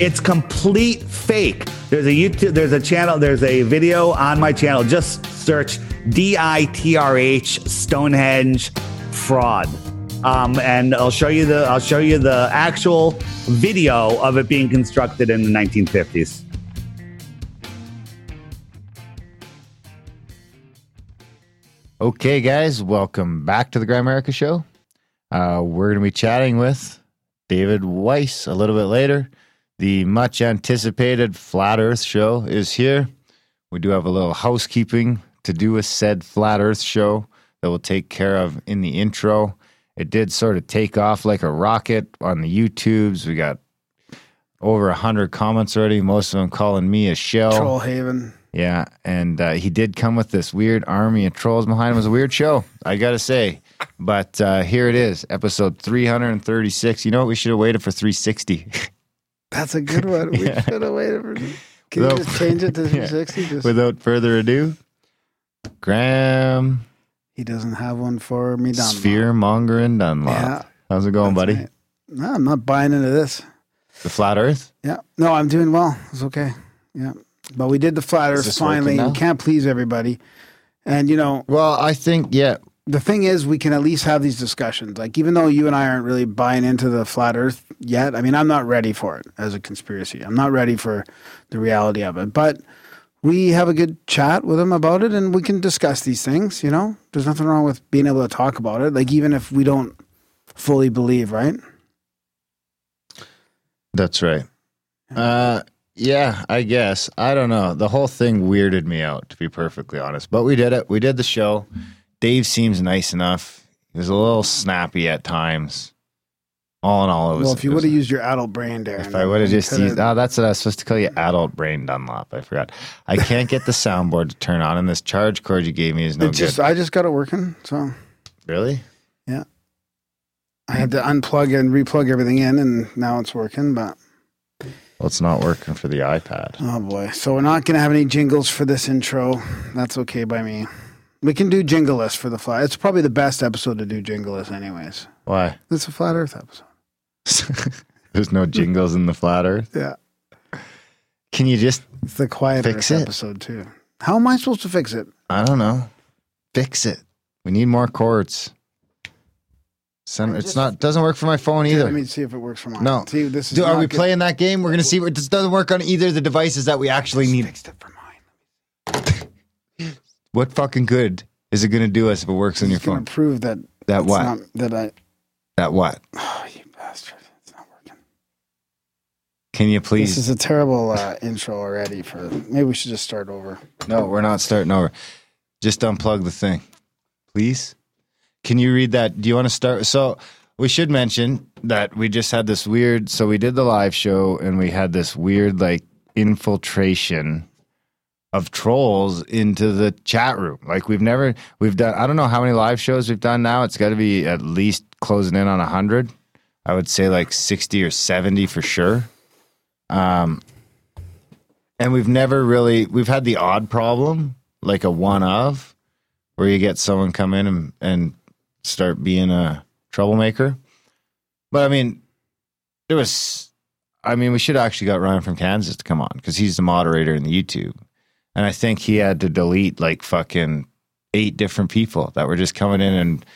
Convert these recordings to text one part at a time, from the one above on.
It's complete fake. There's a YouTube, there's a channel, there's a video on my channel. Just search D I T R H Stonehenge fraud. Um, and I'll show you the I'll show you the actual video of it being constructed in the 1950s. Okay, guys, welcome back to the Grimerica Show. Uh, we're going to be chatting with David Weiss a little bit later. The much anticipated Flat Earth Show is here. We do have a little housekeeping to do with said Flat Earth Show that we'll take care of in the intro. It did sort of take off like a rocket on the YouTubes. We got over a hundred comments already. Most of them calling me a shell. Troll Haven. Yeah, and uh, he did come with this weird army of trolls behind him. It was a weird show, I gotta say. But uh, here it is, episode 336. You know what? We should have waited for 360. That's a good one. We Yeah. should have waited for. Can you just change it to Yeah. 360? Just, Without further ado, Graham he doesn't have one for me down. Sphere Monger and Dunlop. Yeah. How's it going, buddy? No, I'm not buying into this. The flat Earth? Yeah. No, I'm doing well. It's okay. Yeah. But we did the flat earth finally. We can't please everybody. And, you know, Well, I think yeah. The thing is, we can at least have these discussions. Like, even though you and I aren't really buying into the flat earth yet, I mean, I'm not ready for it as a conspiracy. I'm not ready for the reality of it. But we have a good chat with them about it and we can discuss these things, you know? There's nothing wrong with being able to talk about it. Like, even if we don't fully believe, right? That's right. Uh, yeah, I guess. I don't know. The whole thing weirded me out, to be perfectly honest. But we did it. We did the show. Dave seems nice enough. He was a little snappy at times. All in all, it was. well, if you would have used your adult brain, Darren. if I would have just used, oh, that's what I was supposed to call you, adult brain Dunlop. I forgot. I can't get the soundboard to turn on, and this charge cord you gave me is no It just, good. I just got it working. So Really? Yeah. I had to unplug and replug everything in, and now it's working. But Well, it's not working for the iPad. oh boy, so we're not gonna have any jingles for this intro. That's okay by me. We can do jingleless for the flat. It's probably the best episode to do jingleless, anyways. Why? It's a flat Earth episode. There's no jingles in the flat Earth. Yeah, Can you just? it's the quiet Fix Earth it. episode too. How am I supposed to fix it? I don't know. Fix it. We need more chords. Send, it's just- not doesn't work for my phone either. Let me see if it works for mine. No. see this is. Do, are we good. playing that game? We're gonna see. It doesn't work on either of the devices that we actually need. Fixed it for mine. What fucking good is it gonna do us if it works on your phone? prove that That what? not- that I. that what? Oh, you bastard! It's not working. Can you please? This is a terrible uh, intro already. For maybe we should just start over. no, we're not starting over. Just unplug the thing, please. Can you read that? Do you want to start? So we should mention that we just had this weird. So we did the live show and we had this weird like infiltration of trolls into the chat room. Like we've never we've done. I don't know how many live shows we've done now. It's got to be at least closing in on a hundred. I would say like sixty or seventy for sure. Um, and we've never really we've had the odd problem like a one of where you get someone come in and, and start being a troublemaker. But I mean, there was, I mean, we should have actually got Ryan from Kansas to come on because he's the moderator in the YouTube. And I think he had to delete like fucking eight different people that were just coming in and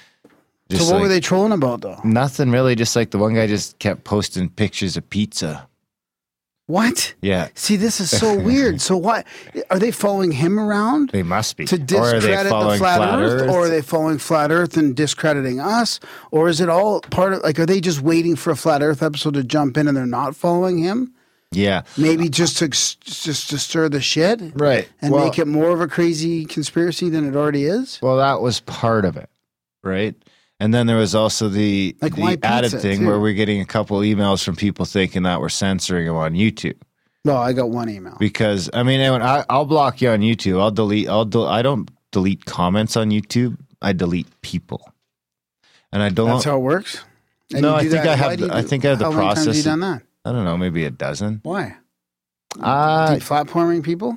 just so what like, were they trolling about though? nothing really. Just like the one guy just kept posting pictures of pizza. What? Yeah, See, this is so weird. So why are they following him around they must be. to Or are they discredit the following flat, Earth, or are they following flat Earth and discrediting us, or is it all part of like are they just waiting for a flat Earth episode to jump in and they're not following him? Yeah, Maybe just to just to stir the shit right. and Well- make it more of a crazy conspiracy than it already is. Well, that was part of it, right? And then there was also the, Like, the added thing too? where we're getting a couple emails from people thinking that we're censoring them on YouTube. No, I got one email. Because I mean, I, I'll block you on YouTube. I'll delete. I'll. Del- I don't delete comments on YouTube. I delete people, and I don't. That's how it works. And No, I think I have the- you I think I have the many times have you process- done that? I don't know, maybe a dozen. Why? Uh, platforming people?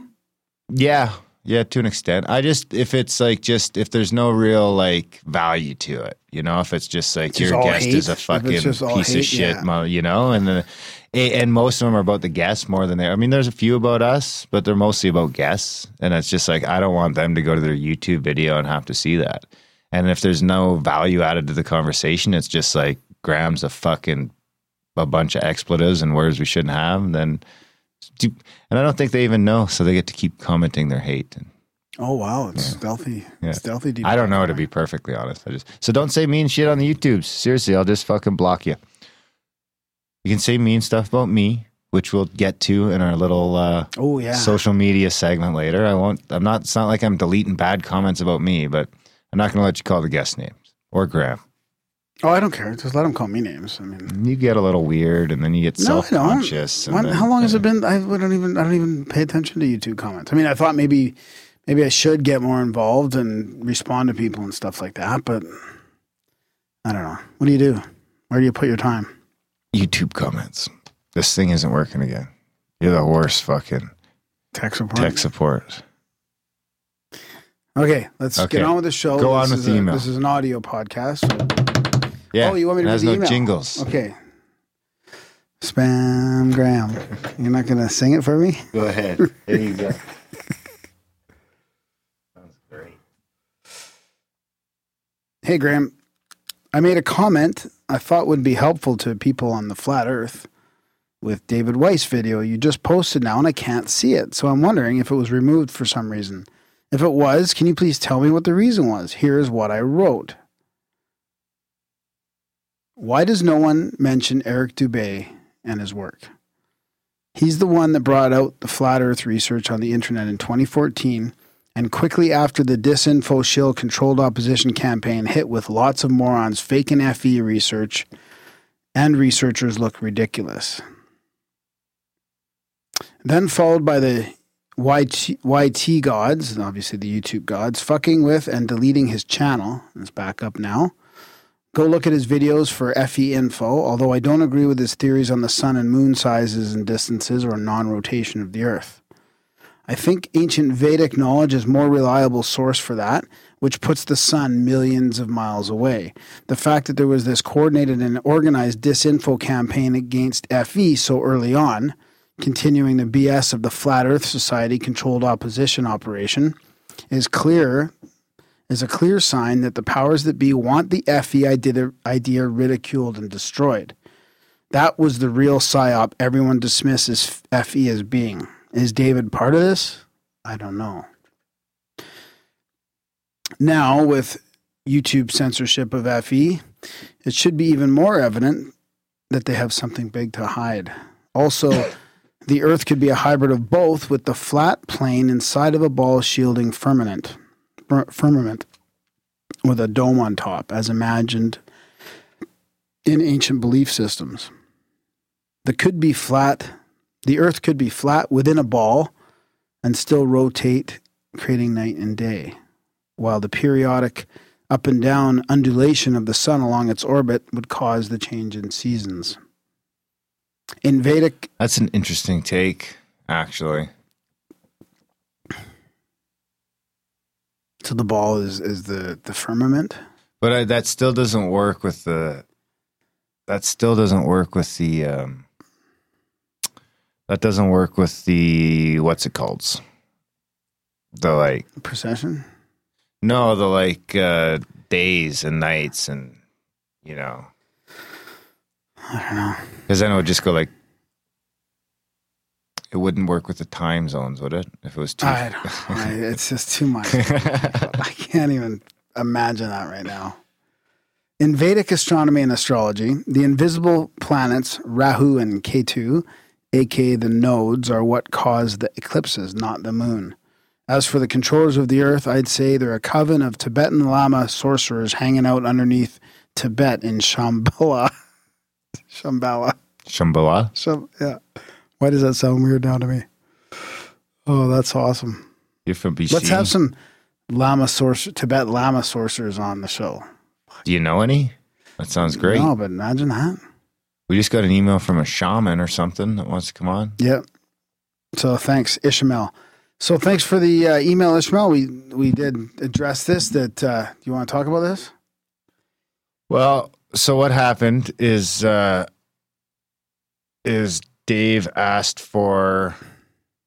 yeah, yeah, to an extent. I just if it's like just if there's no real like value to it, you know, if it's just like It's your all guest hate? is a fucking piece hate, of shit, yeah. you know, and then and most of them are about the guests more than they. I mean, there's a few about us, but they're mostly about guests, and it's just like I don't want them to go to their YouTube video and have to see that. And if there's no value added to the conversation, it's just like grams of fucking a bunch of expletives and words we shouldn't have. Then, and I don't think they even know, so they get to keep commenting their hate. And Oh wow, it's stealthy. Yeah. Stealthy I don't know to be perfectly honest. I just so don't say mean shit on the YouTubes. Seriously, I'll just fucking block you. You can say mean stuff about me, which we'll get to in our little uh, Oh yeah. social media segment later. I won't. I'm not. It's not like I'm deleting bad comments about me, but I'm not going to let you call the guest names or Graham. Oh, I don't care. Just let them call me names. I mean, You get a little weird, and then you get no, I self don't. conscious. How long has it been? I don't even. I don't even pay attention to YouTube comments. I mean, I thought maybe, maybe I should get more involved and respond to people and stuff like that. But I don't know. What do you do? Where do you put your time? YouTube comments? This thing isn't working again. You're the worst fucking Tech support. tech support. Okay, let's Okay. get on with the show. Go This on with the a- email. This is an audio podcast. Yeah. Oh, you want me to it read has the no email? jingles. Okay. Spam Graham. You're not going to sing it for me? Go ahead. There you go. Sounds great. Hey, Graham. I made a comment I thought would be helpful to people on the flat earth with David Weiss video you just posted now, and I can't see it. So I'm wondering if it was removed for some reason. If it was, can you please tell me what the reason was? Here's what I wrote. Why does no one mention Eric Dubay and his work? He's the one that brought out the flat earth research on the internet in 2014 and quickly after the disinfo shill controlled opposition campaign hit with lots of morons faking FE research and researchers look ridiculous. Then followed by the YT, YT gods, obviously the YouTube gods, fucking with and deleting his channel. It's back up now. Go look at his videos for FE info, although I don't agree with his theories on the sun and moon sizes and distances or non rotation of the earth. I think ancient Vedic knowledge is more reliable source for that, which puts the sun millions of miles away. The fact that there was this coordinated and organized disinfo campaign against FE so early on, continuing the BS of the Flat Earth Society controlled opposition operation, is clear is a clear sign that the powers that be want the FE idea, idea ridiculed and destroyed. That was the real psyop everyone dismisses FE as being. Is David part of this? I don't know. Now, with YouTube censorship of FE, it should be even more evident that they have something big to hide. Also, the Earth could be a hybrid of both, with the flat plane inside of a ball shielding firmament, fir- firmament with a dome on top, as imagined in ancient belief systems. The could be flat the Earth could be flat within a ball and still rotate, creating night and day, while the periodic up and down undulation of the sun along its orbit would cause the change in seasons. In Vedic, That's an interesting take, actually. So the ball is, is the, the firmament. But I, that still doesn't work with the. That still doesn't work with the. Um, that doesn't work with the what's it called? The like procession. no, the like uh, days and nights and you know I don't know. because then it would just go like. It wouldn't work with the time zones, would it? If it was too. I I, it's just too much. I can't even imagine that right now. In Vedic astronomy and astrology, the invisible planets Rahu and Ketu, aka the nodes, are what cause the eclipses, not the moon. As for the controllers of the earth, I'd say they're a coven of Tibetan Lama sorcerers hanging out underneath Tibet in Shambhala. Shambhala. Shambhala. Sham- yeah. Why does that sound weird now to me? Oh, that's awesome. You're from BC. Let's have some Lama sorcer Tibet Lama sorcerers on the show. Do you know any? That sounds great. No, but imagine that. We just got an email from a shaman or something that wants to come on. Yep. So thanks, Ishmael. So thanks for the uh, email, Ishmael. We we did address this. That uh, you want to talk about this? Well, so what happened is uh is Dave asked for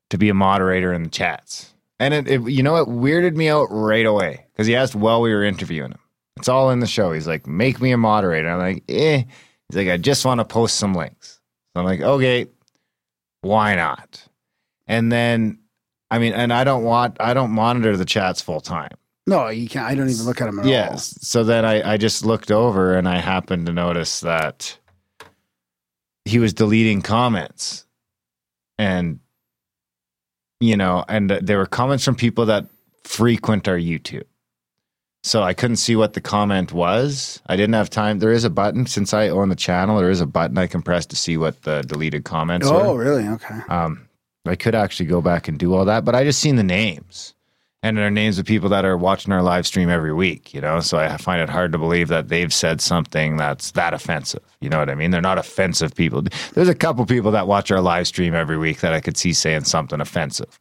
to be a moderator in the chats. And it, it you know it weirded me out right away because he asked while we were interviewing him. It's all in the show. He's like, make me a moderator. I'm like, eh. He's like, I just want to post some links. So I'm like, okay, why not? And then I mean, and I don't want I don't monitor the chats full time. No, you can't. I don't even look at them at Yes. So then I, I just looked over and I happened to notice that he was deleting comments. And, you know, and there were comments from people that frequent our YouTube. So I couldn't see what the comment was. I didn't have time. There is a button since I own the channel. There is a button I can press to see what the deleted comments all. were. Oh, really? Okay. Um, I could actually go back and do all that, but I just seen the names. And they're names of people that are watching our live stream every week, you know? So I find it hard to believe that they've said something that's that offensive. You know what I mean? They're not offensive people. There's a couple people that watch our live stream every week that I could see saying something offensive.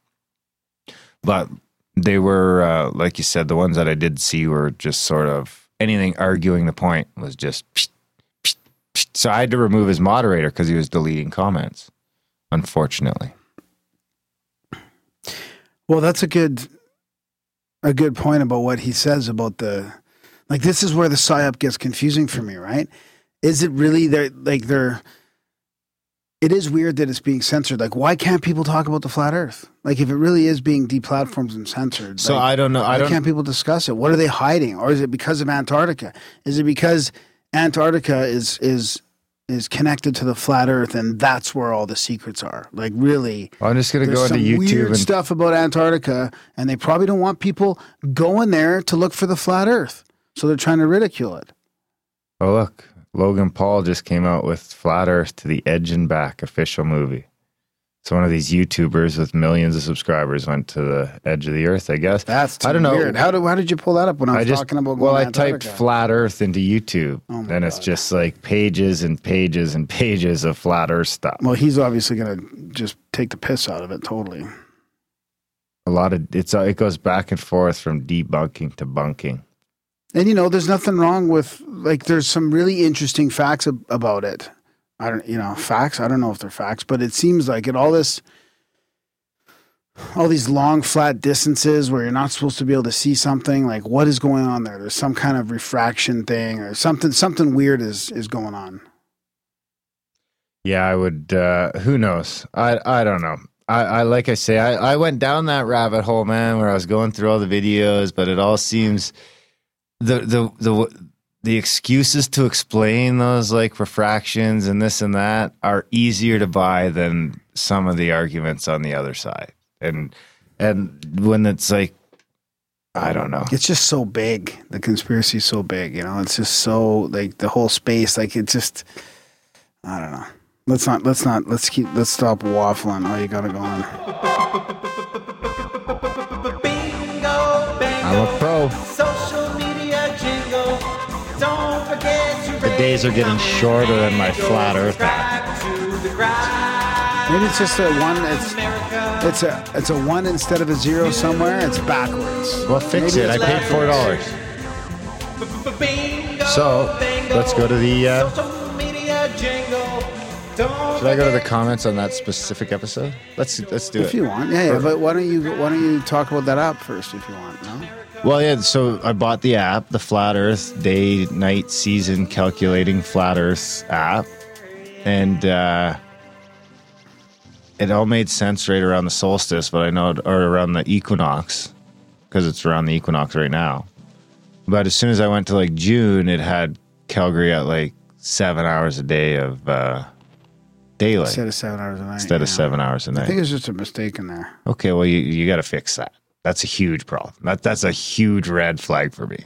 But they were, uh, like you said, the ones that I did see were just sort of anything arguing the point was just. So I had to remove his moderator because he was deleting comments, unfortunately. Well, that's a good a good point about what he says about the like this is where the psyop gets confusing for me, right? Is it really they're like they're it is weird that it's being censored. Like, why can't people talk about the flat Earth? Like, if it really is being deplatformed and censored, So like, I don't know. I why don't. can't people discuss it? What are they hiding, or is it because of Antarctica? Is it because Antarctica is is is connected to the flat Earth, and that's where all the secrets are? Like, really, I'm just gonna go into YouTube weird and stuff about Antarctica, and they probably don't want people going there to look for the flat Earth, so they're trying to ridicule it. oh look, Logan Paul just came out with Flat Earth to the Edge and Back official movie. So one of these YouTubers with millions of subscribers went to the edge of the Earth. I guess That's too I don't know. weird. How do how did you pull that up when I was I just talking about? well, I typed flat Earth into YouTube, Oh and it's God. just like pages and pages and pages of flat Earth stuff. Well, he's obviously going to just take the piss out of it totally. A lot of it's uh, it goes back and forth from debunking to bunking. And you know, there's nothing wrong with like there's some really interesting facts ab- about it. I don't, you know, facts. I don't know if they're facts, but it seems like it all this, all these long flat distances where you're not supposed to be able to see something. Like, what is going on there? There's some kind of refraction thing or something. Something weird is is going on. Yeah, I would. Uh, who knows? I I don't know. I, I like I say, I, I went down that rabbit hole, man, where I was going through all the videos, but it all seems the the the the excuses to explain those like refractions and this and that are easier to buy than some of the arguments on the other side. And and when it's like I don't know. It's just so big. The conspiracy is so big. You know, it's just so like the whole space. Like it just, I don't know. Let's not. Let's not. Let's keep. Let's stop waffling. Oh, you gotta go on. Bingo, bango. I'm a pro. Days are getting shorter than my flat Earth app. To the grind. Maybe it's just a one. It's it's a it's a one instead of a zero somewhere. It's backwards. Well, fix Maybe it. I paid four dollars. So, let's go to the, uh. Should I go to the comments on that specific episode? Let's let's do If it. If you want, yeah, yeah. But why don't you why don't you talk about that app first if you want? No. Well, yeah. So I bought the app, the Flat Earth Day, Night, Season Calculating Flat Earth app, and uh, it all made sense right around the solstice, but I know, or around the equinox, because it's around the equinox right now. But as soon as I went to like June, it had Calgary at like seven hours a day of uh, daylight Instead of seven hours a night. instead of seven hours a I think night. it's just a mistake in there. Okay, well you you got to fix that. That's a huge problem. That that's a huge red flag for me.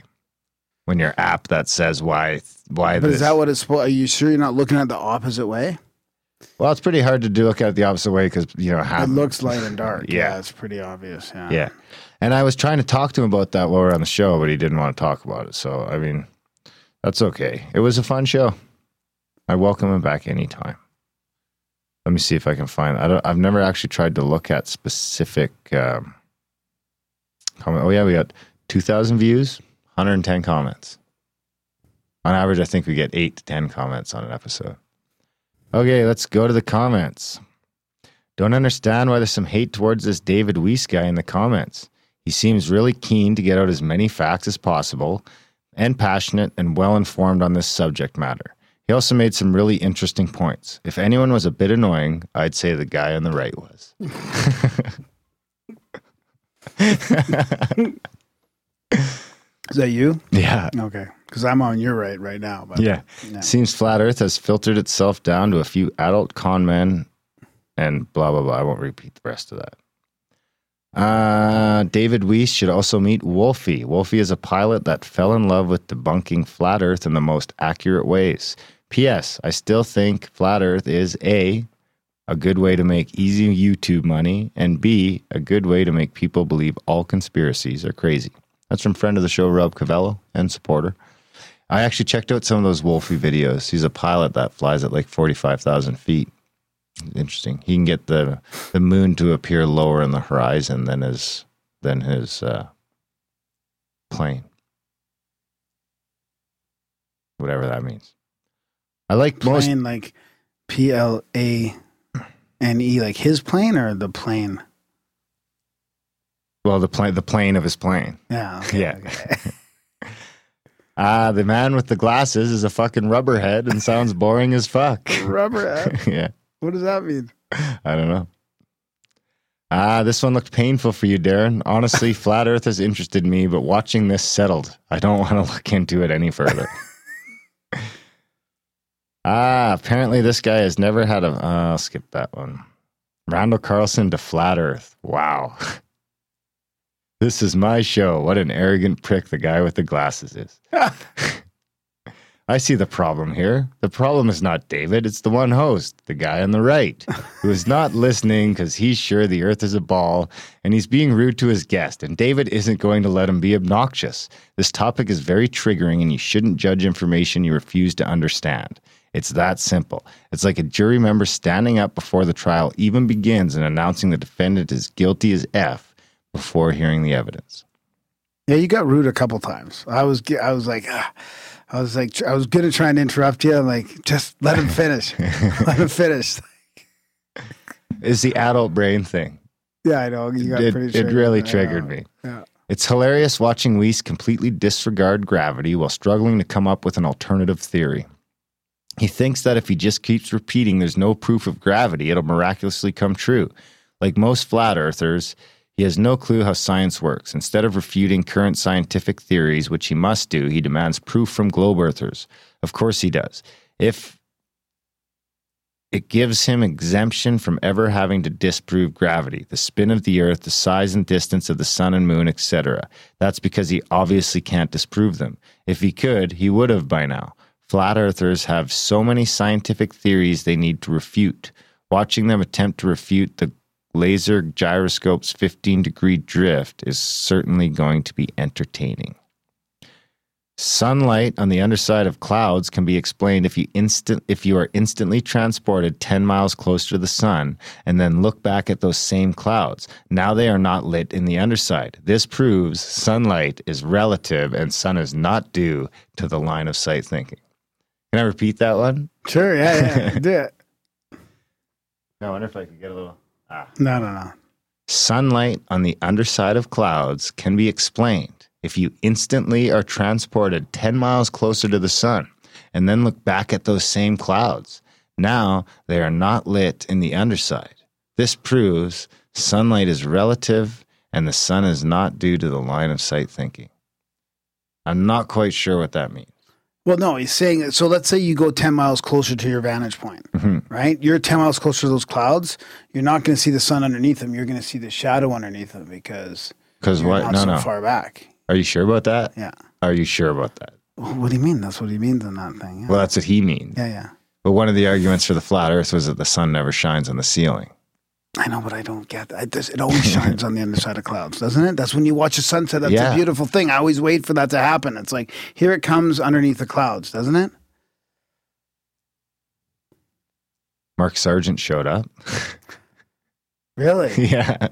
When your app that says why why But this, is that what it's supposed? Are you sure you're not looking at the opposite way? well, it's pretty hard to do look at it the opposite way because you know how It looks light and dark. Yeah. yeah, it's pretty obvious. Yeah. yeah. And I was trying to talk to him about that while we are on the show, but he didn't want to talk about it. So I mean, That's okay. It was a fun show. I welcome him back anytime. Let me see if I can find. I don't. I've never actually tried to look at specific. Um, comment. Oh yeah, we got two thousand views, hundred and ten comments. On average, I think we get eight to ten comments on an episode. Okay, let's go to the comments. Don't understand why there's some hate towards this David Weiss guy in the comments. He seems really keen to get out as many facts as possible and passionate and well informed on this subject matter. He also made some really interesting points. If anyone was a bit annoying, I'd say the guy on the right was. Is that you? yeah. Okay, because I'm on your right right now. But Yeah. Yeah. Seems Flat Earth has filtered itself down to a few adult con men and blah, blah, blah. I won't repeat the rest of that. Uh, David Weiss should also meet Wolfie. Wolfie is a pilot that fell in love with debunking Flat Earth in the most accurate ways. P.S. I still think Flat Earth is A, a good way to make easy YouTube money, and B, a good way to make people believe all conspiracies are crazy. That's from friend of the show, Rob Cavello, and supporter. I actually checked out some of those Wolfie videos. He's a pilot that flies at like 45,000 feet. Interesting. He can get the, the moon to appear lower in the horizon than his, than his uh, plane. Whatever that means. I like most. plane like P L A N E, like his plane or the plane? Well, the plane, the plane of his plane. Yeah. okay, Yeah. okay. Ah, the man with the glasses is a fucking rubberhead and sounds boring as fuck. Rubber. yeah. What does that mean? I don't know. Ah, this one looked painful for you, Darren. Honestly, flat Earth has interested me, but watching this settled. I don't want to look into it any further. Ah, apparently this guy has never had a. Uh, I'll skip that one. Randall Carlson to flat Earth. Wow. this is my show. What an arrogant prick the guy with the glasses is. I see the problem here. The problem is not David, it's the one host, the guy on the right, who is not listening because he's sure the earth is a ball and he's being rude to his guest. And David isn't going to let him be obnoxious. This topic is very triggering and you shouldn't judge information you refuse to understand. It's that simple. It's like a jury member standing up before the trial even begins and announcing the defendant is guilty as F before hearing the evidence. Yeah, you got rude a couple times. I was, I was like, ah, I was like, I was gonna try and interrupt you. I'm like, just let him finish. let him finish. It's the adult brain thing. Yeah, I know. You got it, pretty. it really triggered me. Yeah. It's hilarious watching Weiss completely disregard gravity while struggling to come up with an alternative theory. He thinks that if he just keeps repeating there's no proof of gravity, it'll miraculously come true. Like most flat earthers, he has no clue how science works. Instead of refuting current scientific theories, which he must do, he demands proof from globe earthers. Of course he does. If it gives him exemption from ever having to disprove gravity, the spin of the earth, the size and distance of the sun and moon, etc. That's because he obviously can't disprove them. If he could, he would have by now. Flat earthers have so many scientific theories they need to refute. Watching them attempt to refute the laser gyroscope's 15 degree drift is certainly going to be entertaining. Sunlight on the underside of clouds can be explained if you instant if you are instantly transported 10 miles closer to the sun and then look back at those same clouds. Now they are not lit in the underside. This proves sunlight is relative and sun is not due to the line of sight thinking. Can I repeat that one? Sure. Yeah. Yeah. Do it. I wonder if I could get a little Ah. No. No. No. Sunlight on the underside of clouds can be explained if you instantly are transported 10 miles closer to the sun and then look back at those same clouds. Now they are not lit in the underside. This proves sunlight is relative and the sun is not due to the line of sight thinking. I'm not quite sure what that means. Well, no, he's saying so. Let's say you go 10 miles closer to your vantage point, mm-hmm. right? You're 10 miles closer to those clouds. You're not going to see the sun underneath them. You're going to see the shadow underneath them because Because what? not No, so no. far back. Are you sure about that? Yeah. Are you sure about that? Well, what do you mean? That's what he means in that thing. Yeah. Well, that's what he means. yeah, yeah. But one of the arguments for the flat earth was that the sun never shines on the ceiling. I know, but I don't get that. It, does- it always shines on the underside of clouds, doesn't it? That's when you watch a sunset. That's Yeah. a beautiful thing. I always wait for that to happen. It's like here it comes underneath the clouds, doesn't it? Mark Sargent showed up. Really? yeah.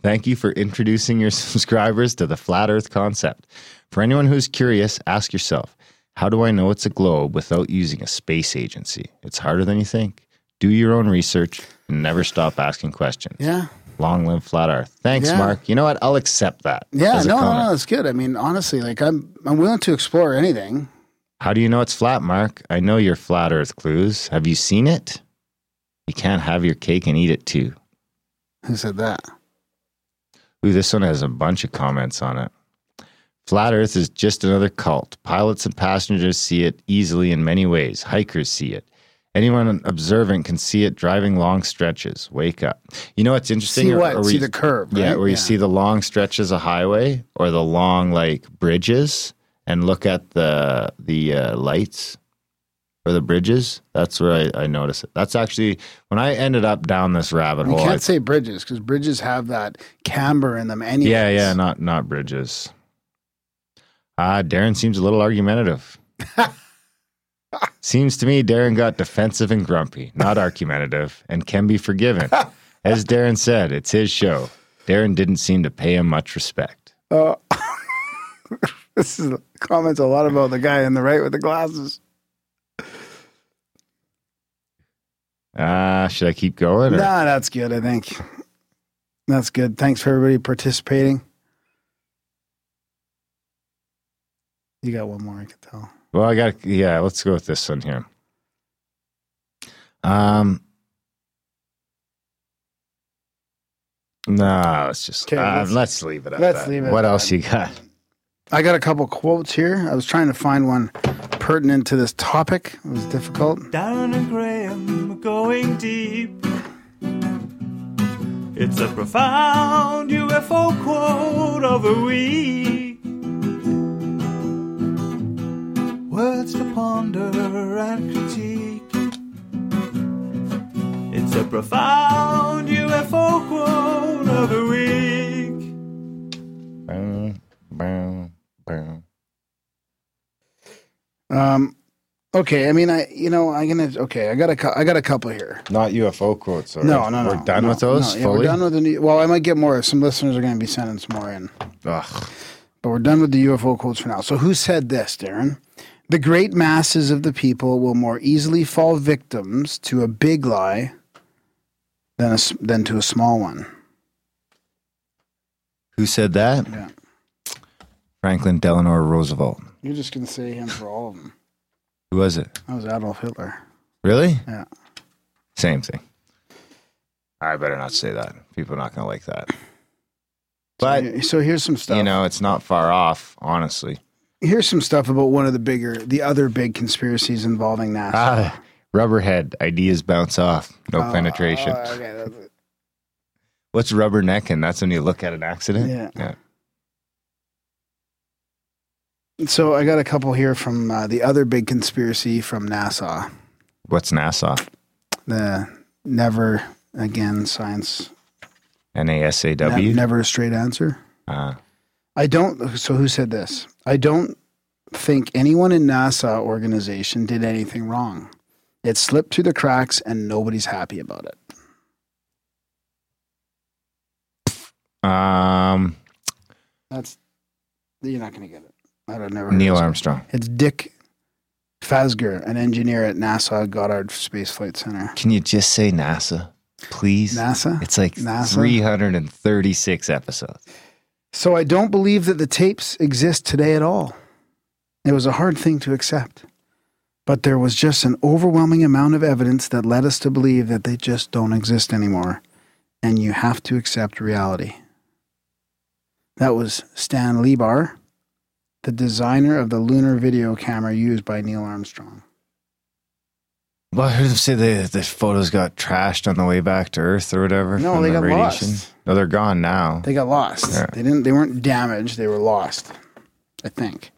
Thank you for introducing your subscribers to the flat earth concept. For anyone who's curious, ask yourself, how do I know it's a globe without using a space agency? It's harder than you think. Do your own research never stop asking questions. yeah. Long live flat earth. Thanks, Yeah. Mark. You know what? I'll accept that. Yeah. No, no, no. It's good. I mean, honestly, like I'm, I'm willing to explore anything. How do you know it's flat, Mark? I know your flat earth clues. Have you seen it? You can't have your cake and eat it too. Who said that? Ooh, this one has a bunch of comments on it. Flat Earth is just another cult. Pilots and passengers see it easily in many ways. Hikers see it. Anyone observant can see it driving long stretches. Wake up. You know what's interesting? See what? or see the curve. Yeah, right? where you see the long stretches of highway or the long like bridges, and look at the the uh, lights for the bridges. That's where I, I notice it. That's actually when I ended up down this rabbit You hole. I- can't say bridges because bridges have that camber in them. Anyways. yeah, yeah, not not bridges. Ah, Darren seems a little argumentative. seems to me Darren got defensive and grumpy, not argumentative, and can be forgiven. As Darren said, it's his show. Darren didn't seem to pay him much respect. Uh, this is comments a lot about the guy on the right with the glasses. Ah, should I keep going? or- Nah, that's good. I think that's good. Thanks for everybody participating. You got one more, I can tell. Well, I got yeah. Let's go with this one here. Um, nah, let's just 'Kay, uh, let's- let's, leave it at let's that. leave it What at else that. you got? I got a couple quotes here. I was trying to find one pertinent to this topic. It was difficult. Darren and Graham are going deep. It's a profound UFO quote of the week. Words to ponder and critique. It's a profound UFO quote of the week. Boom, boom, boom. Um, okay. I mean, I you know I'm gonna okay. I got a cou- I got a couple here. Not UFO quotes. Sorry. No, no, no. We're done no, with those no. Yeah, fully. we're done with the new. Well, I might get more. Some listeners are going to be sending some more in, Ugh. but we're done with the UFO quotes for now. So, who said this, Darren? The great masses of the people will more easily fall victims to a big lie than a, than to a small one. Who said that? Yeah. Franklin Delano Roosevelt. You're just going to say him for all of them. Who was it? That was Adolf Hitler. Really? Yeah. Same thing. I better not say that. People are not going to like that. But so, so here's some stuff. you know, it's not far off, honestly. Here's some stuff about one of the bigger, the other big conspiracies involving NASA. Ah, rubberhead ideas bounce off. No Oh, penetration. oh, okay. What's rubbernecking? That's when you look at an accident. Yeah. yeah. So I got a couple here from uh, the other big conspiracy from NASA, What's NASA? the Never Again Science, ne- NASAW. Never a Straight Answer. Uh, I don't. So who said this? I don't think anyone in NASA organization did anything wrong. It slipped through the cracks, and nobody's happy about it. um, That's you're not going to get it. I don't never. Neil. Armstrong. It's Dick Nafzger, an engineer at NASA Goddard Space Flight Center. Can you just say NASA, please? NASA. It's like NASA? 336 episodes. So I don't believe that the tapes exist today at all. It was a hard thing to accept. But there was just an overwhelming amount of evidence that led us to believe that they just don't exist anymore. And you have to accept reality. That was Stan Lebar, the designer of the lunar video camera used by Neil Armstrong. Well, I heard them say the, the photos got trashed on the way back to Earth or whatever. No, they the got radiation. lost. No, they're gone now. They got lost. Yeah. They didn't they weren't damaged, they were lost. I think.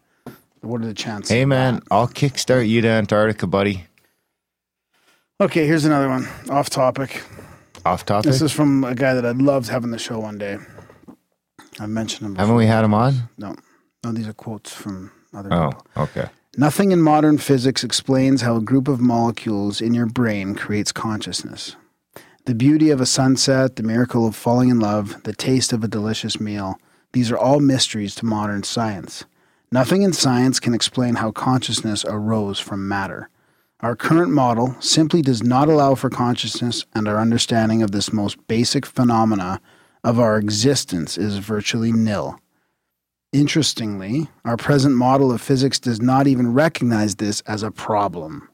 What are the chances? Hey, man. I'll kickstart you to Antarctica, buddy. Okay, here's another one. Off topic. Off topic. This is from a guy that I'd loved having the show one day. I've mentioned him. Before. Haven't we had him on? No, no, these are quotes from other Oh, people. okay. Nothing in modern physics explains how a group of molecules in your brain creates consciousness. The beauty of a sunset, the miracle of falling in love, the taste of a delicious meal, these are all mysteries to modern science. Nothing in science can explain how consciousness arose from matter. Our current model simply does not allow for consciousness, and our understanding of this most basic phenomena of our existence is virtually nil. Interestingly, our present model of physics does not even recognize this as a problem.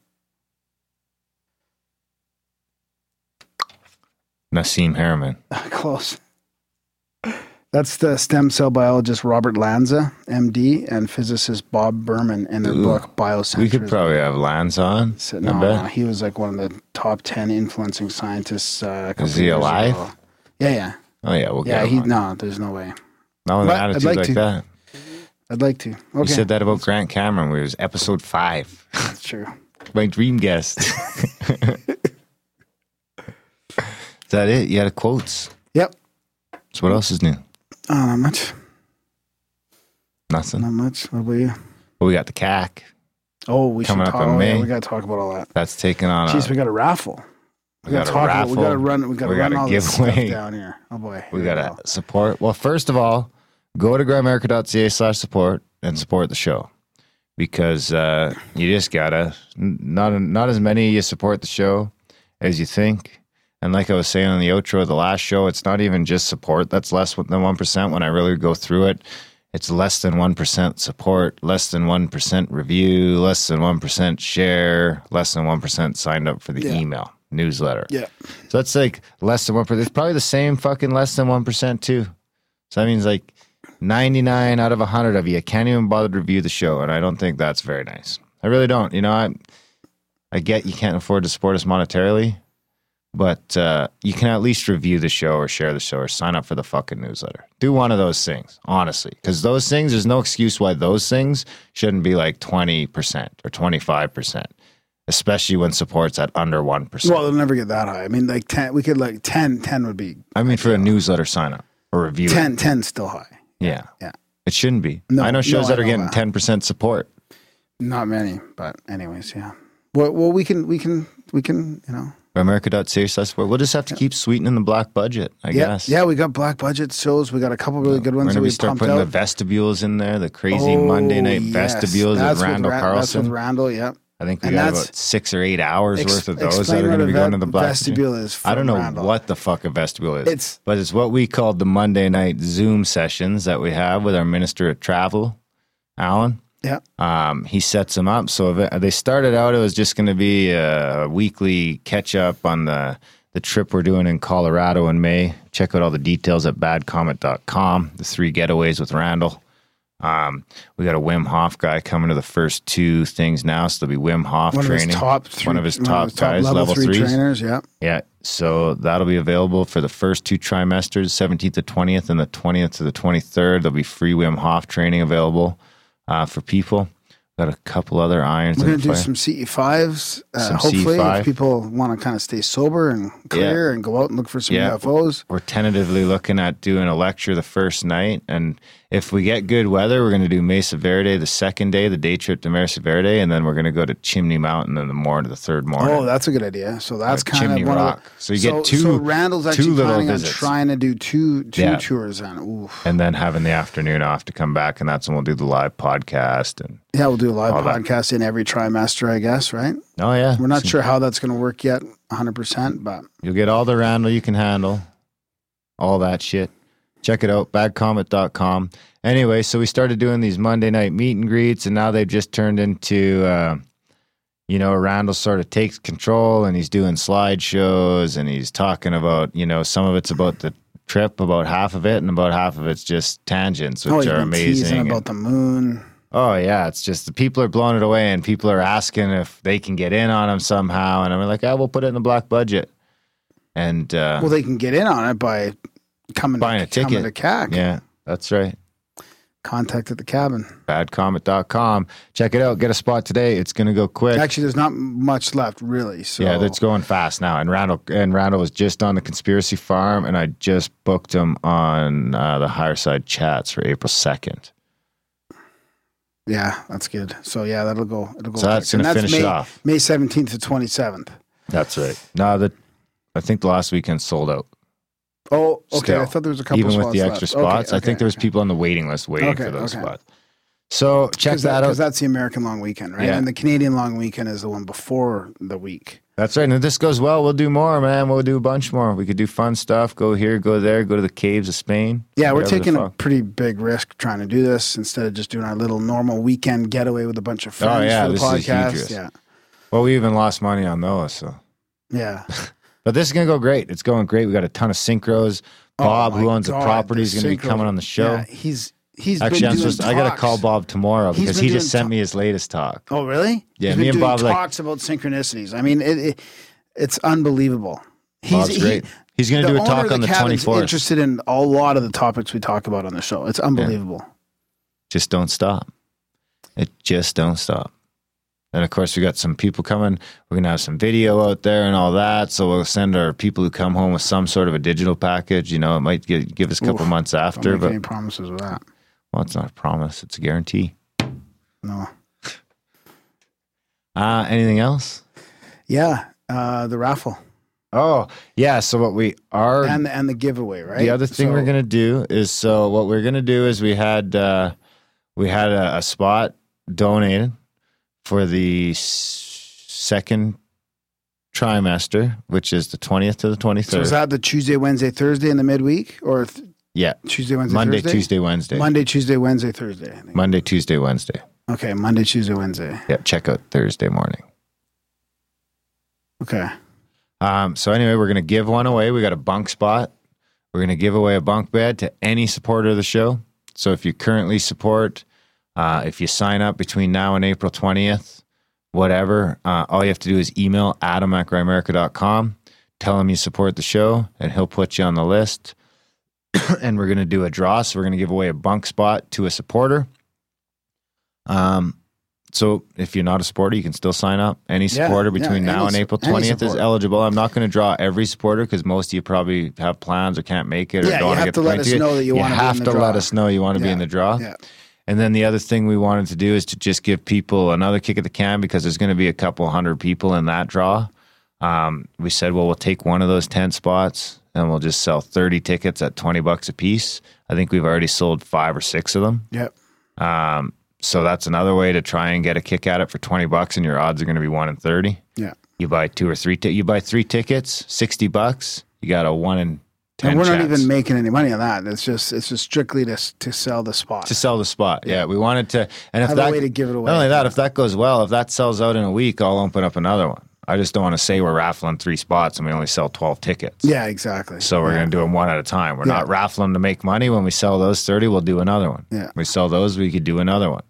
Nassim Haramein. Close. That's the stem cell biologist Robert Lanza, MD, and physicist Bob Berman in their Ooh. book Biocentrism. We could probably have Lanza on. So- no, no, he was like one of the top 10 influencing scientists. Uh, Is he alive? ago. Yeah, yeah. Oh yeah, we'll Yeah, get him no, there's no way. Not with But an attitude like like, to. that. I'd like to. Okay. You said that about Grant Cameron. We was episode five. That's true. My dream guest. Is that it? You had quotes. Yep. So what else is new? Oh, not much. Nothing. Not much. What about you? Well, we got the CAC. Oh, we Coming should up talk. in Oh, yeah, we got to talk about all that. That's taking on. Jeez, a, we got a raffle. we gotta got a talk about- raffle. We got to run. We got to run all this stuff down here. Oh boy. We got go. to support. Well, first of all, go to grimerica.ca slash support and support the show because uh, you just gotta not not as many you support the show as you think. And like I was saying on the outro of the last show, it's not even just support. That's less than one percent. When I really go through it, it's less than one percent support, less than one percent review, less than one percent share, less than one percent signed up for the Yeah. email newsletter. Yeah. So that's like less than one percent. It's probably the same fucking less than one percent too. So that means like ninety nine out of hundred of you can't even bother to review the show, and I don't think that's very nice. I really don't. You know, I I get you can't afford to support us monetarily, but uh, you can at least review the show or share the show or sign up for the fucking newsletter. Do one of those things, honestly, because those things. There's no excuse why those things shouldn't be like twenty percent or twenty five percent. Especially when support's at under one percent. Well, they'll never get that high. I mean, like 10, we could like 10, 10 would be I mean, for a newsletter sign up or review. 10, 10 still high. Yeah. Yeah. It shouldn't be. No, I know shows no, that are getting that. ten percent support. Not many, but anyways, yeah. Well, well, we can, we can, we can, you know. Slash support. We'll just have to keep sweetening the black budget, I Yeah, guess. yeah. We got black budget shows. We got a couple really good We're ones that gonna we start putting out. the vestibules in there, the crazy oh, Monday night Oh, yes. vestibules That's with with Randall Ra- Carlson. That's with Randall. Yeah. I think we and got about six or eight hours Ex- worth of those that are going to be going to the black vestibule is I don't know Randall. what the fuck a vestibule is. It's- but it's what we called the Monday night Zoom sessions that we have with our Minister of Travel, Alan. Yeah. Um, he sets them up. So they started out, it was just going to be a weekly catch up on the, the trip we're doing in Colorado in May. Check out all the details at badcomet.com. The three getaways with Randall. Um, we got a Wim Hof guy coming to the first two things now. So there'll be Wim Hof One training. of his top three, one of his top guys, level, level three threes. trainers. Yeah. Yeah. So that'll be available for the first two trimesters, 17th to 20th, and the 20th to the 23rd. There'll be free Wim Hof training available uh, for people. Got a couple other irons We're in going the to do fire. some CE5s. Uh, Some hopefully, CE5. if people want to kind of stay sober and clear and go out and look for some Yeah. UFOs. We're tentatively looking at doing a lecture the first night. And if we get good weather, we're going to do Mesa Verde the second day, the day trip to Mesa Verde. And then we're going to go to Chimney Mountain in the morning, the third morning. Oh, that's a good idea. So that's kind Chimney of one Rock. of the, So you get two- So Randall's two actually little planning on visits. trying to do two two Yeah. tours. On oof. and then having the afternoon off to come back. And that's when we'll do the live podcast. And Yeah, we'll do a live All that. podcast in every trimester, I guess. Right? oh, yeah. We're not sure how that's going to work yet, 100. percent But You'll get all the Randall you can handle, all that shit. Check it out, badcomet.com. Anyway, so we started doing these Monday night meet and greets, and now they've just turned into, uh, you know, Randall sort of takes control and he's doing slideshows and he's talking about, you know, some of it's about the trip, about half of it, and about half of it's just tangents, which oh, are amazing. and- about the moon. Oh yeah, it's just the people are blowing it away, and people are asking if they can get in on them somehow, and I'm like, "Ah, we'll put it in the black budget." And uh, Well, they can get in on it by coming buying a to, coming ticket. to CAC. Yeah, that's right. contact at the cabin. badcomet.com. Check it out. Get a spot today. It's going to go quick. Actually, there's not much left, really. So yeah, that's going fast now. And Randall and Randall was just on the conspiracy farm, and I just booked him on uh, the higher side chats for April second. yeah, that's good. So yeah, that'll go. It'll go. So that's gonna And finish May, it off. May 17th to 27th. That's right. No, the I think the last weekend sold out. Oh, okay. Still, I thought there was a couple even with the extra left. Okay, spots. I think okay, there was okay. people on the waiting list waiting Okay, for those okay. spots. So check Because that out. Because that's the American long weekend, right? Yeah. And the Canadian long weekend is the one before the week. That's right. And if this goes well, we'll do more, man. We'll do a bunch more. We could do fun stuff. Go here, go there, go to the caves of Spain. Yeah, we're taking a pretty big risk trying to do this instead of just doing our little normal weekend getaway with a bunch of oh, friends Oh, yeah, for the this is huge podcast. risk. Yeah, Well, we even lost money on those. So, yeah. but this is gonna go great. It's going great. We got a ton of synchros. Oh Bob, Oh who owns God, the property, is going to be coming on the show. Yeah, he's he's Actually, I'm supposed. I got to call Bob tomorrow He's because he just sent ta- me his latest talk. Oh, really? Yeah, He's me and Bob, like- talks about synchronicities. I mean, it, it it's unbelievable. He's Bob's he- great. He's going to do a talk on the cabin's 24th. Interested in a lot of the topics we talk about on the show. It's unbelievable. just don't stop. It just don't stop. And of course, we got some people coming. We're gonna have some video out there and all that. So we'll send our people who come home with some sort of a digital package. You know, it might give, give us a couple Oof. months after, but any promises with that. well, it's not a promise; it's a guarantee. No. Uh, anything else? Yeah, uh, the raffle Oh, yeah. So what we are and the, and the giveaway, right? The other thing So- we're gonna do is so what we're gonna do is we had uh, we had a, a spot donated for the second trimester, which is the twentieth to the twenty So third. is that the Tuesday, Wednesday, Thursday in the midweek, or th- yeah, Tuesday, Wednesday, Monday, Thursday? Tuesday, Wednesday. Monday, Tuesday, Wednesday, Thursday. Monday, Tuesday, Wednesday. Okay, Monday, Tuesday, Wednesday. Yeah, check out Thursday morning. Okay. Um, so anyway, we're gonna give one away. We got a bunk spot. We're gonna give away a bunk bed to any supporter of the show. So if you currently support, uh, if you sign up between now and April twentieth, whatever, uh, all you have to do is email Adam at tell him you support the show, and he'll put you on the list. and we're gonna do a draw. So we're gonna give away a bunk spot to a supporter. Um, so if you're not a supporter, you can still sign up. Any supporter yeah, between now any and April 20th is eligible. I'm not going to draw every supporter because most of you probably have plans or can't make it or Yeah, don't you want have to get to the let plane us know that you wanna be in have to let us know you want to be in the draw. And then the other thing we wanted to do is to just give people another kick at the can because there's going to be a couple hundred people in that draw. Um, we said, well, we'll take one of those 10 spots and we'll just sell 30 tickets at 20 bucks a piece. I think we've already sold five or six of them. Yep. Um, so that's another way to try and get a kick at it for 20 bucks and your odds are going to be 1 in 30. Yeah. You buy two or three ti- you buy 3 tickets, 60 bucks, you got a 1 in 10 And we're not even making any money on that. It's just it's just strictly to to sell the spot. to sell the spot. Yeah, we wanted to and if Have a that way to give it away. Not only that, if that goes well, if that sells out in a week, I'll open up another one. I just don't want to say we're raffling 3 spots and we only sell 12 tickets. yeah, exactly. So we're yeah. going to do them one at a time. We're Yeah. not raffling to make money. When we sell those 30, we'll do another one. Yeah. We sell those, we could do another one.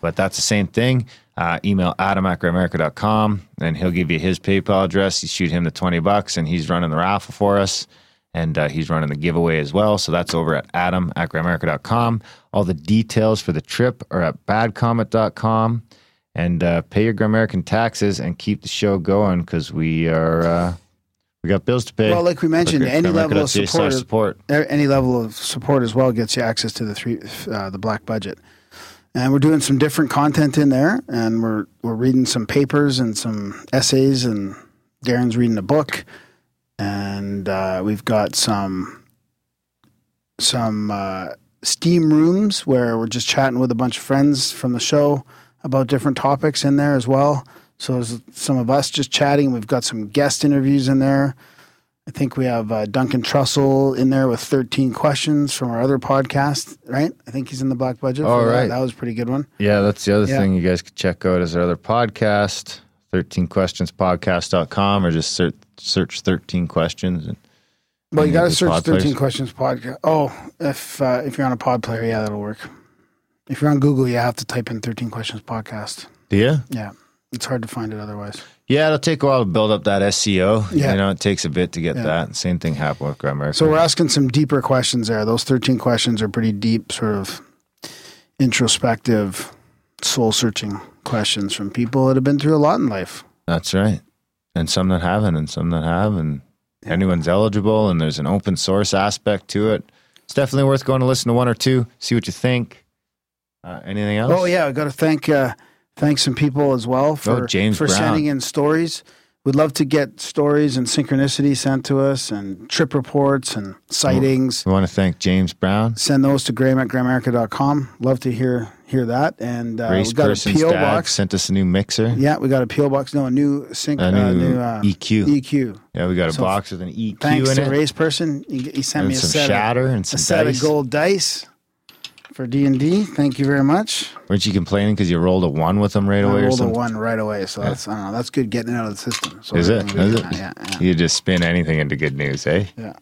But that's the same thing. Uh, email adam at grimerica.com and he'll give you his PayPal address. You shoot him the 20 bucks and he's running the raffle for us. And uh, he's running the giveaway as well. So that's over at adam at grimerica.com. All the details for the trip are at badcomet.com. And uh, pay your Grimerican taxes and keep the show going because we are uh, we got bills to pay. Well, like we mentioned, Look any level of support, support. any level of support as well gets you access to the three uh, the black budget. And we're doing some different content in there, and we're we're reading some papers and some essays, and Darren's reading a book, and uh, we've got some some uh, steam rooms where we're just chatting with a bunch of friends from the show about different topics in there as well. So there's some of us just chatting. We've got some guest interviews in there. I think we have uh, Duncan Trussell in there with 13 questions from our other podcast, right? I think he's in the black budget. That. right. That was a pretty good one. Yeah, that's the other Yeah. thing you guys could check out is our other podcast, 13questionspodcast.com, or just search, search 13 questions. And, Well, you got to search pod 13 players? questions podcast. Oh, if uh, if you're on a pod player, yeah, that'll work. If you're on Google, you have to type in 13 questions podcast. Do you? Yeah, it's hard to find it otherwise. Yeah, it'll take a while to build up that SEO. Yeah. You know, it takes a bit to get Yeah. that. Same thing happened with Grimerica. So we're asking some deeper questions there. Those 13 questions are pretty deep, sort of, introspective, soul searching questions from people that have been through a lot in life. That's right. And some that haven't, and some that have, and anyone's eligible, and there's an open source aspect to it. It's definitely worth going to listen to one or two, see what you think. Uh, anything else? Oh yeah, I got to thank uh, thank some people as well for Oh, James for Brown. sending in stories. We'd love to get stories and synchronicity sent to us, and trip reports and sightings. We want to thank James Brown, Send those to graham at grimerica.com. Love to hear hear that. And uh, Grace we got a PO box. sent us a new mixer, Yeah, we got a PO box. No, a new sync. a uh, new, new uh, EQ. EQ. yeah, we got a So, box with an EQ Thanks in to it, Race Person. He, he sent and me a some set shatter and of, a some set dice. of gold dice for D and D. Thank you very much. Weren't you complaining because you rolled a one with them right I away rolled a one right away, so that's I don't know. That's good getting it out of the system. So Is it? Is it? that. Yeah, yeah, You just spin anything into good news, eh? yeah.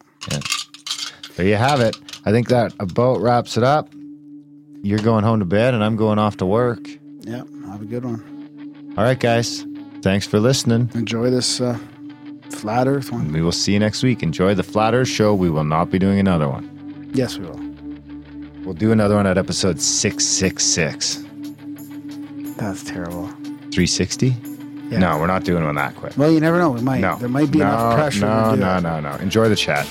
There you have it. I think that about wraps it up. You're going home to bed, and I'm going off to work. Yeah, have a good one. All right, guys. Thanks for listening. Enjoy this uh, flat Earth one. We will see you next week. Enjoy the Flat Earth Show. We will not be doing another one. Yes, we will. We'll do another one at episode 666. That's terrible. 360? Yeah. No, we're not doing one that quick. Well, you never know. We might. No. There might be no, enough pressure No, no, no, no. Enjoy the chat.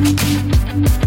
All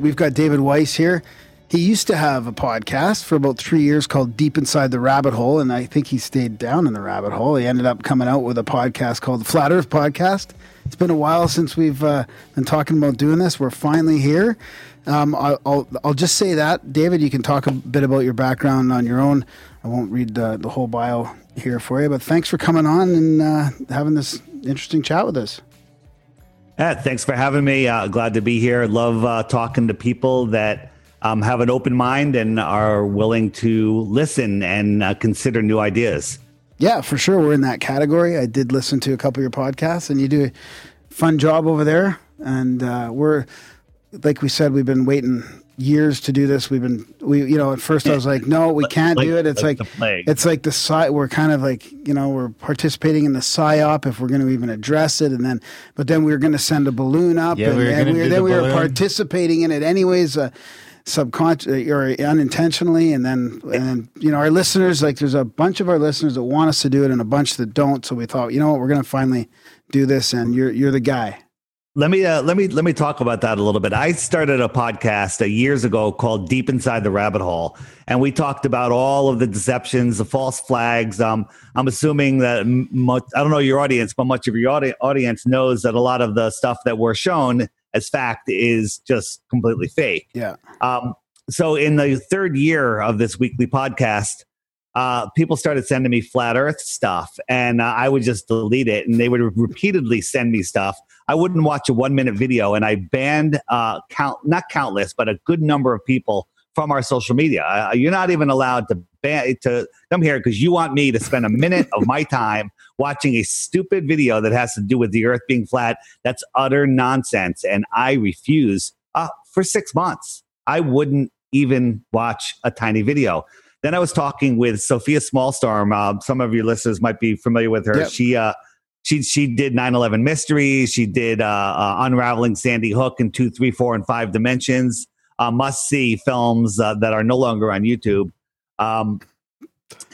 we've got David Weiss here. He used to have a podcast for about three years called Deep Inside the Rabbit Hole, and I think he stayed down in the rabbit hole. He ended up coming out with a podcast called the Flat Earth Podcast. It's been a while since we've uh, been talking about doing this. We're finally here. Um, I'll, I'll, I'll just say that, David, you can talk a bit about your background on your own. I won't read the, the whole bio here for you, but thanks for coming on and uh, having this interesting chat with us. Yeah, thanks for having me. Uh, glad to be here. Love uh, talking to people that um, have an open mind and are willing to listen and uh, consider new ideas. Yeah, for sure. We're in that category. I did listen to a couple of your podcasts, and you do a fun job over there. And uh, we're, like we said, we've been waiting years to do this. We've been, we, you know, at first I was like, no, we can't Like- do it. It's like like, it's like the sci. We're kind of like, you know, we're participating in the psyop if we're going to even address it, and then, but then we were going to send a balloon up, Yeah, and, we were and we were, then the we were participating in it anyways. Uh, subconscious or unintentionally and then and then you know our listeners like there's a bunch of our listeners that want us to do it and a bunch that don't so we thought you know what we're going to finally do this and you're you're the guy Let me uh, let me let me talk about that a little bit. I started a podcast uh, years ago called Deep Inside the Rabbit Hole, and we talked about all of the deceptions, the false flags. Um, I'm assuming that much, I don't know your audience, but much of your audi- audience knows that a lot of the stuff that we're shown as fact is just completely fake. yeah Um, so in the third year of this weekly podcast, uh, people started sending me flat Earth stuff, and uh, I would just delete it, and they would repeatedly send me stuff. I wouldn't watch a one minute video, and I banned uh, count not countless, but a good number of people from our social media. Uh, you're not even allowed to ban to come here because you want me to spend a minute of my time watching a stupid video that has to do with the Earth being flat. That's utter nonsense, and I refuse. Uh, for six months, I wouldn't even watch a tiny video. Then I was talking with Sophia Smallstorm. Uh, some of your listeners might be familiar with her. Yep. She uh, she she did 9-11 mysteries. She did uh, uh, unraveling Sandy Hook in two, three, four, and five dimensions. Uh, must see films uh, that are no longer on YouTube. Um,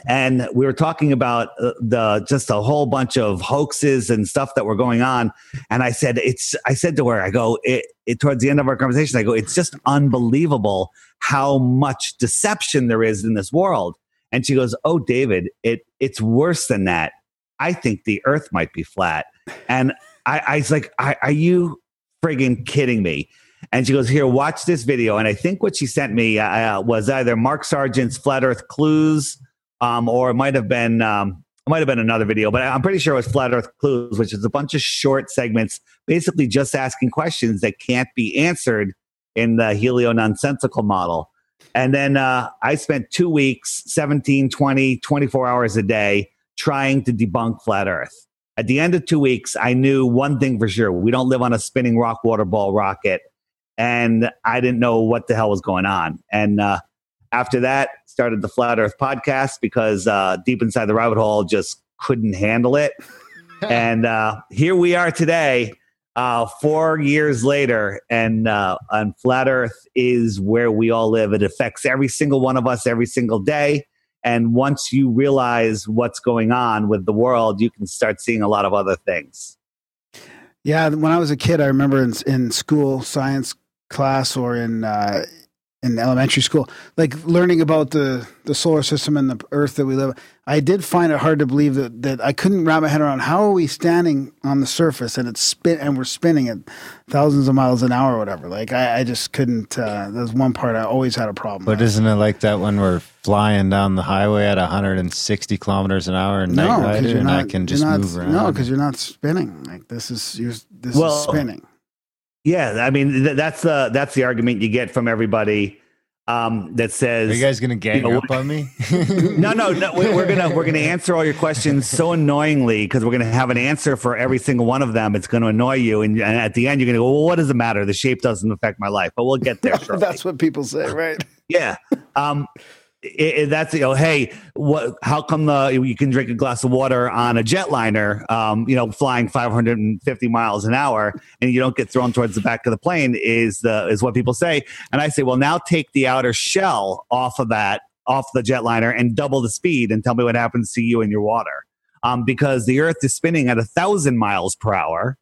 and we were talking about uh, the just a whole bunch of hoaxes and stuff that were going on. And I said, "It's." I said to her, "I go it, it towards the end of our conversation. I go, it's just unbelievable how much deception there is in this world." And she goes, "Oh, David, it it's worse than that. I think the Earth might be flat." And I, I was like, "Are you friggin' kidding me?" And she goes, "Here, watch this video." And I think what she sent me uh, was either Mark Sargent's Flat Earth Clues um, or it might have been um, might have been another video, but I'm pretty sure it was Flat Earth Clues, which is a bunch of short segments, basically just asking questions that can't be answered in the helio nonsensical model. And then uh, I spent two weeks, 17, 20, 24 hours a day trying to debunk flat Earth. At the end of two weeks, I knew one thing for sure. We don't live on a spinning rock water ball rocket. And I didn't know what the hell was going on. And uh, after that, started the Flat Earth podcast because uh, Deep Inside the Rabbit Hole just couldn't handle it. and uh, here we are today, uh, four years later, and uh, and Flat Earth is where we all live. It affects every single one of us every single day. And once you realize what's going on with the world, you can start seeing a lot of other things. Yeah, when I was a kid, I remember in, in school science class or in uh, in elementary school, like learning about the, the solar system and the Earth that we live. I did find it hard to believe that, that I couldn't wrap my head around how are we standing on the surface and it's spin and we're spinning at thousands of miles an hour or whatever. Like I, I just couldn't. Uh, that's one part I always had a problem. But with. isn't it like that when we're flying down the highway at 160 kilometers an hour and no, Knight Rider, and not, I can just not, move around? No, because you're not spinning. Like this is you're this Well, is spinning. Yeah, I mean th- that's the that's the argument you get from everybody um, that says Are you guys gonna gang know, up on me? no, no, no. we- We're gonna we're gonna answer all your questions so annoyingly because we're gonna have an answer for every single one of them. It's gonna annoy you, and, and at the end, you're gonna go, "Well, what does it matter? The shape doesn't affect my life." But we'll get there. That's what people say, right? yeah. Um, it, it- that's you know, hey, what? How come the you can drink a glass of water on a jetliner, um, you know, flying 550 miles an hour, and you don't get thrown towards the back of the plane? Is the is what people say, and I say, well, now take the outer shell off of that, off the jetliner, and double the speed, and tell me what happens to you in your water, um, because the Earth is spinning at a thousand miles per hour.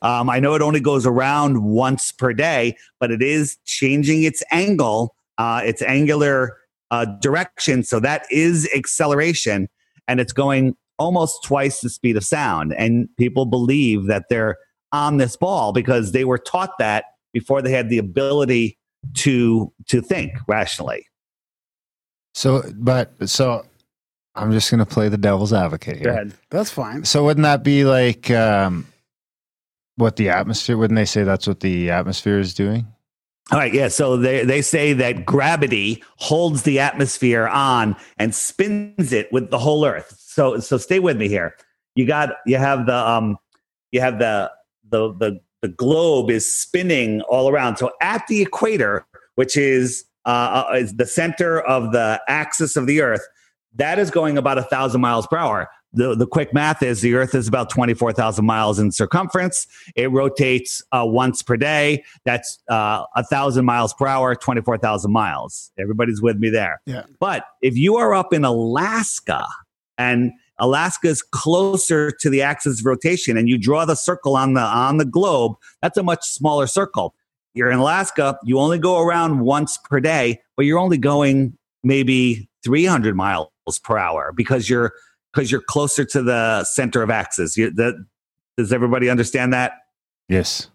Um, I know it only goes around once per day, but it is changing its angle, uh, its angular uh, direction. So that is acceleration, and it's going almost twice the speed of sound. And people believe that they're on this ball because they were taught that before they had the ability to to think rationally. so, but so I'm just gonna play the devil's advocate here. That's fine. So wouldn't that be like um, what the atmosphere? Wouldn't they say that's what the atmosphere is doing? All right, yeah. So they, they say that gravity holds the atmosphere on and spins it with the whole Earth. So so stay with me here. You got you have the um you have the the the the globe is spinning all around. So at the equator, which is uh, uh, is the center of the axis of the Earth, that is going about a thousand miles per hour. The, the quick math is the Earth is about 24,000 miles in circumference. It rotates uh, once per day. That's uh, a thousand miles per hour, 24,000 miles. Everybody's with me there. Yeah. But if you are up in Alaska and Alaska is closer to the axis of rotation and you draw the circle on the on the globe, that's a much smaller circle. You're in Alaska, you only go around once per day, but you're only going maybe 300 miles per hour because you're because you're closer to the center of axis. You, the, does everybody understand that? Yes.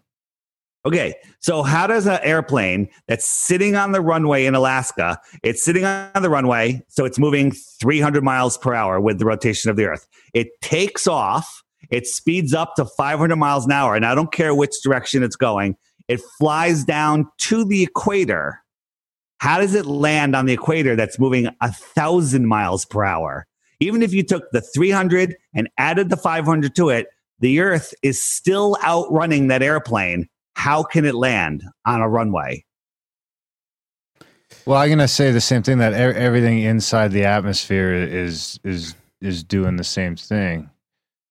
Okay, so how does an airplane that's sitting on the runway in Alaska, it's sitting on the runway, so it's moving 300 miles per hour with the rotation of the Earth. It takes off, it speeds up to 500 miles an hour, and I don't care which direction it's going, it flies down to the equator. How does it land on the equator that's moving a thousand miles per hour? Even if you took the 300 and added the 500 to it, the Earth is still outrunning that airplane. How can it land on a runway? Well, I'm gonna say the same thing that everything inside the atmosphere is is is doing the same thing.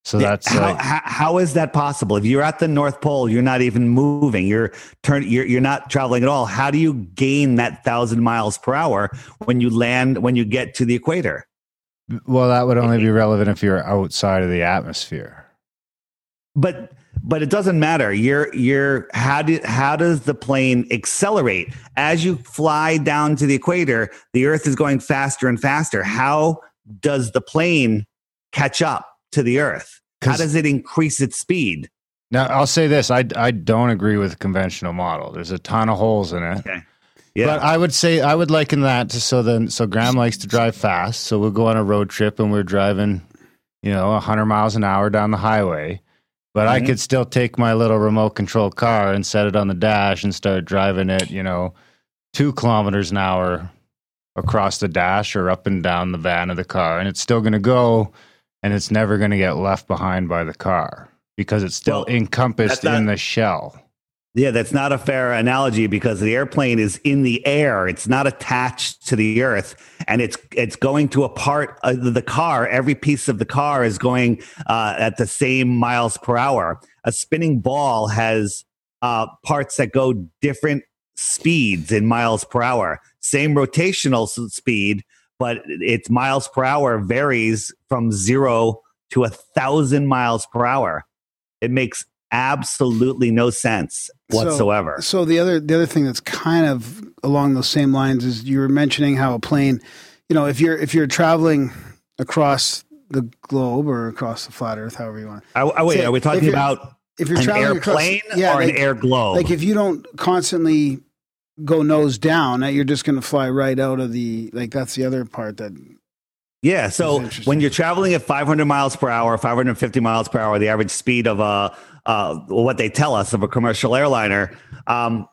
So that's how, like, how, how is that possible? If you're at the North Pole, you're not even moving. You're turn. You're, you're not traveling at all. How do you gain that thousand miles per hour when you land when you get to the equator? Well, that would only be relevant if you're outside of the atmosphere. but but it doesn't matter. You're you're how do how does the plane accelerate? As you fly down to the equator the earth is going faster and faster. How does the plane catch up to the earth? How does it increase its speed? Now, I'll say this: I I don't agree with the conventional model. There's a ton of holes in it. Yeah But I would say I would liken that to so then so Graham likes to drive fast. So we'll go on a road trip and we're driving, you know, hundred miles an hour down the highway. But I Mhm. could still take my little remote control car and set it on the dash and start driving it, you know, two kilometers an hour across the dash or up and down the van of the car. And it's still gonna go and it's never gonna get left behind by the car because it's still Well, encompassed not- in the shell. Yeah, that's not a fair analogy because the airplane is in the air. It's not attached to the earth, and it's it's going to a part of the car. Every piece of the car is going uh, at the same miles per hour. A spinning ball has uh, parts that go different speeds in miles per hour. Same rotational speed, but its miles per hour varies from zero to a thousand miles per hour. It makes absolutely no sense whatsoever. So the other the other thing that's kind of along those same lines is you were mentioning how a plane, you know, if you're if you're traveling across the globe or across the flat Earth, however you want. I, I, wait, Say, are we talking about If you're an traveling airplane across, yeah, or like, an air globe? like if you don't constantly go nose down, you're just going to fly right out of the like. That's the other part that yeah, so when you're traveling at 500 miles per hour, 550 miles per hour, the average speed of a uh, what they tell us of a commercial airliner, um,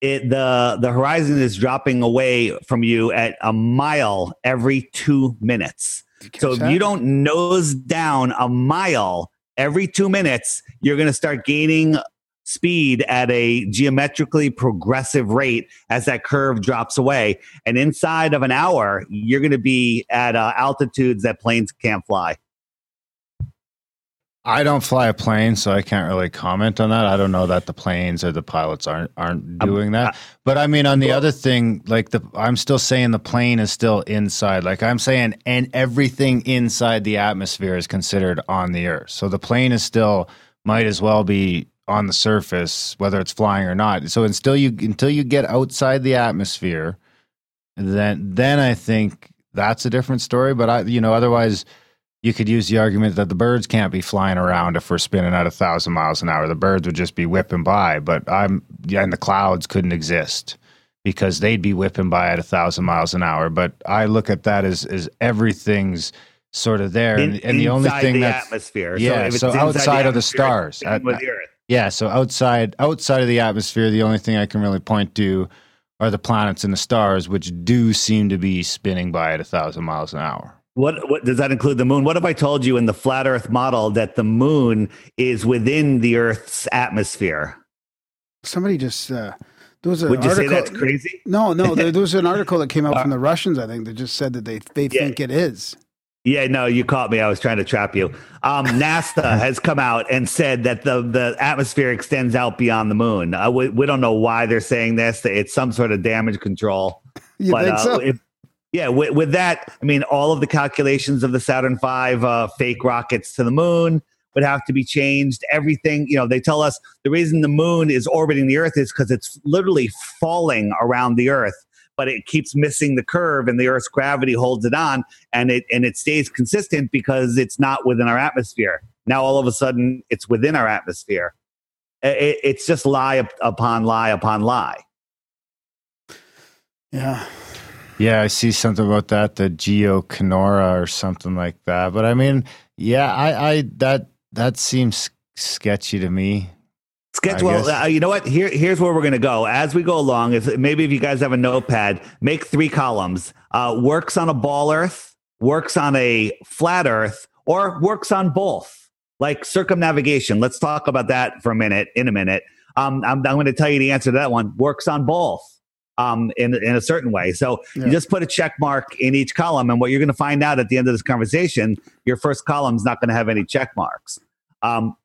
it the the horizon is dropping away from you at a mile every two minutes. So if you don't nose down a mile every two minutes, you're going to start gaining speed at a geometrically progressive rate as that curve drops away. And inside of an hour, you're going to be at uh, altitudes that planes can't fly. I don't fly a plane, so I can't really comment on that. I don't know that the planes or the pilots aren't aren't um, doing that. Uh, but I mean, on the other thing, like the I'm still saying the plane is still inside. Like I'm saying, and everything inside the atmosphere is considered on the Earth. So the plane is still might as well be on the surface, whether it's flying or not. So until you until you get outside the atmosphere, then then I think that's a different story. But I, you know, otherwise you could use the argument that the birds can't be flying around if we're spinning at a thousand miles an hour. The birds would just be whipping by, but I'm yeah, and the clouds couldn't exist because they'd be whipping by at a thousand miles an hour. But I look at that as as everything's sort of there, In- and, and the only thing the that's atmosphere. Yeah, so inside outside of the stars, at- with the Earth. yeah. So outside outside of the atmosphere, the only thing I can really point to are the planets and the stars, which do seem to be spinning by at a thousand miles an hour. What what does that include the moon? What if I told you in the flat Earth model that the moon is within the Earth's atmosphere? somebody just uh, there was an Would you say article. that's crazy? No, no, there, there was an article that came out from the Russians. I think that just said that they they Yeah. think it is. Yeah, no, you caught me. I was trying to trap you. Um, NASA has come out and said that the, the atmosphere extends out beyond the moon. Uh, we, we don't know why they're saying this. It's some sort of damage control. You think uh, so? if- yeah, with, with that, I mean, all of the calculations of the Saturn V uh, fake rockets to the moon would have to be changed. Everything, you know, they tell us the reason the moon is orbiting the Earth is because it's literally falling around the Earth, but it keeps missing the curve, and the Earth's gravity holds it on, and it and it stays consistent because it's not within our atmosphere. Now, all of a sudden, it's within our atmosphere. It, it's just lie upon lie upon lie. yeah. Yeah, I see something about that, the geocorona or something like that. But I mean, yeah, I, I that that seems sketchy to me. Sketch. Well, uh, you know what? Here, here's where we're going to go as we go along. If maybe if you guys have a notepad, make three columns. Uh, works on a ball Earth, works on a flat Earth, or works on both, like circumnavigation. Let's talk about that for a minute. In a minute, um, I'm, I'm going to tell you the answer to that one. Works on both. Um, in in a certain way. So Yeah. you just put a check mark in each column, and what you're going to find out at the end of this conversation, your first column is not going to have any check marks. Um,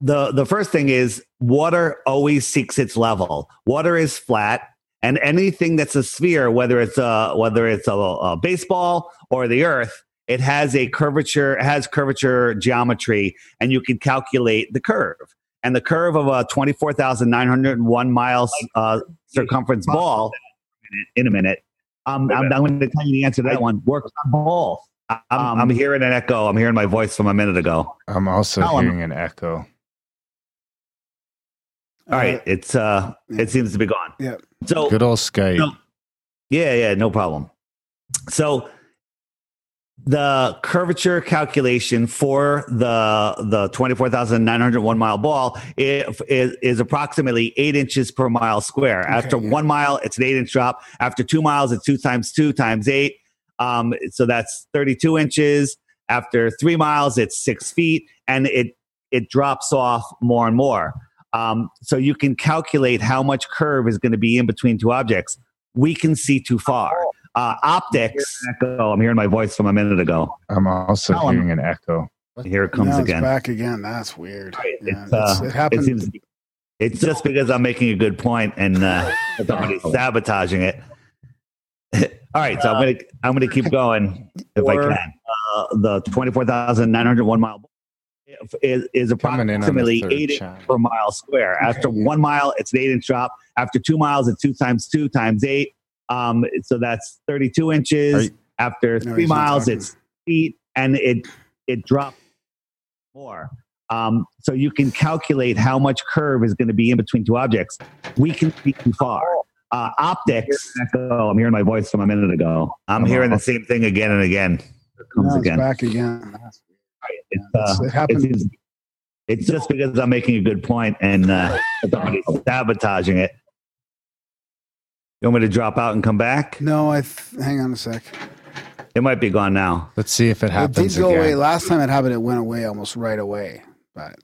the the first thing is water always seeks its level. Water is flat And anything that's a sphere, whether it's a whether it's a, a baseball or the Earth, it has a curvature, has curvature geometry, and you can calculate the curve. And the curve of a 24,901 miles uh, circumference ball in a minute. Um, I'm, I'm going to tell you the answer to that one. Works on both. I'm, I'm hearing an echo. I'm hearing my voice from a minute ago. I'm also Tell 'em. hearing an echo. All right, it's uh, it seems to be gone. Yeah. So Good old Skype. No. Yeah, yeah, no problem. So the curvature calculation for the the 24,901 mile ball is, approximately eight inches per mile square. After yeah. one mile, it's an eight inch drop. After two miles, it's two times two times eight. Um, so that's 32 inches. After three miles, it's six feet, and it it drops off more and more. Um, so you can calculate how much curve is going to be in between two objects. We can see too far. Uh, optics. Echo. I'm hearing my voice from a minute ago. I'm also Tell 'em. hearing an echo. Here it comes now it's again. back again. That's weird. Right, Yeah, it's, uh, it happened. It seems, it's just because I'm making a good point and uh, somebody's sabotaging it. All right, so I'm gonna I'm gonna keep going if I can. Uh, the twenty four thousand nine hundred one mile is, is Coming in approximately eight inches channel. per mile square. After one mile, it's an eight inch drop. After two miles, it's two times two times eight. Um, so that's thirty two inches. you- After three he's miles, it's feet, and it it drops more. Um, so you can calculate how much curve is going to be in between two objects. We can see too far. Uh, optics. Echo. I'm hearing my voice from a minute ago. I'm Come hearing on. the same thing again and again. It comes now again. back again. It's, It's- uh, it happened- it's, it's just because I'm making a good point and uh, somebody's sabotaging it. You want me to drop out and come back? No, I th- hang on a sec. It might be gone now. Let's see if it happens. It happens did go again. away last time. It happened. It went away almost right away. But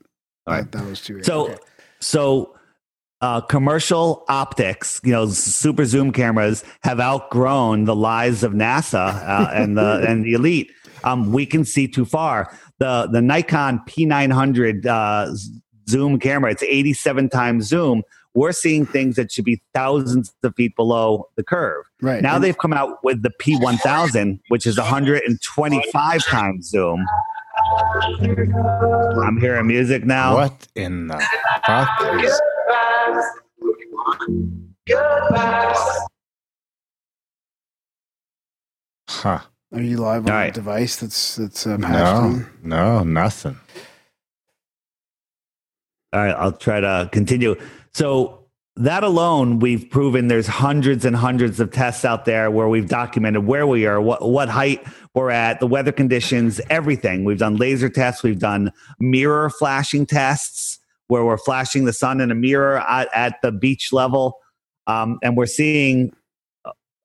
All right. that, that was too. So, okay. so uh, commercial optics, you know, super zoom cameras have outgrown the lies of NASA uh, and the and the elite. Um, we can see too far. The the Nikon P900 uh, zoom camera, it's 87 times zoom. We're seeing things that should be thousands of feet below the curve. right Now And- they've come out with the P1000, which is 125 times zoom. I'm hearing music now. What in the fuck is Huh. Are you live on All a right. device that's that's patched No, no, nothing. All right, I'll try to continue. So that alone, we've proven there's hundreds and hundreds of tests out there where we've documented where we are, what what height we're at, the weather conditions, everything. We've done laser tests, we've done mirror flashing tests where we're flashing the sun in a mirror at, at the beach level, um, and we're seeing.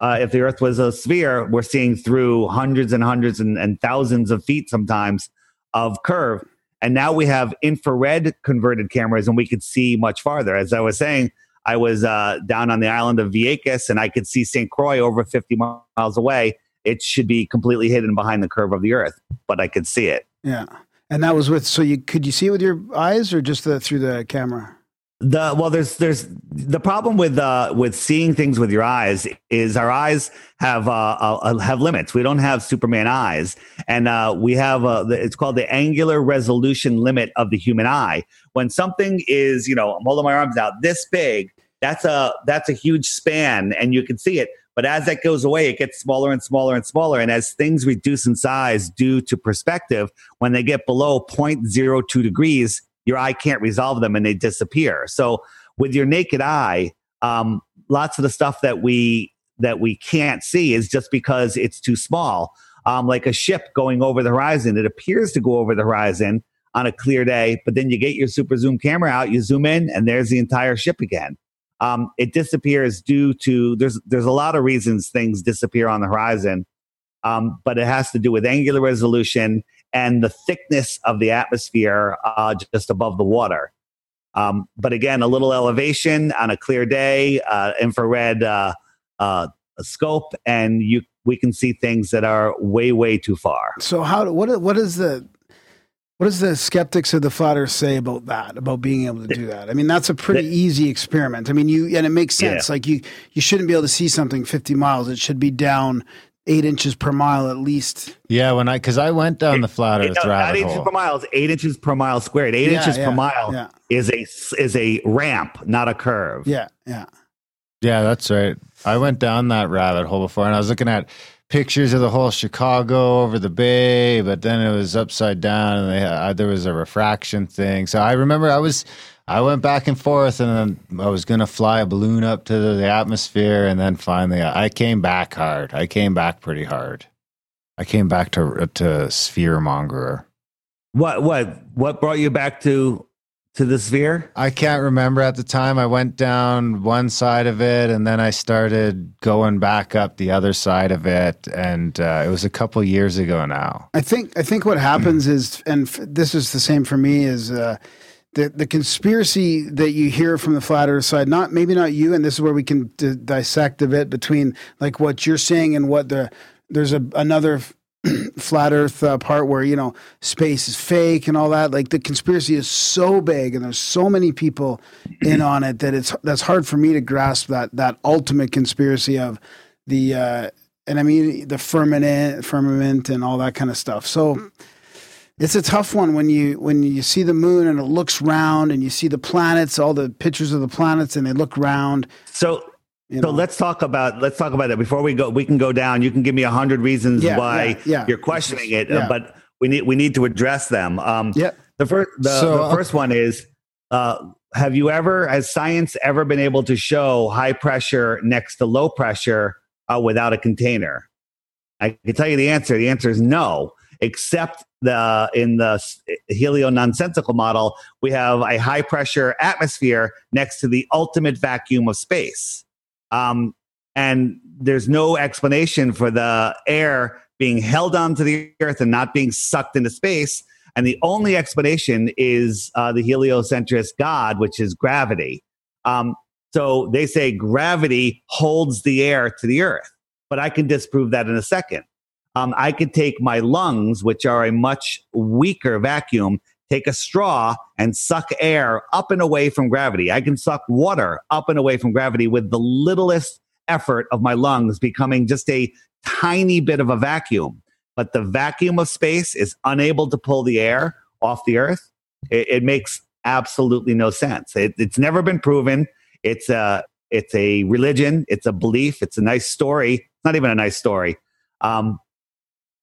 Uh, if the Earth was a sphere, we're seeing through hundreds and hundreds and, and thousands of feet sometimes of curve. And now we have infrared converted cameras and we could see much farther. As I was saying, I was uh, down on the island of Vieques and I could see St. Croix over 50 miles away. It should be completely hidden behind the curve of the earth, but I could see it. Yeah, and that was with. So you could you see it with your eyes or just the, through the camera? The well, there's there's the problem with uh with seeing things with your eyes is our eyes have uh, uh have limits. We don't have Superman eyes, and uh, we have uh, it's called the angular resolution limit of the human eye. When something is, you know, I'm holding my arms out this big, that's a that's a huge span, and you can see it. But as that goes away, it gets smaller and smaller and smaller. And as things reduce in size due to perspective, when they get below 0.02 degrees, your eye can't resolve them and they disappear. So with your naked eye, um, lots of the stuff that we that we can't see is just because it's too small. Um, like a ship going over the horizon, it appears to go over the horizon on a clear day, but then you get your super zoom camera out, you zoom in, and there's the entire ship again. Um, it disappears due to there's there's a lot of reasons things disappear on the horizon, um, but it has to do with angular resolution and the thickness of the atmosphere uh, just above the water. Um, but again, a little elevation on a clear day, uh, infrared uh, uh, scope, and you we can see things that are way way too far. So how what what is the What does the skeptics of the flat Earth say about that? About being able to do that? I mean, that's a pretty easy experiment. I mean, you and it makes sense. Yeah. Like you, you shouldn't be able to see something fifty miles. It should be down eight inches per mile at least. Yeah, when I because I went down the flat Earth No, not rabbit eight inches hole. per mile, it's eight inches per mile squared. Eight Yeah, inches yeah, per mile yeah. is a is a ramp, not a curve. Yeah, yeah. Yeah, that's right. I went down that rabbit hole before, and I was looking at pictures of the whole Chicago over the bay, but then it was upside down, and they had, uh, there was a refraction thing. So I remember I was. I went back and forth, and then I was going to fly a balloon up to the, the atmosphere, and then finally I came back hard. I came back pretty hard. I came back to to sphere mongerer. What what what brought you back to to the sphere? I can't remember at the time. I went down one side of it, and then I started going back up the other side of it, and uh, it was a couple years ago now. I think I think what happens is, and f- this is the same for me, is uh, the the conspiracy that you hear from the flat Earth side. Not maybe not you, and this is where we can d- dissect a bit between like what you're saying and what the there's a another flat Earth uh, part where you know space is fake and all that. Like the conspiracy is so big, and there's so many people in on it that it's that's hard for me to grasp that that ultimate conspiracy of the. Uh, and I mean the firmament, firmament, and all that kind of stuff. So it's a tough one when you when you see the moon and it looks round, and you see the planets, all the pictures of the planets, and they look round. So You so know. let's talk about let's talk about that before we go. We can go down. You can give me a hundred reasons Yeah, why yeah, yeah. you're questioning it, uh, Yeah. but we need we need to address them. Um, Yep. The first the, So, the uh, first one is uh, have you ever has science ever been able to show high pressure next to low pressure uh, without a container? I can tell you the answer. The answer is no, except the in the helio nonsensical model, we have a high pressure atmosphere next to the ultimate vacuum of space. Um, and there's no explanation for the air being held onto the earth and not being sucked into space. And the only explanation is uh, the heliocentrist God, which is gravity. Um, so they say gravity holds the air to the earth, but I can disprove that in a second. Um, I could take my lungs, which are a much weaker vacuum, take a straw and suck air up and away from gravity. I can suck water up and away from gravity with the littlest effort of my lungs becoming just a tiny bit of a vacuum. But the vacuum of space is unable to pull the air off the earth. It, it makes absolutely no sense. It, it's never been proven. It's a it's a religion. It's a belief. It's a nice story. It's not even a nice story. Um,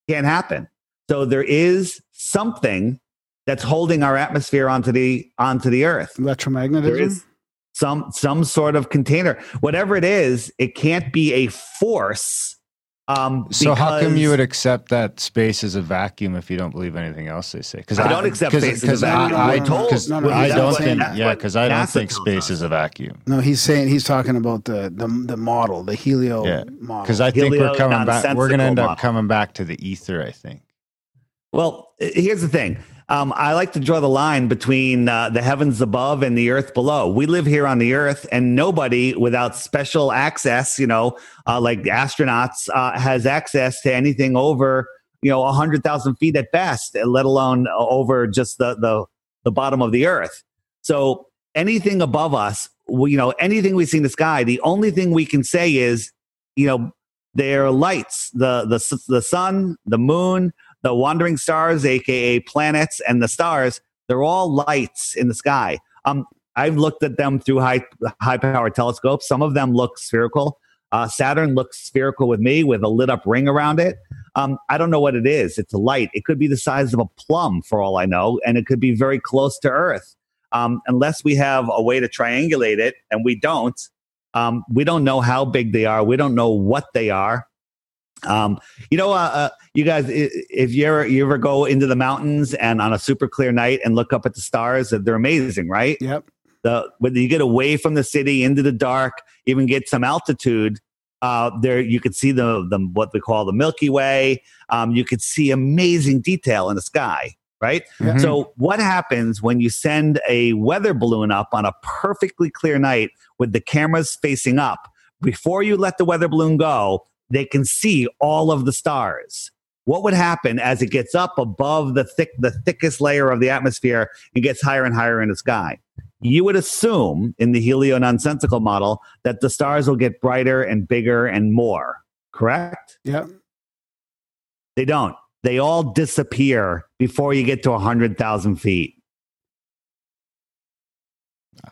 can't happen. So there is something that's holding our atmosphere onto the onto the earth. Electromagnetism. There is some some sort of container. Whatever it is, it can't be a force. Um, So how come you would accept that space is a vacuum if you don't believe anything else they say? Because I don't accept space as a vacuum. I, We're told- because No, no, I don't think, that's yeah, because I don't think space us. is a vacuum. No, he's saying he's talking about the the, the model, the helio Yeah, model. Because I think we're coming back. We're going to end Helio-nonsensical up coming back to the ether. I think. Well, here's the thing. Um, I like to draw the line between uh, the heavens above and the earth below. We live here on the earth, and nobody without special access, you know, uh, like astronauts, uh, has access to anything over, you know, 100,000 feet at best, let alone over just the, the, the bottom of the earth. So anything above us, we, you know, anything we see in the sky, the only thing we can say is, you know, they're lights, the, the, the sun, the moon, the wandering stars, aka planets, and the stars, they're all lights in the sky. Um, I've looked at them through high high power telescopes. Some of them look spherical. Uh, Saturn looks spherical with me with a lit up ring around it. Um, I don't know what it is. It's a light. It could be the size of a plum for all I know, and it could be very close to Earth. Um, unless we have a way to triangulate it, and we don't, um, we don't know how big they are. We don't know what they are. Um, you know, uh, uh, you guys, if you ever you ever go into the mountains and on a super clear night and look up at the stars, they're amazing, right? Yep. The when you get away from the city into the dark, even get some altitude, uh, there you could see the the what we call the Milky Way. Um, you could see amazing detail in the sky, right? Mhm. So, what happens when you send a weather balloon up on a perfectly clear night with the cameras facing up? Before you let the weather balloon go, they can see all of the stars. what would happen as it gets up above the thick, the thickest layer of the atmosphere and gets higher and higher in the sky? You would assume in the helio nonsensical model that the stars will get brighter and bigger and more, correct? Yeah. They don't. They all disappear before you get to 100,000 feet.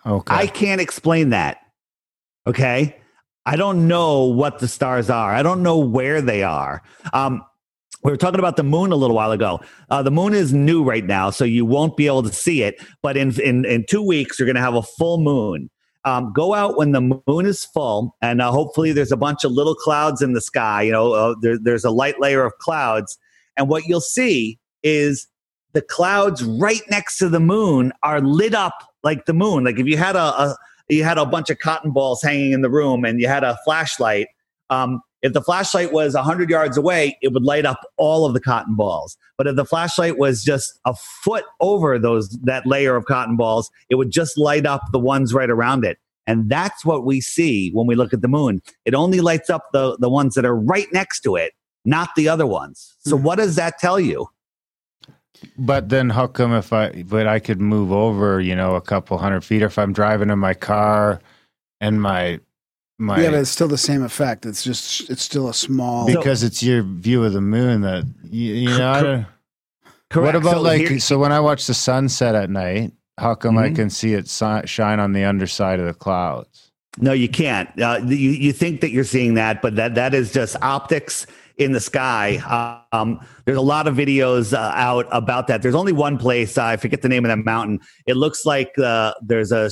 Okay. I can't explain that. Okay. I don't know what the stars are. I don't know where they are. Um, we were talking about the moon a little while ago. Uh, the moon is new right now, so you won't be able to see it. But in in, in two weeks, you're going to have a full moon. Um, go out when the moon is full, and uh, hopefully there's a bunch of little clouds in the sky. You know, uh, there, there's a light layer of clouds, and what you'll see is the clouds right next to the moon are lit up like the moon. Like if you had a, a you had a bunch of cotton balls hanging in the room, and you had a flashlight. Um, if the flashlight was 100 yards away, it would light up all of the cotton balls. But if the flashlight was just a foot over those that layer of cotton balls, it would just light up the ones right around it. And that's what we see when we look at the moon. It only lights up the, the ones that are right next to it, not the other ones. So what does that tell you? But then how come if I but I could move over, you know, a couple hundred feet or if I'm driving in my car and my my yeah, but it's still the same effect. It's just it's still a small. because it's your view of the moon that you, you know I Correct. What about So like here- so when I watch the sunset at night, how come I Mhm. can see it si- shine on the underside of the clouds? No, you can't. Uh, you you think that you're seeing that, but that that is just optics in the sky. Um, there's a lot of videos uh, out about that. There's only one place. Uh, I forget the name of that mountain. It looks like uh, there's a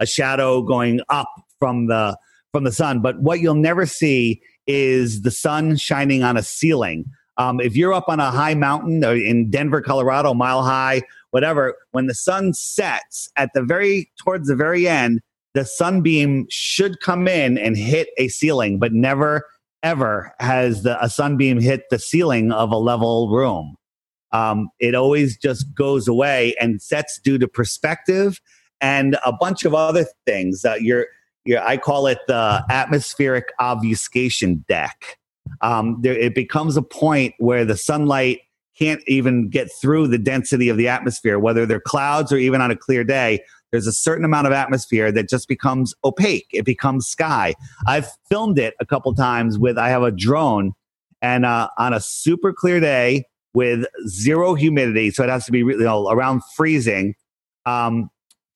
a shadow going up from the from the sun, but what you'll never see is the sun shining on a ceiling. Um, if you're up on a high mountain uh, in Denver, Colorado, mile high, whatever, when the sun sets at the very towards the very end, the sunbeam should come in and hit a ceiling, but never ever has the, a sunbeam hit the ceiling of a level room. Um, it always just goes away and sets due to perspective and a bunch of other things. Uh, you're, you're, I call it the atmospheric obfuscation deck. Um, there, it becomes a point where the sunlight can't even get through the density of the atmosphere, whether they're clouds or even on a clear day there's a certain amount of atmosphere that just becomes opaque. It becomes sky. I've filmed it a couple times with, I have a drone and uh, on a super clear day with zero humidity. So it has to be you know, around freezing, um,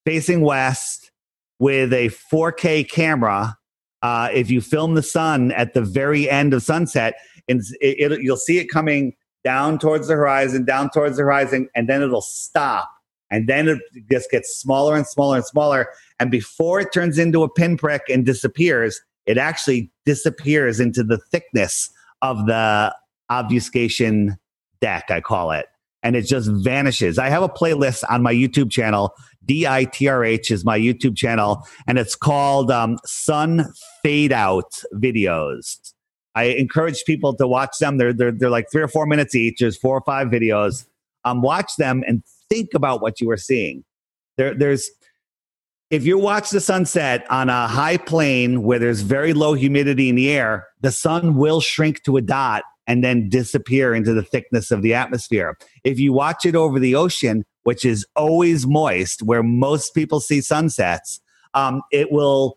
facing west with a 4K camera. Uh, if you film the sun at the very end of sunset, and it, it, you'll see it coming down towards the horizon, down towards the horizon, and then it'll stop and then it just gets smaller and smaller and smaller. And before it turns into a pinprick and disappears, it actually disappears into the thickness of the obfuscation deck, I call it. And it just vanishes. I have a playlist on my YouTube channel. DITRH is my YouTube channel, and it's called um, Sun Fade Out Videos. I encourage people to watch them. They're, they're, they're like three or four minutes each. There's four or five videos. Um, watch them and think about what you are seeing. There, there's if you watch the sunset on a high plane where there's very low humidity in the air, the sun will shrink to a dot and then disappear into the thickness of the atmosphere. If you watch it over the ocean, which is always moist, where most people see sunsets, um, it will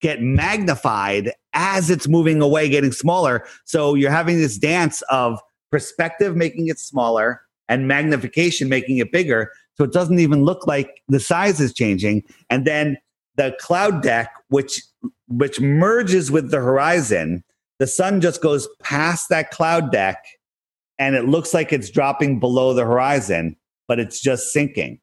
get magnified as it's moving away, getting smaller. So you're having this dance of perspective making it smaller and magnification making it bigger. So it doesn't even look like the size is changing. And then the cloud deck, which which merges with the horizon, the sun just goes past that cloud deck and it looks like it's dropping below the horizon, but it's just sinking.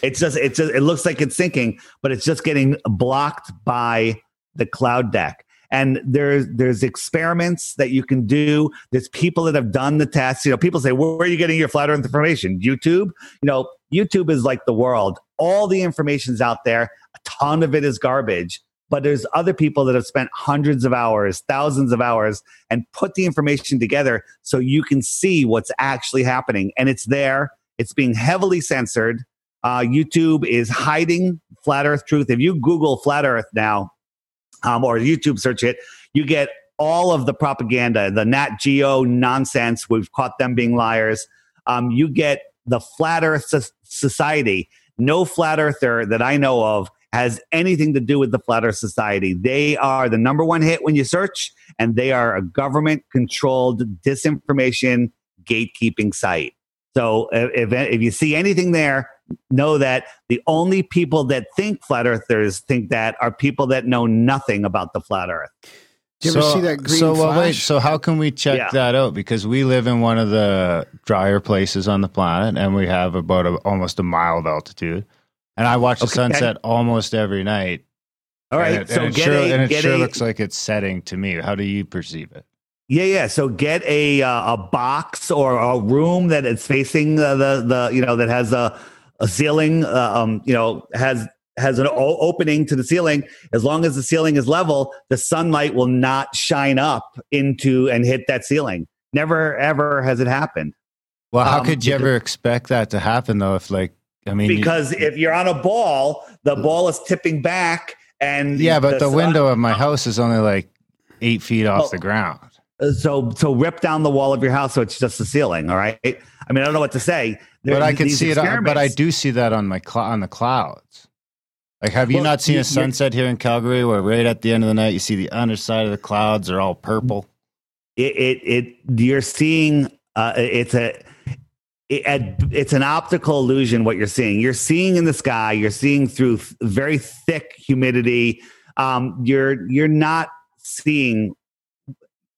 It's just it's just it looks like it's sinking, but it's just getting blocked by the cloud deck and there's there's experiments that you can do. There's people that have done the tests you know people say where are you getting your flat earth information? Youtube? You know youtube is like the world. All the information's out there. A ton of it is garbage. But there's other people that have spent hundreds of hours thousands of hours and put the information together so you can see what's actually happening. And it's there. It's being heavily censored. Uh, youtube is hiding flat earth truth. If you google flat earth now um, or YouTube search it, you get all of the propaganda, the Nat Geo nonsense. We've caught them being liars. Um, you get the Flat Earth so- Society. No flat earther that I know of has anything to do with the Flat Earth Society. They are the number one hit when you search, and they are a government controlled disinformation gatekeeping site. So if, if you see anything there, know that the only people that think flat earthers think that are people that know nothing about the flat earth. Do you ever see that green so, well, flash? wait, so how can we check Yeah. that out? Because we live in one of the drier places on the planet, and we have about a, almost a mile of altitude. And I watch the Okay. sunset almost every night. All right, and it, so and it get sure, a, and it get sure a looks like it's setting to me. How do you perceive it? yeah, yeah. So get a uh, a box or a room that it's facing uh, the the you know that has a a ceiling. Uh, um, you know has has an o- opening to the ceiling. As long as the ceiling is level, the sunlight will not shine up into and hit that ceiling. Never ever has it happened. Well, how Um, could you ever expect that to happen, though? If, like, I mean, you- because if you're on a ball, the ball is tipping back, and yeah, but the, sun- window of my house is only like eight feet off Well, the ground. So so rip down the wall of your house so it's just the ceiling. All right. I mean, I don't know what to say. There- But I can see it. But I do see that on my cl- on the clouds. Like, have you Well, not seen you- a sunset here in Calgary, where right at the end of the night you see the underside of the clouds are all purple? It it, it you're seeing. Uh, it's a. It, it's an optical illusion what you're seeing you're seeing in the sky you're seeing through very thick humidity um, you're you're not seeing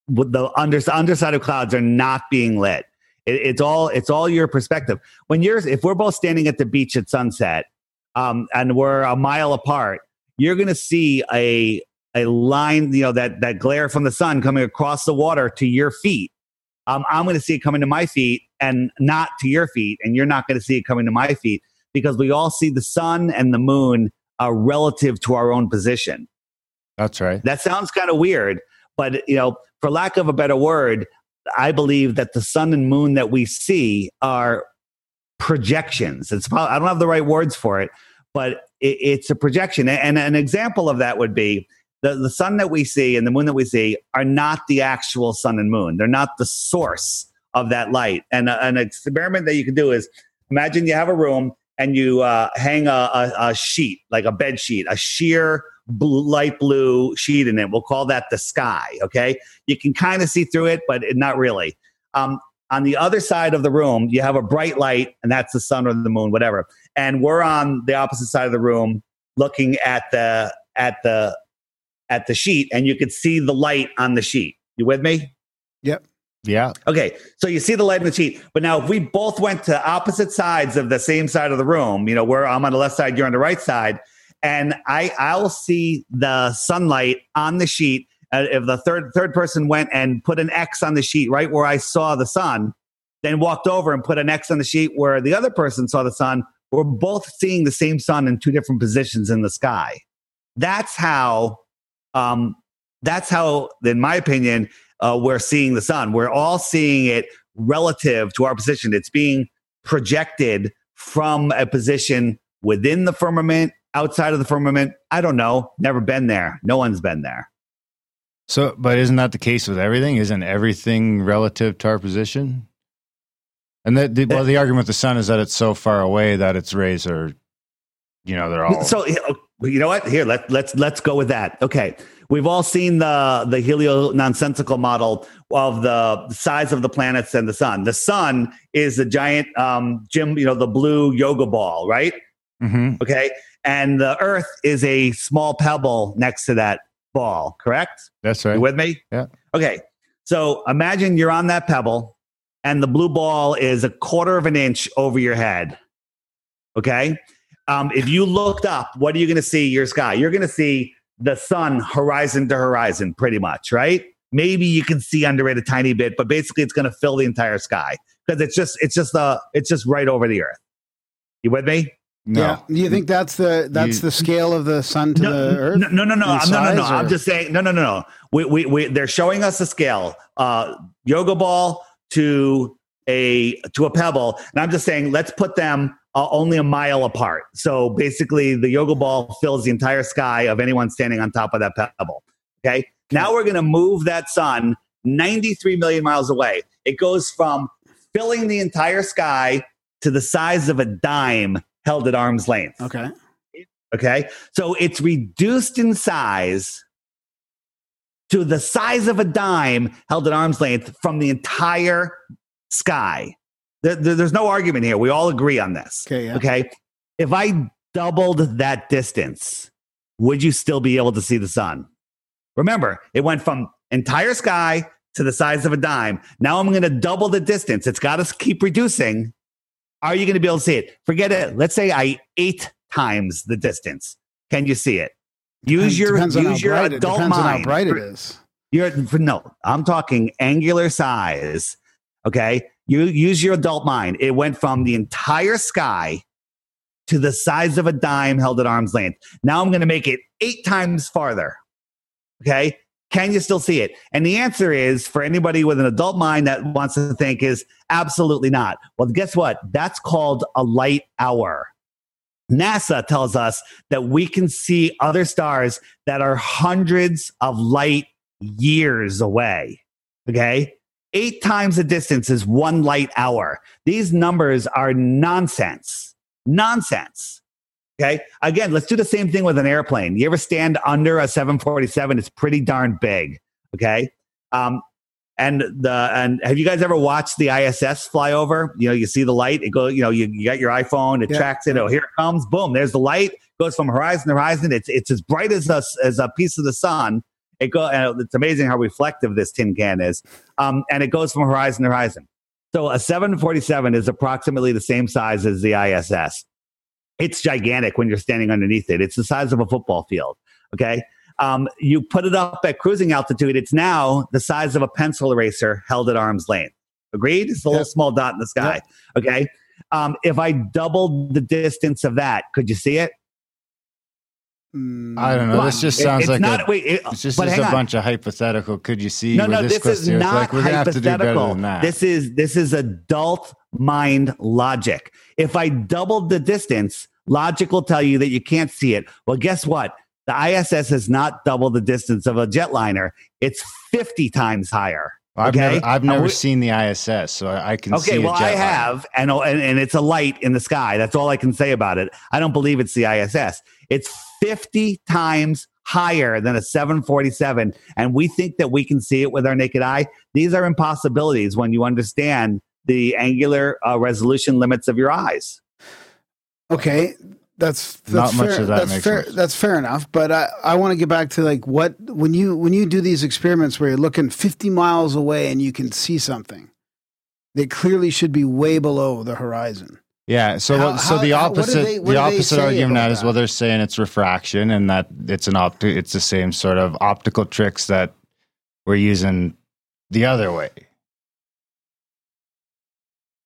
the under, underside of clouds are not being lit. It, it's all it's all your perspective. When you're if we're both standing at the beach at sunset um, and we're a mile apart you're going to see a a line you know that that glare from the sun coming across the water to your feet. Um, i'm going to see it coming to my feet and not to your feet and you're not going to see it coming to my feet because we all see the sun and the moon uh, relative to our own position. That's right. that sounds kind of weird, but you know, for lack of a better word, I believe that the sun and moon that we see are projections. It's probably, I don't have the right words for it, but it, it's a projection. And an example of that would be the, the sun that we see and the moon that we see are not the actual sun and moon. They're not the source of that light. And uh, an experiment that you can do is imagine you have a room and you uh, hang a, a, a sheet, like a bed sheet, a sheer blue, light blue sheet in it. We'll call that the sky. Okay. You can kind of see through it, but not really. Um, on the other side of the room, you have a bright light, and that's the sun or the moon, whatever. And we're on the opposite side of the room, looking at the at the at the sheet, and you could see the light on the sheet. You with me? Yep. Yeah. Okay, so you see the light in the sheet, but now if we both went to opposite sides of the same side of the room, you know, where I'm on the left side, you're on the right side, and I I'll see the sunlight on the sheet. Uh, if the third third person went and put an X on the sheet right where I saw the sun, then walked over and put an X on the sheet where the other person saw the sun, we're both seeing the same sun in two different positions in the sky. That's how. Um, that's how, in my opinion, uh, we're seeing the sun. We're all seeing it relative to our position. It's being projected from a position within the firmament, outside of the firmament. I don't know. Never been there. No one's been there. So, but isn't that the case with everything? Isn't everything relative to our position? And the, the, well, the argument with the sun is that it's so far away that its rays are, you know, they're all. So you know what? Here, let, let's let's go with that. Okay, we've all seen the the helio nonsensical model of the size of the planets and the sun. The sun is the giant um, gym, you know, the blue yoga ball, right? Mhm. Okay, and the Earth is a small pebble next to that ball. Correct? That's right. You with me? Yeah. Okay. So imagine you're on that pebble and the blue ball is a quarter of an inch over your head. Okay. Um, if you looked up, what are you going to see your sky? You're going to see the sun horizon to horizon, pretty much, right? Maybe you can see under it a tiny bit, but basically it's going to fill the entire sky because it's just it's just the it's just right over the earth. You with me? No. Yeah. Do you think that's the that's You- the scale of the sun to no, the earth? No, no, no, no, in no, no, no. size, I'm just saying. No, no, no, no. We, we, we, they're showing us a scale. Uh, yoga ball to a to a pebble, and I'm just saying, let's put them uh, only a mile apart. So basically, the yoga ball fills the entire sky of anyone standing on top of that pebble. Okay. Now we're going to move that sun 93 million miles away. It goes from filling the entire sky to the size of a dime held at arm's length. Okay. Okay. So it's reduced in size to the size of a dime held at arm's length from the entire sky. There- there- there's no argument here. We all agree on this. Okay. Yeah. Okay. If I doubled that distance, would you still be able to see the sun? Remember, it went from entire sky to the size of a dime. Now I'm going to double the distance. It's got to keep reducing. Are you going to be able to see it? Forget it. Let's say I eight times the distance. Can you see it? Use your use your bright it, adult depends on mind. how bright it is. You're for, no, I'm talking angular size. Okay. You use your adult mind. It went from the entire sky to the size of a dime held at arm's length. Now I'm going to make it eight times farther. Okay. Can you still see it? And the answer is for anybody with an adult mind that wants to think is absolutely not. Well, guess what? That's called a light hour. NASA tells us that we can see other stars that are hundreds of light years away. Okay. Eight times the distance is one light hour. These numbers are nonsense. Nonsense. Okay. Again, let's do the same thing with an airplane. You ever stand under a 747? It's pretty darn big. Okay. Um, and the and have you guys ever watched the ISS fly over? You know, you see the light. It goes. You know, you, you got your iPhone. It Yeah. tracks it. Oh, here it comes. Boom. There's the light. Goes from horizon to horizon. It's it's as bright as a as a piece of the sun. It go. It's amazing how reflective this tin can is. Um, and it goes from horizon to horizon. So a 747 is approximately the same size as the ISS. It's gigantic when you're standing underneath it. It's the size of a football field. Okay. Um, you put it up at cruising altitude. It's now the size of a pencil eraser held at arm's length. Agreed? It's a little Yep. small dot in the sky. Okay. Um, if I doubled the distance of that, could you see it? Mm, I don't know. This on. just It- sounds it's like not, a, wait, it- it's just, just a on. bunch of hypothetical. Could you see? No, no, this, this is not like we're gonna have to do better hypothetical. than that. This is this is adult mind logic. If I doubled the distance, logic will tell you that you can't see it. Well, guess what? The ISS has not doubled the distance of a jetliner. It's 50 times higher. I've okay? never, I've never we- seen the ISS, so I can see. It. Okay, well, I have, and, and and it's a light in the sky. That's all I can say about it. I don't believe it's the ISS. It's 50 times higher than a 747, and we think that we can see it with our naked eye. These are impossibilities when you understand the angular uh, resolution limits of your eyes. Okay, that's, that's Not much fair, of that that's makes fair. sense. That's fair enough. But I, I want to get back to like what when you when you do these experiments where you're looking 50 miles away and you can see something, they clearly should be way below the horizon. Yeah. So How- so how- the how- opposite they- the opposite argument about that is well they're saying it's refraction and that it's an opti- it's the same sort of optical tricks that we're using the other way.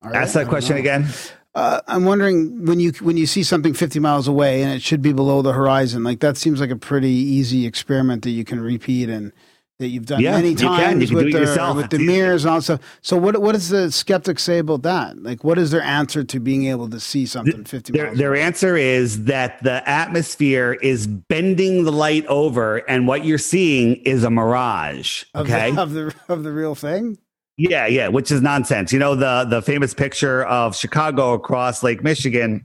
Ask that question know. again. Uh, I'm wondering when you when you see something 50 miles away and it should be below the horizon, like that seems like a pretty easy experiment that you can repeat and that you've done Yeah, many you times You can with the with the mirrors and all stuff. So what what does the skeptic say about that? Like what is their answer to being able to see something 50 Their, miles? their away? answer is that the atmosphere is bending the light over, and what you're seeing is a mirage. of the- Okay. of the of the real thing. Yeah, yeah, which is nonsense. You know the the famous picture of Chicago across Lake Michigan.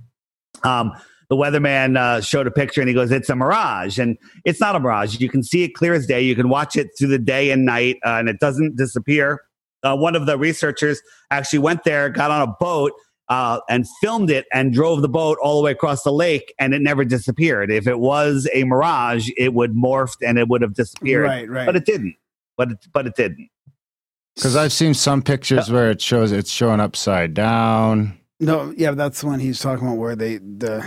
Um, the weatherman uh, showed a picture and he goes, "It's a mirage," and it's not a mirage. You can see it clear as day. You can watch it through the day and night, uh, and it doesn't disappear. Uh, one of the researchers actually went there, got on a boat, uh, and filmed it, and drove the boat all the way across the lake, and it never disappeared. If it was a mirage, it would morphed and it would have disappeared. Right, right. But it didn't. But it, but it didn't. Because I've seen some pictures where it shows it's showing upside down. no, yeah, that's the one he's talking about where they the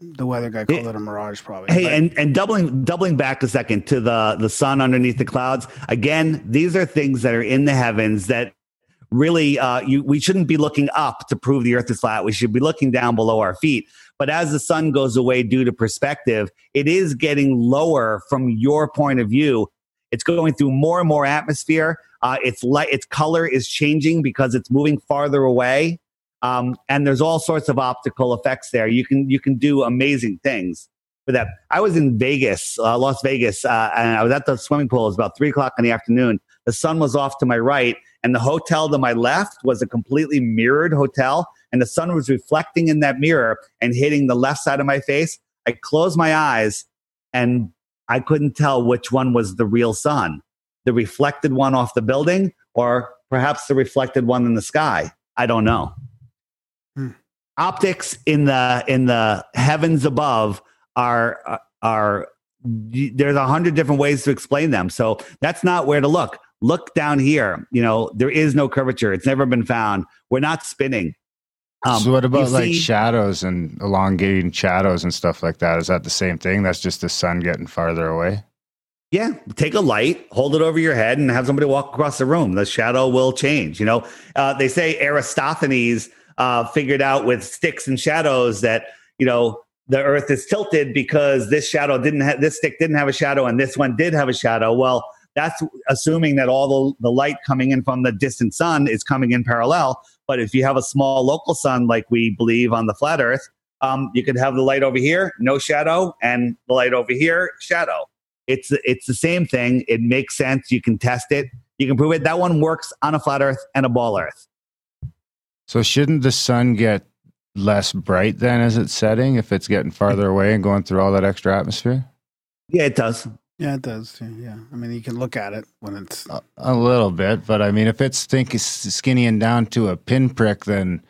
the weather guy called it a mirage probably. Hey, But- and, and doubling doubling back a second to the the sun underneath the clouds. Again, these are things that are in the heavens that really uh, you we shouldn't be looking up to prove the Earth is flat. We should be looking down below our feet. But as the sun goes away due to perspective, it is getting lower from your point of view. It's going through more and more atmosphere. Uh, its light, its color is changing because it's moving farther away. Um, and there's all sorts of optical effects there. You can you can do amazing things. for that. I was in Vegas, uh, Las Vegas, uh, and I was at the swimming pool. It was about three o'clock in the afternoon. The sun was off to my right, and the hotel to my left was a completely mirrored hotel, and the sun was reflecting in that mirror and hitting the left side of my face. I closed my eyes, and I couldn't tell which one was the real sun the reflected one off the building or perhaps the reflected one in the sky. I don't know. Hmm. Optics in the in the heavens above are are there's a hundred different ways to explain them. So that's not where to look. Look down here. You know, there is no curvature. It's never been found. We're not spinning. Um, so what about like see- shadows and elongating shadows and stuff like that? Is that the same thing? That's just the sun getting farther away. Yeah, take a light, hold it over your head, and have somebody walk across the room. The shadow will change. You know, uh, they say Aristophanes uh, figured out with sticks and shadows that you know the Earth is tilted because this shadow didn't have this stick didn't have a shadow and this one did have a shadow. Well, that's assuming that all the, the light coming in from the distant sun is coming in parallel. But if you have a small local sun, like we believe on the flat Earth, um, you could have the light over here, no shadow, and the light over here, shadow. It's it's the same thing. It makes sense. You can test it. You can prove it. That one works on a flat Earth and a ball Earth. So shouldn't the sun get less bright then as it's setting if it's getting farther away and going through all that extra atmosphere? Yeah, it does. Yeah, it does. Yeah, Yeah. I mean, you can look at it when it's. A, a little bit, but I mean, if it's think is skinnying down to a pinprick, then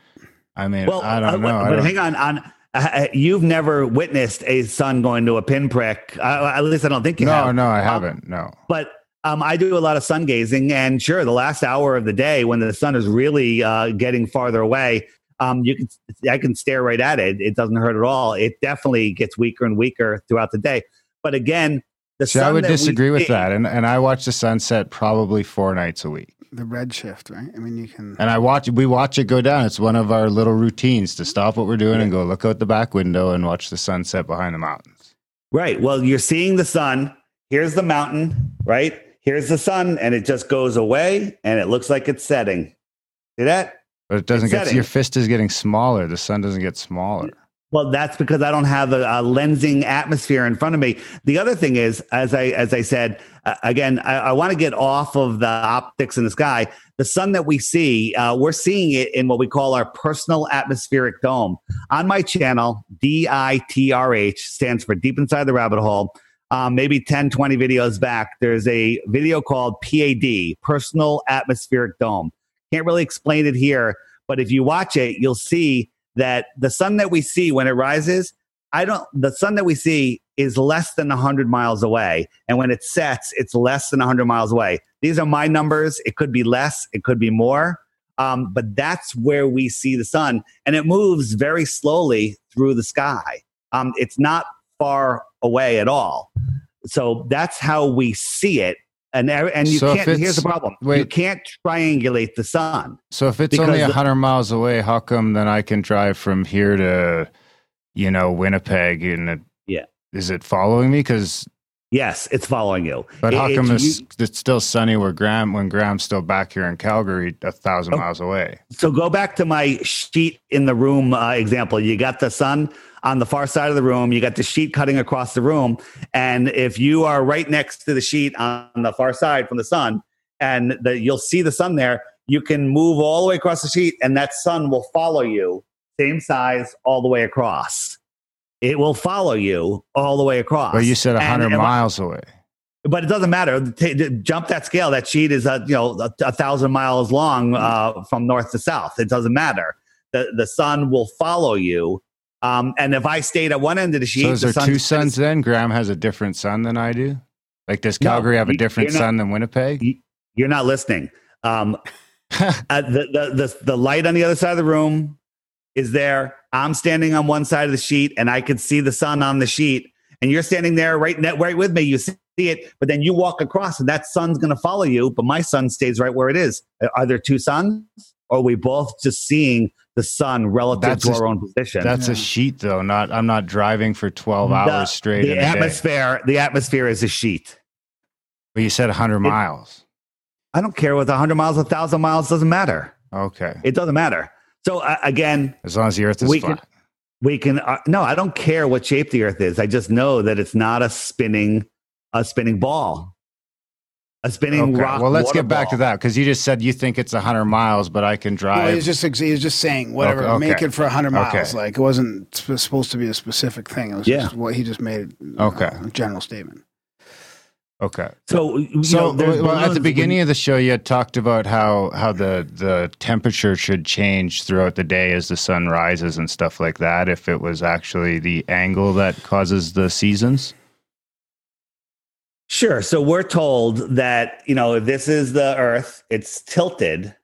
I mean, Well, I don't uh, know. I But don't- hang on. On uh, you've never witnessed a sun going to a pinprick. Uh, at least I don't think you no, have. no, no, I haven't. No. But um, I do a lot of sun gazing, and sure, the last hour of the day when the sun is really uh, getting farther away, um, you can I can stare right at it. It doesn't hurt at all. It definitely gets weaker and weaker throughout the day. But again, the See, sun I would disagree with see- that, and and I watch the sunset probably four nights a week, The red shift, right? I mean, you can. and I watch we watch it go down. It's one of our little routines to stop what we're doing and go look out the back window and watch the sunset behind the mountains. Right. Well, you're seeing the sun. Here's the mountain, right? Here's the sun, and it just goes away, and it looks like it's setting. See that? But it doesn't It's get setting. your fist is getting smaller. The sun doesn't get smaller. Well, that's because I don't have a, a lensing atmosphere in front of me. The other thing is, as I as I said uh, again, I, I want to get off of the optics in the sky. The sun that we see, uh, we're seeing it in what we call our personal atmospheric dome. On my channel, DITRH stands for Deep Inside the Rabbit Hole. Um, maybe 10, 20 videos back, there's a video called PAD, Personal Atmospheric Dome. Can't really explain it here, but if you watch it, you'll see that the sun that we see when it rises, I don't, the sun that we see is less than 100 miles away. And when it sets, it's less than 100 miles away. These are my numbers. It could be less, it could be more. Um, but that's where we see the sun. And it moves very slowly through the sky. Um, it's not far away at all. So that's how we see it. And, and you So can't, here's the problem you can't triangulate the sun. So if it's only hundred miles away, how come then I can drive from here to, you know, Winnipeg and it, Yeah. is it following me? Because Yes, it's following you. but It- how it's come you- it's, it's still sunny where Graham when Graham's still back here in Calgary, a thousand Oh. miles away? So go back to my sheet in the room uh, example. You got the sun on the far side of the room. You got the sheet cutting across the room. And if you are right next to the sheet on the far side from the sun, and the, you'll see the sun there, you can move all the way across the sheet, and that sun will follow you, same size, all the way across. It will follow you all the way across. But you said And hundred if I- miles away. but it doesn't matter. Jump that scale. That sheet is a you know a, a thousand miles long uh, from north to south. It doesn't matter. The the sun will follow you. Um, and if I stayed at one end of the sheet, So is the there sun's two gonna- then? Graham has a different sun than I do. Like does No, Calgary have a different not- sun than Winnipeg? You're not listening. Um, uh, the, the the the light on the other side of the room is there. I'm standing on one side of the sheet, and I can see the sun on the sheet. And you're standing there right net right with me. You see it, but then you walk across, and that sun's going to follow you. But my sun stays right where it is. Are there two suns, or are we both just seeing the sun relative That's to a- our own position? That's Yeah. a sheet though. Not I'm not driving for twelve The- hours straight. The in a day. atmosphere, the atmosphere is a sheet. But you said hundred It- miles. I don't care whether 100 miles, 1,000 miles doesn't matter. Okay. It doesn't matter. So uh, again, As long as the Earth is We flat. can- we can uh, no i don't care what shape the earth is i just know that it's not a spinning a spinning ball a spinning Okay. rock Well, let's water get back to that because you just said you think it's 100 miles, but I can Well, drive. he's just he's just saying whatever, Okay, make it for hundred miles. Okay. Like it wasn't supposed to be a specific thing. It was Yeah. just what he just made. Okay. know, a general statement. okay. so you So know, well, at the balloons- beginning of the show, you had talked about how how the the temperature should change throughout the day as the sun rises and stuff like that. If it was actually the angle that causes the seasons. Sure. So we're told that, you know, this is the earth, it's tilted.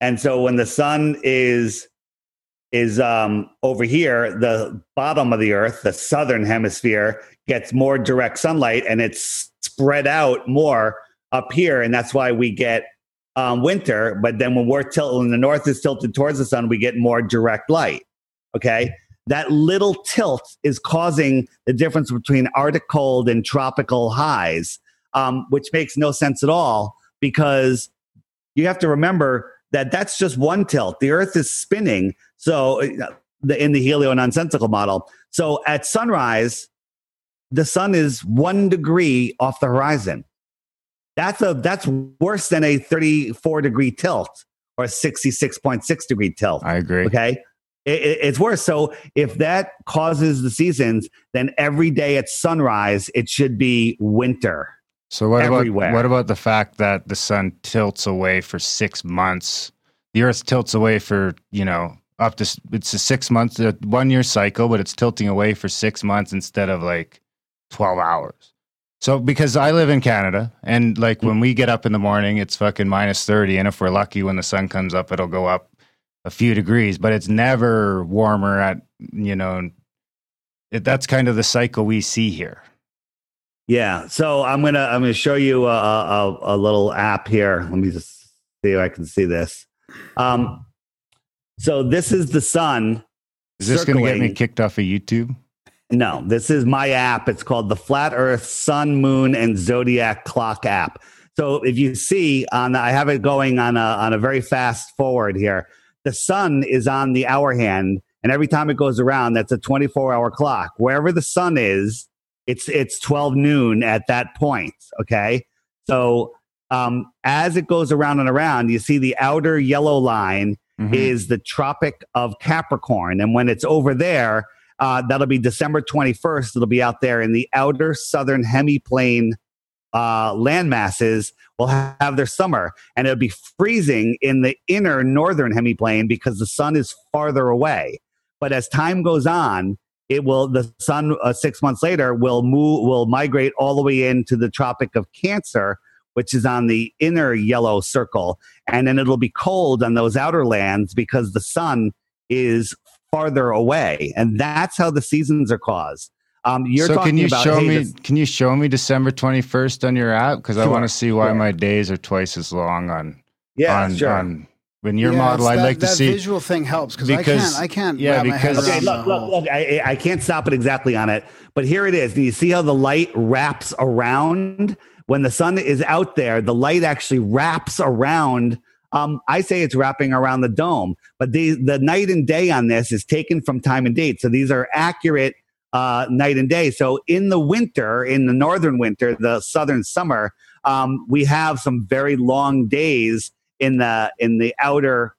And so when the sun is is um over here, the bottom of the earth, the southern hemisphere gets more direct sunlight and it's spread out more up here and that's why we get um, winter, but then when we're tilted, when the north is tilted towards the sun, we get more direct light. Okay. That little tilt is causing the difference between Arctic cold and tropical highs, um, which makes no sense at all because you have to remember that that's just one tilt. The Earth is spinning. So, uh, the, in the helio nonsensical model. So, at sunrise, the sun is one degree off the horizon. That's a that's worse than a 34 degree tilt or a 66.6 degree tilt. I agree. Okay. It, it- it's worse. So if that causes the seasons, then every day at sunrise, it should be winter. So what Everywhere. about what about the fact that the sun tilts away for six months? The Earth tilts away for you know up to it's a six months a one year cycle, but it's tilting away for six months instead of like twelve hours. So because I live in Canada, and like when we get up in the morning, it's fucking minus thirty, and if we're lucky, when the sun comes up, it'll go up a few degrees, but it's never warmer at you know. It, that's kind of the cycle we see here. Yeah. So I'm gonna I'm gonna show you a, a, a little app here. Let me just see if I can see this. Um, so this is the sun. Is this going to get me kicked off of YouTube? No, this is my app. It's called the Flat Earth Sun, Moon, and Zodiac Clock app. So if you see on, the, I have it going on a on a very fast forward here. The sun is on the hour hand, and every time it goes around, that's a 24 hour clock. Wherever the sun is, it's it's 12 noon at that point. Okay, so um, as it goes around and around, you see the outer yellow line Mhm. is the Tropic of Capricorn. And when it's over there, uh, that'll be December 21st. It'll be out there in the outer southern hemiplane uh, land masses will have their summer. And it'll be freezing in the inner northern hemiplane because the sun is farther away. But as time goes on, it will the sun uh, six months later will move will migrate all the way into the tropic of cancer which is on the inner yellow circle and then it'll be cold on those outer lands because the sun is farther away and that's how the seasons are caused um, you're so talking can you about show hey, me this- can you show me December 21st on your app because I want to see why sure. my days are twice as long on yeah on, sure on when your Yeah, model I'd that, like to that see visual thing helps because I can't I can't yeah, wrap my head because- Okay, look, look, look. I, I can't stop it exactly on it, but here it is. Do you see how the light wraps around? When the sun is out there, the light actually wraps around. Um, I say it's wrapping around the dome, but the, the night and day on this is taken from time and date. So these are accurate uh, night and day. So in the winter, in the northern winter, the southern summer, um, we have some very long days in the in the outer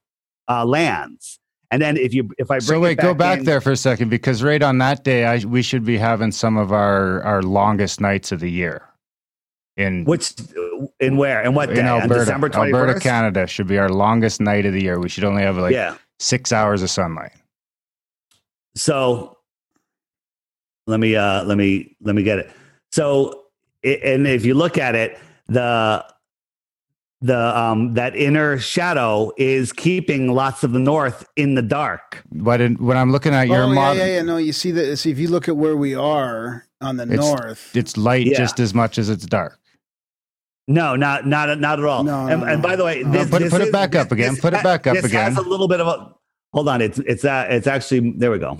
uh, lands. And then if you if I bring so it wait go back in- there for a second because right on that day I we should be having some of our our longest nights of the year in Which in where and what day? in Alberta December twenty Alberta. Canada should be our longest night of the year we should only have like yeah. 6 hours of sunlight So let me uh let me let me get it. So and if you look at it, the the um that inner shadow is keeping lots of the north in the dark. but in, when I'm looking at your oh, yeah, model yeah, yeah. No, you see that. See, if you look at where we are on the It's- north, it's light Yeah. just as much as it's dark No, not not not at all. No, and, no, and no. by the way, No, this, put it- this put it is- back up again. this Put it back up this again. has a little bit of a. Hold on, it's it's uh, it's actually there we go.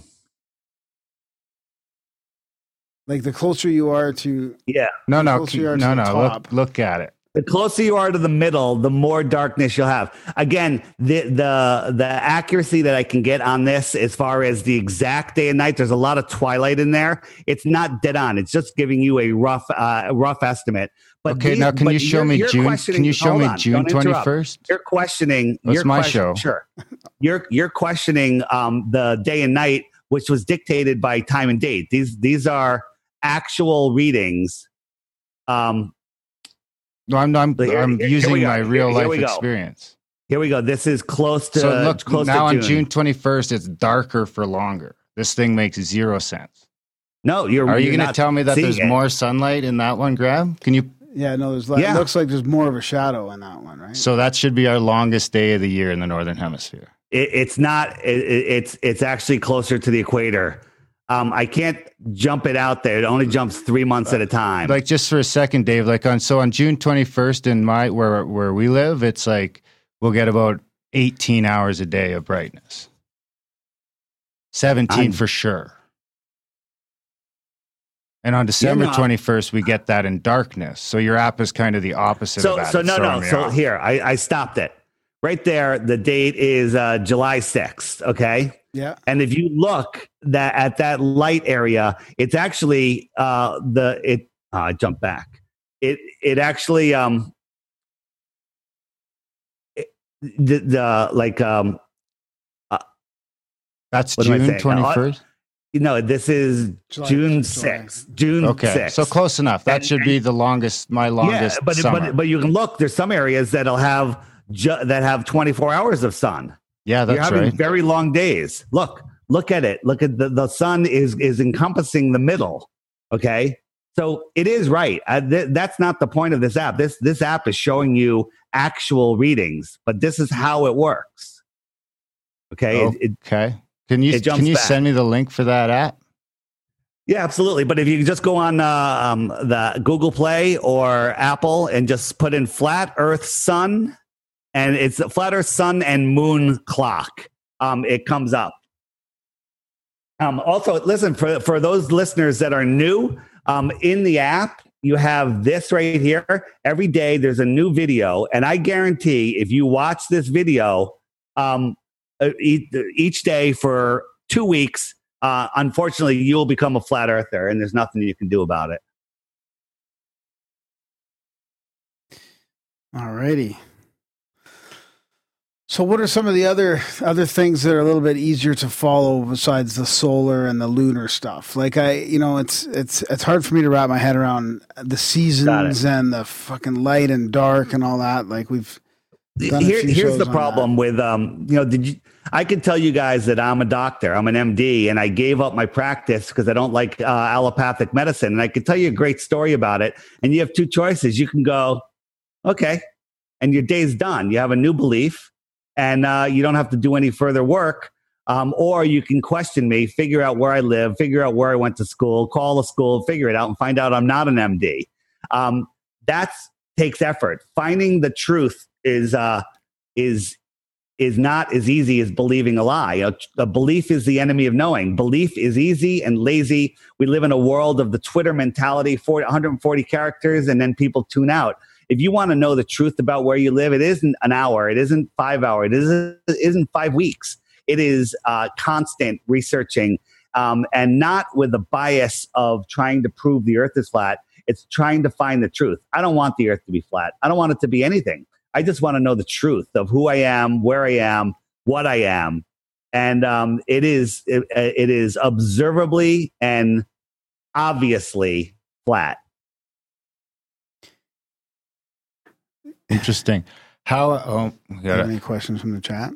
Like the closer you are to Yeah, no no Closer keep- you are to no the no look look at it the closer you are to the middle, the more darkness you'll have. Again, the the the accuracy that I can get on this, as far as the exact day and night, there's a lot of twilight in there. It's not dead on. It's just giving you a rough uh, rough estimate. But Okay, these- now can you show you're- me you're June? Can you show me on, June don't interrupt. You're questioning. That's you're my question- show. Sure. You're you're questioning um, the day and night, which was dictated by time and date. These these are actual readings. Um, No, I'm I'm, here- I'm here- here using we my real here life we experience. here we go. This is close to so look, close now to on June twenty first, it's darker for longer. This thing makes zero sense. No, you're. Are you going to tell me that there's it. more sunlight in that one, Grab? Can you? Yeah, no, there's like, Yeah. it looks like there's more of a shadow in that one, right? So that should be our longest day of the year in the northern hemisphere. It, it's not. It, it- it's it's actually closer to the equator. Um, I can't jump it out there. It only jumps three months at a time. Like just for a second, Dave. Like on so on June twenty first in my where where we live, it's like we'll get about eighteen hours a day of brightness. Seventeen I'm- for sure. And on December no. twenty first, we get that in darkness. So your app is kind of the opposite so of that. so It's no no. So off. here I, I stopped it right there. The date is uh, July sixth. Okay. yeah. And if you look that at that light area, it's actually uh, the it. Uh, I jump back. It it actually um it, the, the like um That's what am I June twenty first. you know this is July- June sixth. June Okay, sixth. so close enough. That And- should be the longest, my longest yeah, but, summer. but but you can look. There's some areas that'll have ju- that have 24 hours of sun. yeah, that's You're having right. very long days. Look, look at it. Look at the the sun is is encompassing the middle. Okay, so it is right. Uh, th- that's not the point of this app. This this app is showing you actual readings, but this is how it works. Okay, It- it- Okay, can you can you back. send me the link for that app? Yeah, absolutely. But if you just go on uh, um, the Google Play or Apple and just put in flat Earth sun, and it's flat Earth sun and moon clock, um, it comes up. Um, also, listen for for those listeners that are new um, in the app. You have this right here. Every day there's a new video, and I guarantee if you watch this video um, uh, each, day for two weeks, uh, unfortunately, you'll become a flat earther, and there's nothing you can do about it. All righty. So, what are some of the other other things that are a little bit easier to follow besides the solar and the lunar stuff? Like I, you know, it's it's it's hard for me to wrap my head around the seasons and the fucking light and dark and all that. Like we've Here, here's the problem with um, you know, did you? I can tell you guys that I'm a doctor. I'm an MD, and I gave up my practice because I don't like uh, allopathic medicine. And I could tell you a great story about it. And you have two choices. You can go, okay, and your day's done. You have a new belief, and uh, you don't have to do any further work. Um, or you can question me, figure out where I live, figure out where I went to school, call the school, figure it out, and find out I'm not an MD. Um, that takes effort. Finding the truth is uh, is is not as easy as believing a lie. A, a belief is the enemy of knowing. Belief is easy and lazy. We live in a world of the Twitter mentality, 40, 140 characters, and then people tune out. If you want to know the truth about where you live, it isn't an hour, it isn't five hours, it isn't, it isn't five weeks. It is uh, constant researching um, and not with the bias of trying to prove the earth is flat. It's trying to find the truth. I don't want the earth to be flat. I don't want it to be anything. I just want to know the truth of who I am, where I am, what I am, and um, it is it, it is observably and obviously flat. Interesting. How? Oh, we got Any questions from the chat?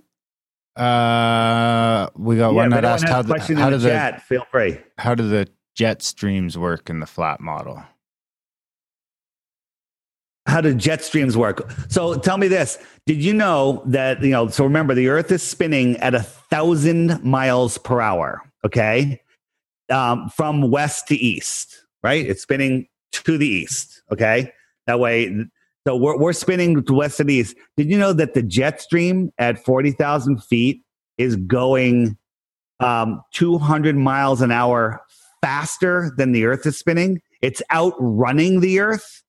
Uh, we got Yeah, one that asked how a the, question how do the the chat, feel free. how do the jet streams work in the flat model? How do jet streams work? So tell me this: Did you know that you know? So remember, the Earth is spinning at a thousand miles per hour. Okay, um, from west to east. Right? It's spinning to the east. Okay, that way. So we're we're spinning west the east. Did you know that the jet stream at forty thousand feet is going um, two hundred miles an hour faster than the Earth is spinning? It's outrunning the Earth.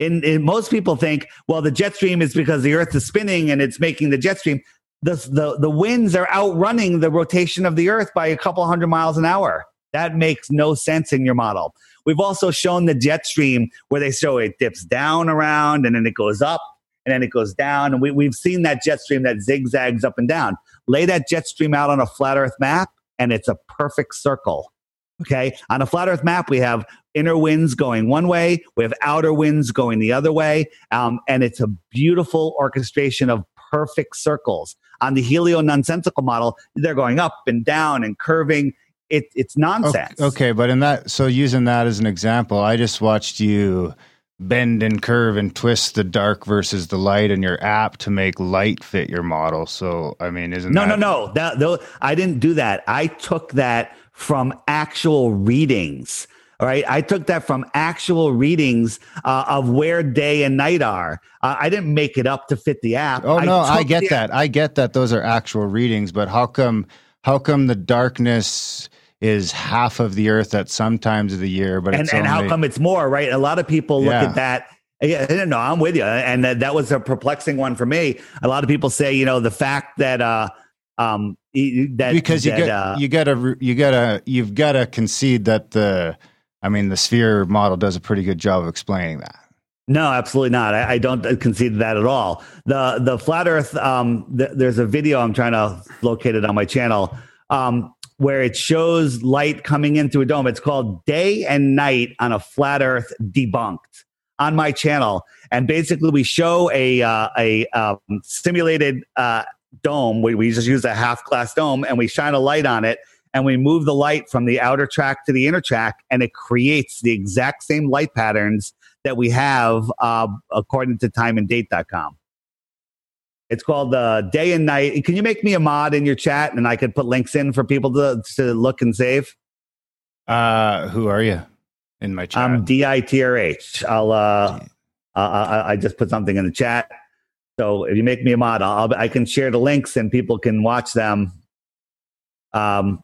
And, in most people think, well, the jet stream is because the Earth is spinning and it's making the jet stream. The, the, the winds are outrunning the rotation of the Earth by a couple hundred miles an hour. That makes no sense in your model. We've also shown the jet stream where they show it dips down around and then it goes up and then it goes down. And we, we've seen that jet stream that zigzags up and down. Lay that jet stream out on a flat Earth map and it's a perfect circle. Okay. On a flat Earth map, we have inner winds going one way, we have outer winds going the other way. Um, and it's a beautiful orchestration of perfect circles. On the helio nonsensical model, they're going up and down and curving. It, it's nonsense. Okay, okay, but in that, so using that as an example, I just watched you bend and curve and twist the dark versus the light in your app to make light fit your model. So, I mean, isn't No, that, no, no. That, though, I didn't do that. I took that from actual readings. All right. I took that from actual readings uh, of where day and night are. Uh, I didn't make it up to fit the app. Oh no, I, took get the- that. I get that those are actual readings, but how come how come the darkness is half of the earth at some times of the year, but And, it's and how come it's more, right? A lot of people look Yeah. at that. Yeah, no, I'm with you. And that, that was a perplexing one for me. A lot of people say, you know, the fact that, uh, um, that because you that, get uh, you gotta you gotta you've gotta concede that the I mean the sphere model does a pretty good job of explaining that. No, absolutely not. I, I don't concede that at all. The the flat Earth. Um, th- there's a video I'm trying to locate it on my channel um, where it shows light coming in through a dome. It's called "Day and Night on a Flat Earth Debunked" on my channel, and basically we show a uh, a um, simulated uh, dome. We, we just use a half glass dome and we shine a light on it. And we move the light from the outer track to the inner track, and it creates the exact same light patterns that we have uh, according to timeanddate.com. It's called uh, Day and Night. Can you make me a mod in your chat and I could put links in for people to, to look and save? Uh, who are you in my chat? I'm DITRH. I'll, uh, I, I, I just put something in the chat. So if you make me a mod, I'll, I can share the links and people can watch them. Um,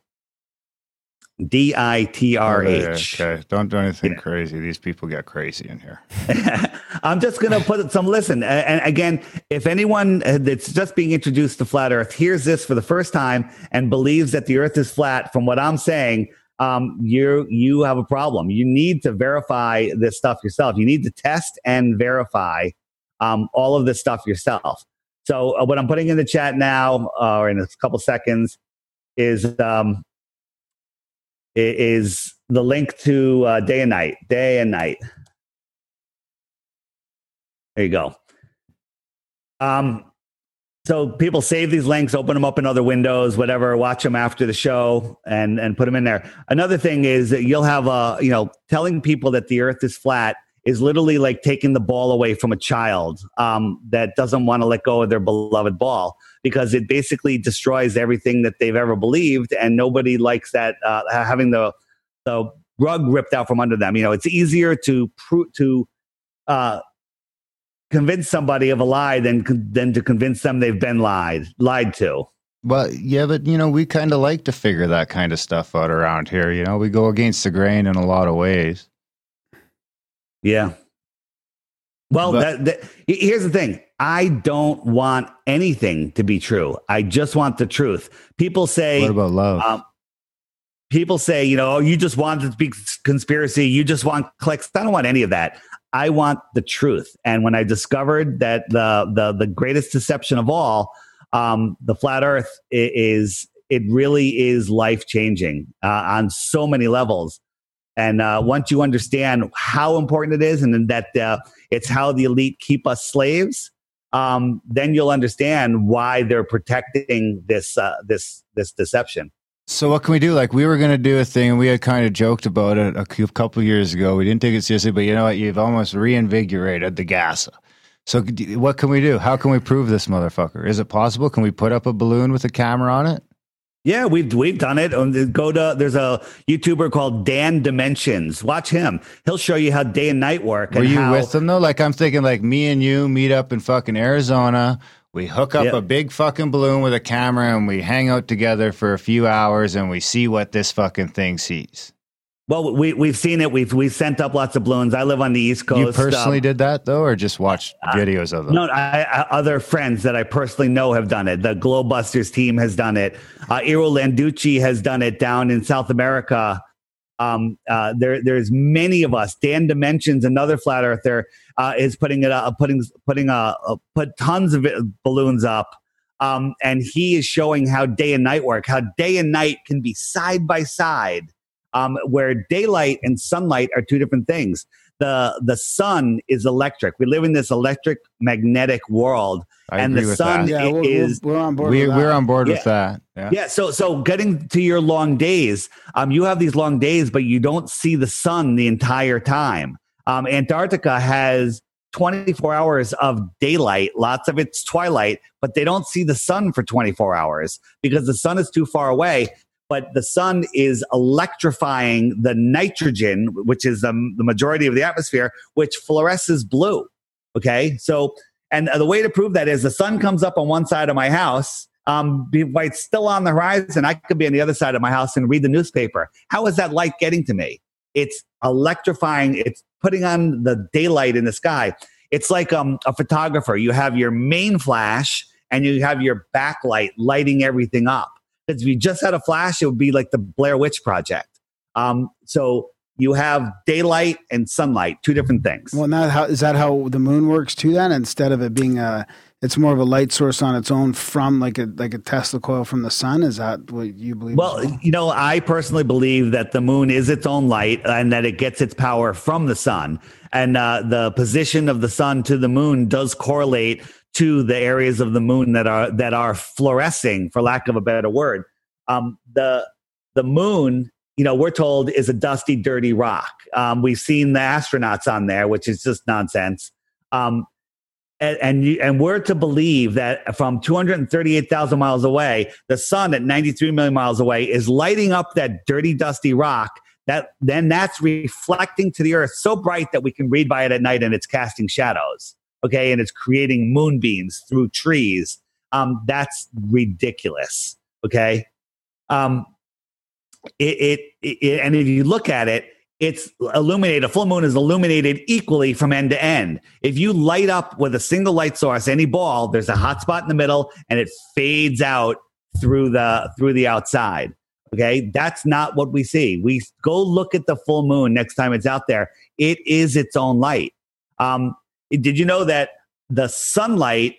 D I T R H. Okay, don't do anything Yeah. crazy. These people get crazy in here. I'm just going to put some listen. And again, if anyone uh, that's just being introduced to flat Earth hears this for the first time and believes that the Earth is flat, from what I'm saying, um, you you have a problem. You need to verify this stuff yourself. You need to test and verify um, all of this stuff yourself. So uh, what I'm putting in the chat now, uh, or in a couple seconds, is um, is the link to uh, day and night, day and night. There you go. Um, so people save these links, open them up in other windows, whatever, watch them after the show and, and put them in there. Another thing is that you'll have a, you know, telling people that the earth is flat is literally like taking the ball away from a child um, that doesn't want to let go of their beloved ball because it basically destroys everything that they've ever believed. And nobody likes that, uh, having the, the rug ripped out from under them. You know, it's easier to prove, to, uh, convince somebody of a lie than than to convince them they've been lied lied to. Well, yeah, but you know, we kind of like to figure that kind of stuff out around here. You know, we go against the grain in a lot of ways. Yeah. Well, But- that, that, here's the thing. I don't want anything to be true. I just want the truth. People say, What about love? um, people say, you know, oh, you just want it to be conspiracy. You just want clicks. I don't want any of that. I want the truth. And when I discovered that the the the greatest deception of all, um, the flat Earth is it really is life changing uh, on so many levels. And uh, once you understand how important it is, and that uh, it's how the elite keep us slaves, um, then you'll understand why they're protecting this uh, this this deception. So what can we do? Like we were going to do a thing, and we had kind of joked about it a cou- couple years ago. We didn't take it seriously, but you know what? You've almost reinvigorated the gas. So what can we do? How can we prove this motherfucker? Is it possible? Can we put up a balloon with a camera on it? Yeah, we've we've done it. Um, Go to there's a YouTuber called Dan Dimensions. Watch him. He'll show you how day and night work. Were you how, with them though? Like I'm thinking, like me and you meet up in fucking Arizona. We hook up Yeah. a big fucking balloon with a camera, and we hang out together for a few hours, and we see what this fucking thing sees. Well, we we've seen it. We've we've sent up lots of balloons. I live on the East Coast. You personally um, did that though, or just watched videos of them? No, I, I, other friends that I personally know have done it. The Globebusters team has done it. Uh, Iro Landucci has done it down in South America. Um, uh, there, there's many of us. Dan Dimensions, another flat earther, uh, is putting it up, putting putting uh, uh, put tons of it, balloons up. Um, and he is showing how day and night work, how day and night can be side by side um, where daylight and sunlight are two different things. The the sun is electric. We live in this electric magnetic world, I and agree the with sun that. Yeah, we're, is we're, we're on board. We, with we're that. on board Yeah. with that. Yeah. yeah. So so getting to your long days, um, you have these long days, but you don't see the sun the entire time. Um, Antarctica has 24 hours of daylight, lots of it's twilight, but they don't see the sun for 24 hours because the sun is too far away. But the sun is electrifying the nitrogen, which is um, the majority of the atmosphere, which fluoresces blue. Okay. So, and the way to prove that is the sun comes up on one side of my house. Um, but it's still on the horizon. I could be on the other side of my house and read the newspaper. How is that light getting to me? It's electrifying. It's putting on the daylight in the sky. It's like um, a photographer. You have your main flash and you have your backlight lighting everything up. Because if you just had a flash, it would be like the Blair Witch Project. Um, so you have daylight and sunlight, two different things. Well, now how is that how the moon works too? Then instead of it being a, it's more of a light source on its own from like a like a Tesla coil from the sun. Is that what you believe? as Well, you know, I personally believe that the moon is its own light and that it gets its power from the sun. And uh, the position of the sun to the moon does correlate to the areas of the moon that are that are fluorescing, for lack of a better word. Um, the the moon, you know, we're told is a dusty, dirty rock. Um, we've seen the astronauts on there, which is just nonsense. Um, and and, you, and we're to believe that from 238,000 miles away, the sun at 93 million miles away is lighting up that dirty, dusty rock. That then that's reflecting to the earth so bright that we can read by it at night, and it's casting shadows. Okay, and it's creating moonbeams through trees. Um, that's ridiculous. Okay, um, it, it, it and if you look at it, it's illuminated. A full moon is illuminated equally from end to end. If you light up with a single light source, any ball, there's a hot spot in the middle, and it fades out through the through the outside. Okay, that's not what we see. We go look at the full moon next time it's out there. It is its own light. Um, did you know that the sunlight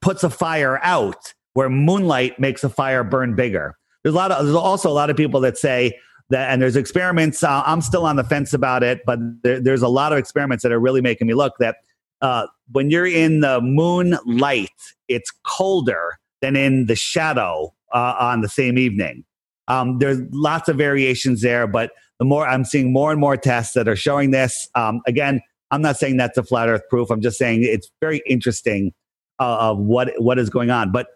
puts a fire out, where moonlight makes a fire burn bigger? There's a lot of there's also a lot of people that say that, and there's experiments. Uh, I'm still on the fence about it, but there, there's a lot of experiments that are really making me look that uh, when you're in the moonlight, it's colder than in the shadow uh, on the same evening. Um, there's lots of variations there, but the more I'm seeing more and more tests that are showing this. Um, again, I'm not saying that's a flat Earth proof. I'm just saying it's very interesting uh, of what what is going on. But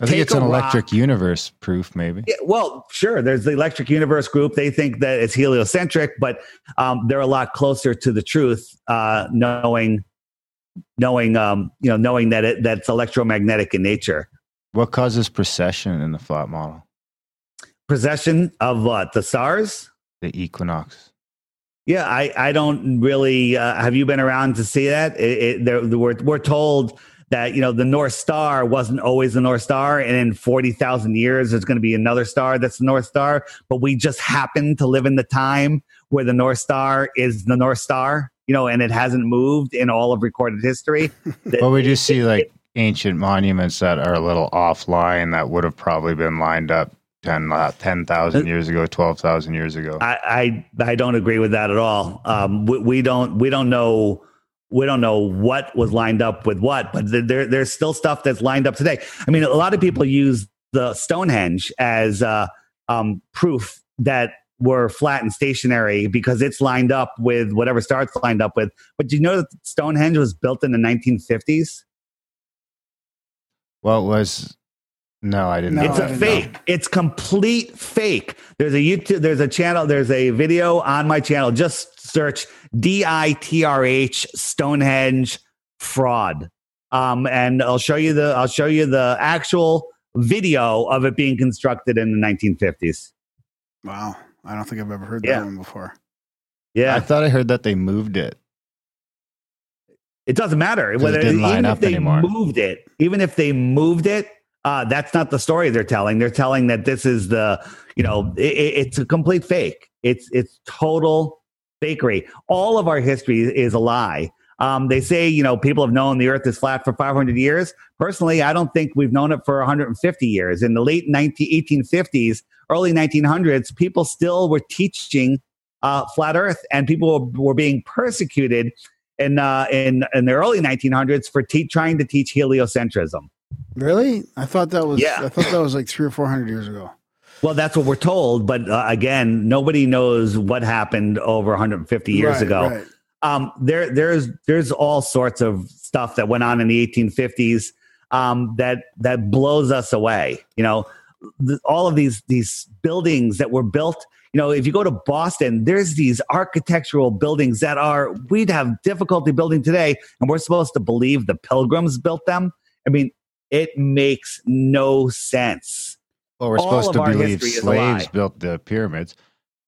I think it's an rock- electric universe proof, maybe. yeah, well, sure. There's the Electric Universe group. They think that it's heliocentric, but um, they're a lot closer to the truth, uh, knowing, knowing, um, you know, knowing that it that's electromagnetic in nature. What causes precession in the flat model? Possession of what the stars? The equinox. Yeah, I, I don't really. Uh, have you been around to see that? It, it, we're we're told that you know the North Star wasn't always the North Star, and in forty thousand years there's going to be another star that's the North Star. But we just happen to live in the time where the North Star is the North Star, you know, and it hasn't moved in all of recorded history. But we do see like ancient monuments that are a little offline that would have probably been lined up 10 uh, 10,000 years ago, 12,000 years ago. I, I I don't agree with that at all. Um, we, we don't we don't know we don't know what was lined up with what, but there there's still stuff that's lined up today. I mean, a lot of people use the Stonehenge as uh, um, proof that we're flat and stationary because it's lined up with whatever star it's lined up with. But do you know that Stonehenge was built in the 1950s? What was No, I didn't No, know. it's I a didn't fake. It's complete fake. There's a YouTube. There's a channel. There's a video on my channel. Just search D I T R H Stonehenge fraud, um, and I'll show you the. I'll show you the actual video of it being constructed in the 1950s. Wow. I don't think I've ever heard Yeah. that one before. Yeah, I thought I heard that they moved it. it doesn't matter 'Cause it whether didn't line even up if they anymore. moved it. Even if they moved it, uh, that's not the story they're telling. They're telling that this is the you know i i- it's a complete fake. It's it's total fakery. All of our history is a lie. Um, they say you know people have known the Earth is flat for 500 years. Personally, I don't think we've known it for 150 years. In the late 19, 1850s, early 1900s, people still were teaching uh, flat Earth, and people were, were being persecuted in uh, in in the early 1900s for te- trying to teach heliocentrism. Really? I thought that was. Yeah. I thought that was like three or four hundred years ago. Well, that's what we're told, but uh, again, nobody knows what happened over 150 years Right, ago. right. Um, there, there's, there's all sorts of stuff that went on in the 1850s um, that that blows us away. You know, th- all of these these buildings that were built. You know, if you go to Boston, there's these architectural buildings that are we'd have difficulty building today, and we're supposed to believe the Pilgrims built them. I mean, it makes no sense. Well, we're All supposed to believe history is a slaves built the pyramids.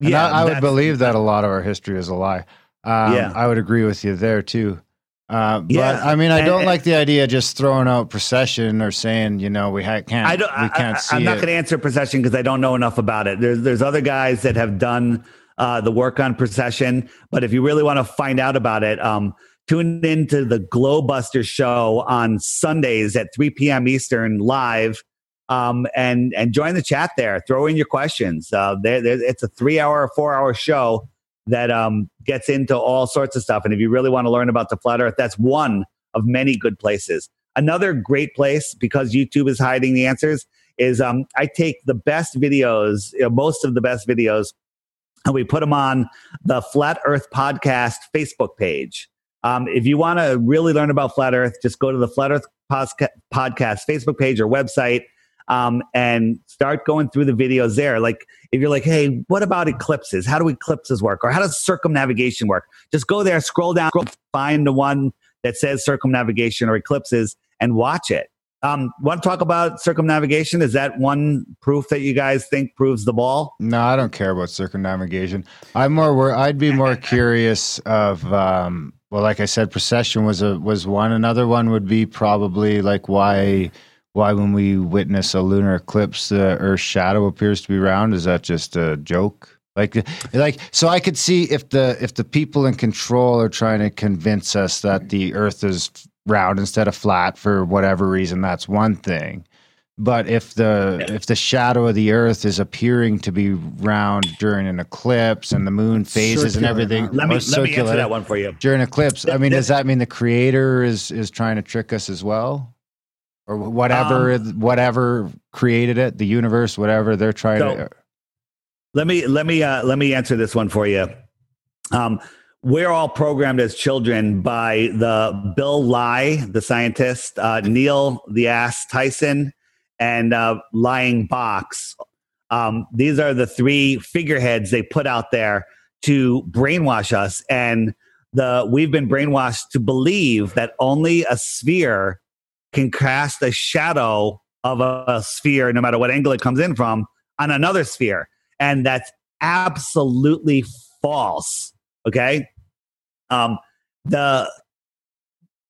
And I, I would believe that a lot of our history is a lie. Um, Yeah. I would agree with you there too. Uh, Yeah. But I mean, I don't and- like the idea of just throwing out precession or saying, you know, we ha- can't, I don't. we can't I, see am not going to answer precession because I don't know enough about it. There's there's other guys that have done uh, the work on precession, but if you really want to find out about it, um, tune into the Globebuster show on Sundays at 3 p.m. Eastern live. Um, and and join the chat there. Throw in your questions. Uh, there, it's a three hour, or four hour show that um, gets into all sorts of stuff. And if you really want to learn about the flat Earth, that's one of many good places. Another great place because YouTube is hiding the answers is um, I take the best videos, you know, most of the best videos, and we put them on the Flat Earth Podcast Facebook page. Um, if you want to really learn about Flat Earth, just go to the Flat Earth Posca- Podcast Facebook page or website um, and start going through the videos there. Like, if you're like, hey, what about eclipses? How do eclipses work? Or how does circumnavigation work? Just go there, scroll down, scroll, find the one that says circumnavigation or eclipses and watch it. Um, want to talk about circumnavigation? Is that one proof that you guys think proves the ball? No, I don't care about circumnavigation. I'm more. I'd be more curious of. Um, well, like I said, precession was a was one. Another one would be probably like why why when we witness a lunar eclipse, the Earth's shadow appears to be round. Is that just a joke? Like, like so, I could see if the if the people in control are trying to convince us that the Earth is round instead of flat for whatever reason. That's one thing. But if the if the shadow of the Earth is appearing to be round during an eclipse and the moon phases and everything, Let me let me answer that one for you. during eclipse, I mean, That- does that mean the Creator is is trying to trick us as well, or whatever Um, whatever created it, the universe, whatever they're trying So- to? Let me let me uh, let me answer this one for you. Um, we're all programmed as children by the Bill Nye, the scientist, uh, Neil the Ass Tyson, and uh, Lying Box. Um, these are the three figureheads they put out there to brainwash us, and the we've been brainwashed to believe that only a sphere can cast a shadow of a, a sphere, no matter what angle it comes in from, on another sphere. And that's absolutely false okay? Um the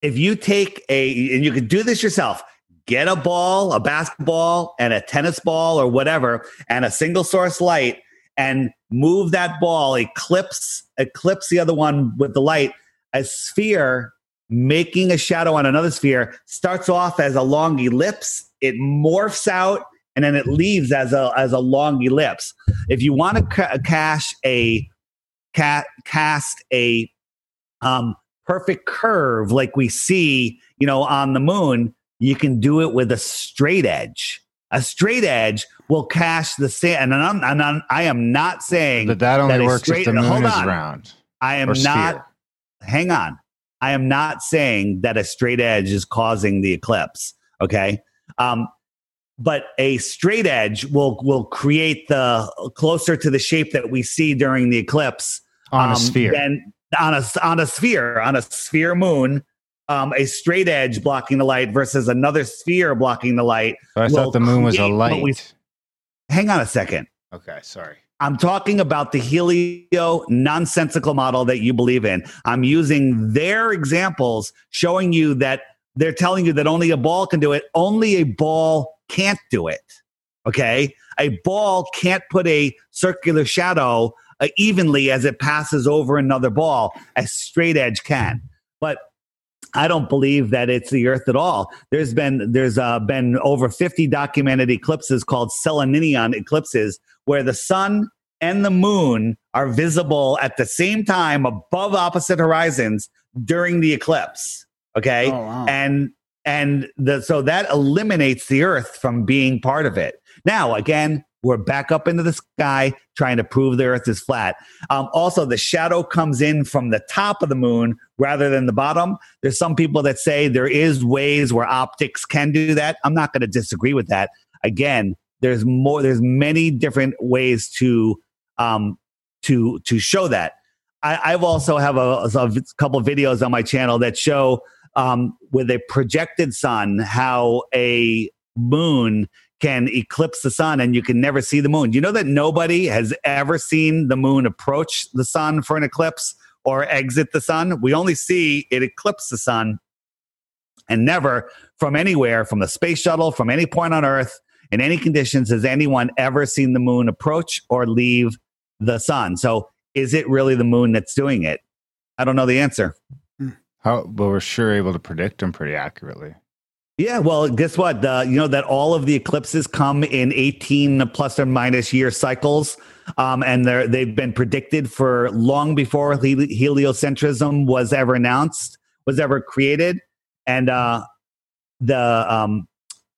if you take a and you can do this yourself get a ball a basketball and a tennis ball or whatever and a single source light and move that ball eclipse eclipse the other one with the light a sphere making a shadow on another sphere starts off as a long ellipse it morphs out and then it leaves as a as a long ellipse. If you want to ca- a ca- cast a um, perfect curve like we see, you know, on the moon, you can do it with a straight edge. A straight edge will cast the same. And I'm, and I'm, I am not saying But that only a works straight- if the moon is round I am not hang on. I am not saying that a straight edge is causing the eclipse. Okay. Um, but a straight edge will will create the closer to the shape that we see during the eclipse on um, a sphere. than on a on a sphere on a sphere moon. Um, a straight edge blocking the light versus another sphere blocking the light. But I will thought the moon was a light. we- Hang on a second. okay, sorry. I'm talking about the helio nonsensical model that you believe in. I'm using their examples showing you that they're telling you that only a ball can do it. Only a ball can't do it. Okay. A ball can't put a circular shadow uh, evenly as it passes over another ball. A straight edge can. But I don't believe that it's the Earth at all. There's been there's uh, been over 50 documented eclipses called Selenelion eclipses where the sun and the moon are visible at the same time above opposite horizons during the eclipse. Okay, Oh, wow. and and the so that eliminates the Earth from being part of it. Now again. We're back up into the sky trying to prove the earth is flat. Um, also, the shadow comes in from the top of the moon rather than the bottom. There's some people that say there is ways where optics can do that. I'm not going to disagree with that. Again, there's more. There's many different ways to um, to to show that. I, I've also have a, a couple videos on my channel that show um, with a projected sun how a moon can eclipse the sun and you can never see the moon. You know that nobody has ever seen the moon approach the sun for an eclipse or exit the sun. We only see it eclipse the sun and never from anywhere, from the space shuttle, from any point on Earth, in any conditions, has anyone ever seen the moon approach or leave the sun. So is it really the moon that's doing it? I don't know the answer. Hmm. How, but we're sure able to predict them pretty accurately. Yeah, well, guess what? You know that all of the eclipses come in 18 plus or minus year cycles. Um, and they're, they've been predicted for long before heli- heliocentrism was ever announced, was ever created. And uh, the, um,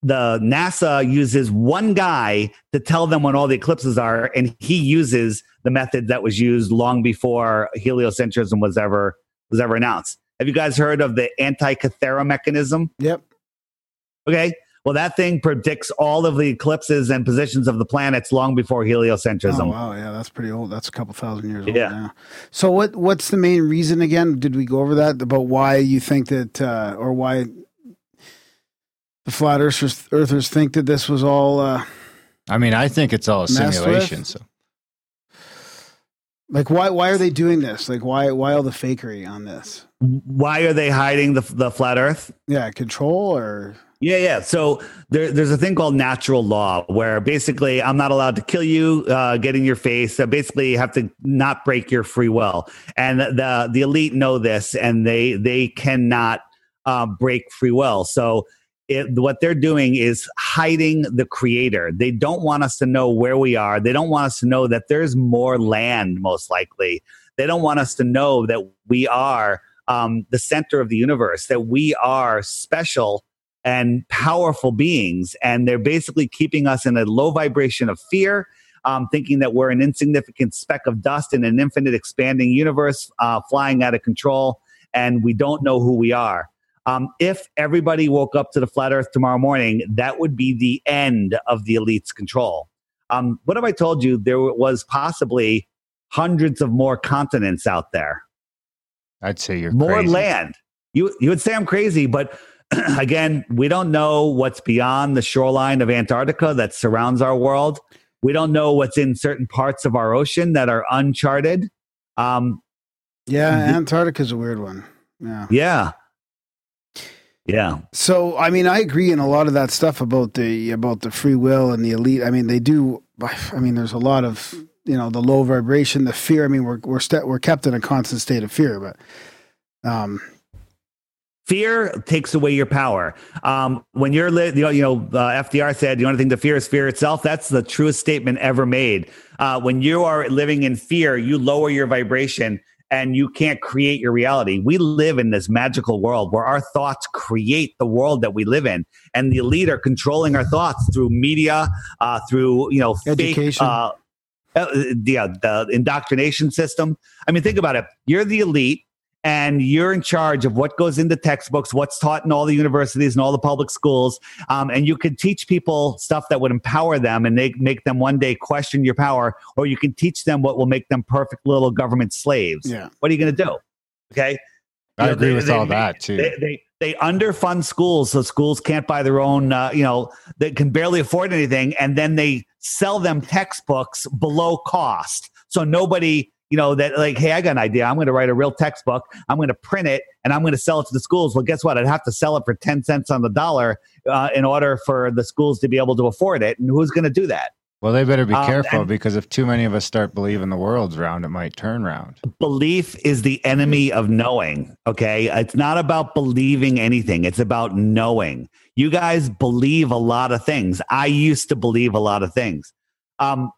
the NASA uses one guy to tell them when all the eclipses are, and he uses the method that was used long before heliocentrism was ever was ever announced. Have you guys heard of the Antikythera mechanism? Yep. Okay. Well, that thing predicts all of the eclipses and positions of the planets long before heliocentrism. Oh wow, yeah, that's pretty old. That's a couple thousand years old. Yeah. now. So what what's the main reason again? Did we go over that about why you think that, uh, or why the flat earthers, earthers think that this was all uh, I mean, I think it's all a Messed with? simulation. So like why why are they doing this? Like why why all the fakery on this? Why are they hiding the, the flat Earth? Yeah, control or Yeah, yeah. So there, there's a thing called natural law where basically I'm not allowed to kill you, uh, get in your face. So basically, you have to not break your free will. And the the elite know this, and they they cannot uh, break free will. So it, what they're doing is hiding the creator. They don't want us to know where we are. They don't want us to know that there's more land, most likely. They don't want us to know that we are um, the center of the universe, that we are special and powerful beings. And they're basically keeping us in a low vibration of fear, um, thinking that we're an insignificant speck of dust in an infinite expanding universe uh, flying out of control, and we don't know who we are. Um, if everybody woke up to the flat earth tomorrow morning, that would be the end of the elite's control. Um, what have I told you? There was possibly hundreds of more continents out there I'd say you're more crazy. land. You you would say I'm crazy, but again, we don't know what's beyond the shoreline of Antarctica that surrounds our world. We don't know what's in certain parts of our ocean that are uncharted. Um, yeah, Antarctica's a weird one. Yeah. yeah, yeah, So I mean, I agree in a lot of that stuff about the about the free will and the elite. I mean, they do. I mean, there's a lot of you know the low vibration, the fear. I mean, we're we're st- we're kept in a constant state of fear, but um, fear takes away your power. Um, when you're, li- you know, you know uh, FDR said the only thing to fear is fear itself. That's the truest statement ever made. Uh, when you are living in fear, you lower your vibration and you can't create your reality. We live in this magical world where our thoughts create the world that we live in, and the elite are controlling our thoughts through media, uh, through you know, fake, Education. uh, uh, yeah, the indoctrination system. I mean, think about it. You're the elite and you're in charge of what goes into textbooks, what's taught in all the universities and all the public schools. Um, and you can teach people stuff that would empower them and they make them one day question your power, or you can teach them what will make them perfect little government slaves. yeah, What are you going to do? Okay. I You know, agree they- with they all make- that too. They, they, they underfund schools so schools can't buy their own uh, you know they can barely afford anything and then they sell them textbooks below cost so nobody you know that like hey i got an idea i'm going to write a real textbook i'm going to print it and i'm going to sell it to the schools well guess what i'd have to sell it for 10 cents on the dollar uh, in order for the schools to be able to afford it and who's going to do that Well, they better be Um, careful and- because if too many of us start believing the world's round, it might turn round. belief is the enemy of knowing. Okay. It's not about believing anything, it's about knowing. You guys believe a lot of things. I used to believe a lot of things. Um,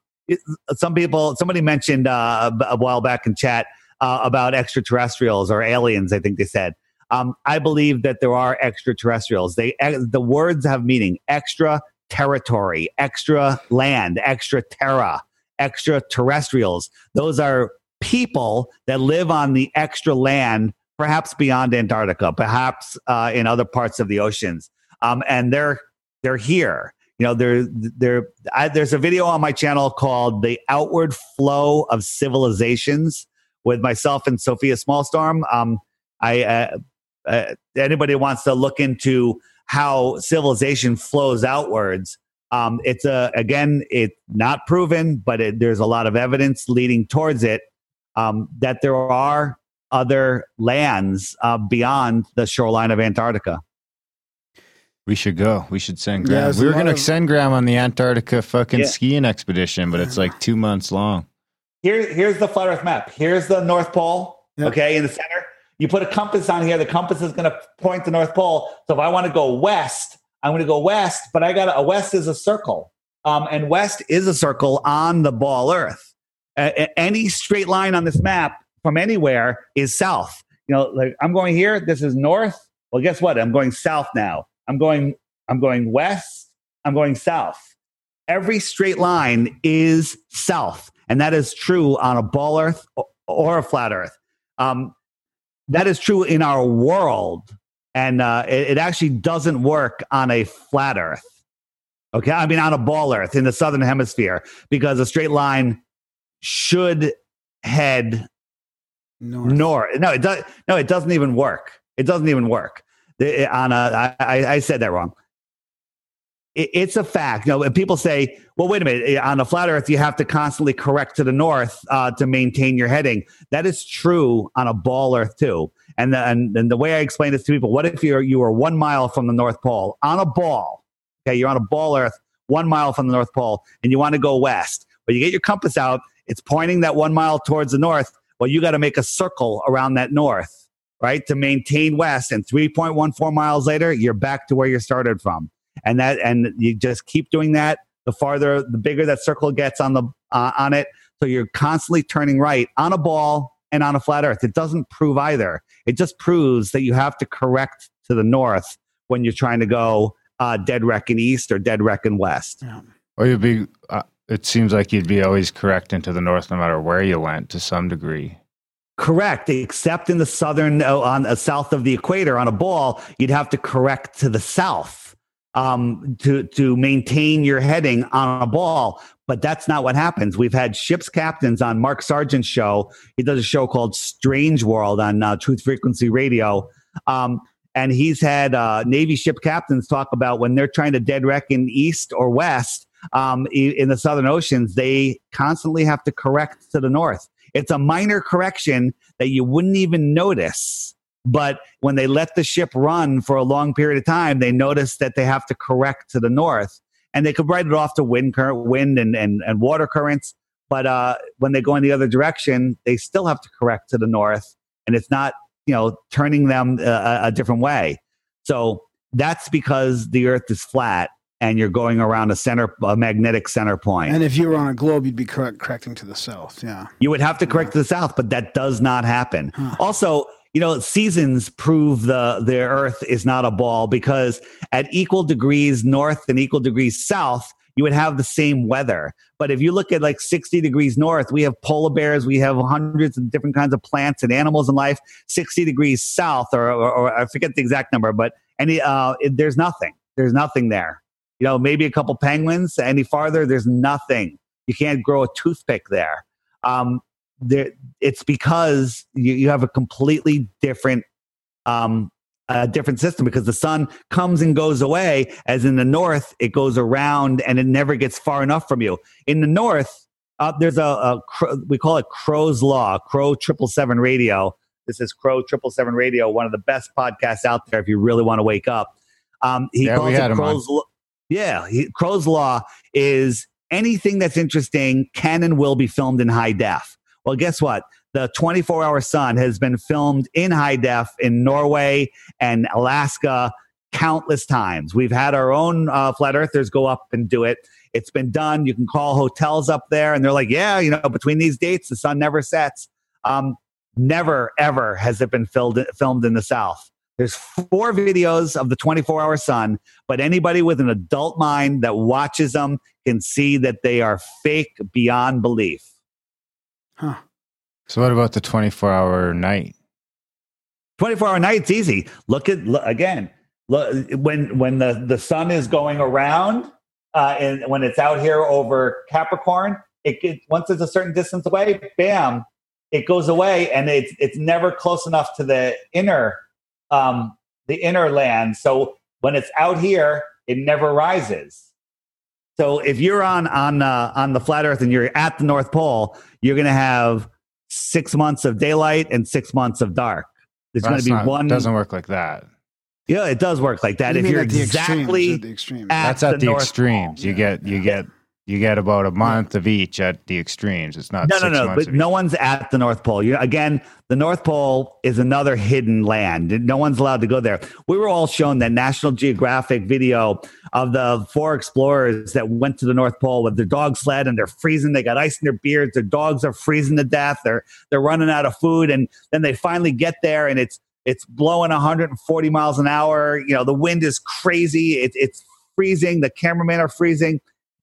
some people, somebody mentioned uh, a while back in chat uh, about extraterrestrials or aliens, I think they said. Um, I believe that there are extraterrestrials. They the words have meaning. Extra territory, extra land, extra terra, extraterrestrials. Those are people that live on the extra land, perhaps beyond Antarctica, perhaps uh, in other parts of the oceans, um, and they're they're here. You know, there there I, there's a video on my channel called "The Outward Flow of Civilizations" with myself and Sophia Smallstorm. Um, I uh, uh, anybody wants to look into how civilization flows outwards. Um, it's a again, it's not proven, but it, there's a lot of evidence leading towards it um, that there are other lands uh, beyond the shoreline of Antarctica. We should go. We should send Yeah, Graham. there's we a were going to of- send Graham on the Antarctica fucking Yeah. skiing expedition, but it's like two months long. Here, here's the flat Earth map. Here's the North Pole. Yeah. Okay, in the center. You put a compass on here. The compass is going to point to North Pole. So if I want to go west, I'm going to go west. But I got a west is a circle, um, and west is a circle on the ball Earth. A- a- any straight line on this map from anywhere is south. You know, like I'm going here. This is north. Well, guess what? I'm going south now. I'm going. I'm going west. I'm going south every straight line is south, and that is true on a ball Earth or a flat Earth. Um, that is true in our world, and uh, it, it actually doesn't work on a flat Earth. Okay, I mean on a ball Earth in the southern hemisphere because a straight line should head North. north. No, it does. No, it doesn't even work. It doesn't even work. On a, I, I- I said that wrong. It, it's a fact. You know, people say, "Well, wait a minute. eh, On a flat Earth, you have to constantly correct to the north uh, to maintain your heading." That is true on a ball Earth too. And the, and, and the way I explain this to people: What if you're you are one mile from the North Pole on a ball? Okay, you're on a ball Earth, one mile from the North Pole, and you want to go west. But you get your compass out; it's pointing that one mile towards the north. Well, you got to make a circle around that north, right, to maintain west. And 3.14 miles later, you're back to where you started from. And that, and you just keep doing that. The farther, the bigger that circle gets on the uh, on it. So you're constantly turning right on a ball and on a flat Earth. It doesn't prove either. It just proves that you have to correct to the north when you're trying to go uh, dead reckon east or dead reckon west. Yeah. Or you'd be, uh, it seems like you'd be always correct into the north no matter where you went to some degree. Correct, except in the southern, uh, on uh, south of the equator, on a ball, you'd have to correct to the south um, to to maintain your heading on a ball. But that's not what happens. We've had ships captains on Mark Sargent's show. He does a show called Strange World on uh, Truth Frequency Radio. Um, and he's had uh, Navy ship captains talk about when they're trying to dead reckon east or west um, in the southern oceans, they constantly have to correct to the north. It's a minor correction that you wouldn't even notice. But when they let the ship run for a long period of time, they notice that they have to correct to the north. And they could write it off to wind current, wind and, and, and water currents. But uh, when they go in the other direction, they still have to correct to the north. And it's not, you know, turning them uh, a, a different way. So that's because the earth is flat and you're going around a center, a magnetic center point. And if you were on a globe, you'd be correct, correcting to the south. Yeah. You would have to correct to the south, but that does not happen. Huh. Also, you know, seasons prove the the Earth is not a ball because at equal degrees north and equal degrees south, you would have the same weather. But if you look at like 60 degrees north, we have polar bears, we have hundreds of different kinds of plants and animals in life. 60 degrees south, or, or, or I forget the exact number, but any uh, it, there's nothing. There's nothing there. You know, maybe a couple penguins. Any farther, there's nothing. You can't grow a toothpick there. Um, there it's because you, you have a completely different um, a different system because the sun comes and goes away. As in the north, it goes around and it never gets far enough from you. In the north, uh, there's a, a cro- we call it Crow's Law, Crow Triple Seven Radio. This is Crow Triple Seven Radio, one of the best podcasts out there. If you really want to wake up, um, he Yeah, calls it. Crow's Law. Yeah, he, Crow's Law is anything that's interesting can and will be filmed in high def. Well, guess what? The 24 hour sun has been filmed in high def in Norway and Alaska countless times. We've had our own uh, flat earthers go up and do it. It's been done. You can call hotels up there and they're like, yeah, you know, between these dates, the sun never sets. Um, never, ever has it been filmed, filmed in the South. There's four videos of the 24 hour sun, but anybody with an adult mind that watches them can see that they are fake beyond belief. Huh. So what about the 24 hour night? 24 hour night's easy. Look at look, again. Look, when when the the sun is going around, uh, and when it's out here over Capricorn, it gets, once it's a certain distance away, bam, it goes away, and it's it's never close enough to the inner um, the inner land. So when it's out here, it never rises. So if you're on on uh, on the flat Earth and you're at the North Pole, you're going to have six months of daylight and six months of dark. There's going to be not- one. Doesn't work like that. Yeah, it does work like that. You if you're at the exactly extremes, at the extremes. at That's at the, North extremes. Pole. You get you get you get about a month of each at the extremes. It's not no, no, no. But no each. one's at the North Pole. You, again, the North Pole is another hidden land. No one's allowed to go there. We were all shown that National Geographic video of the four explorers that went to the North Pole with their dog sled and they're freezing. They got ice in their beards. Their dogs are freezing to death. They're they're running out of food, and then they finally get there, and it's it's blowing 140 miles an hour. You know, the wind is crazy. It, it's freezing. The cameramen are freezing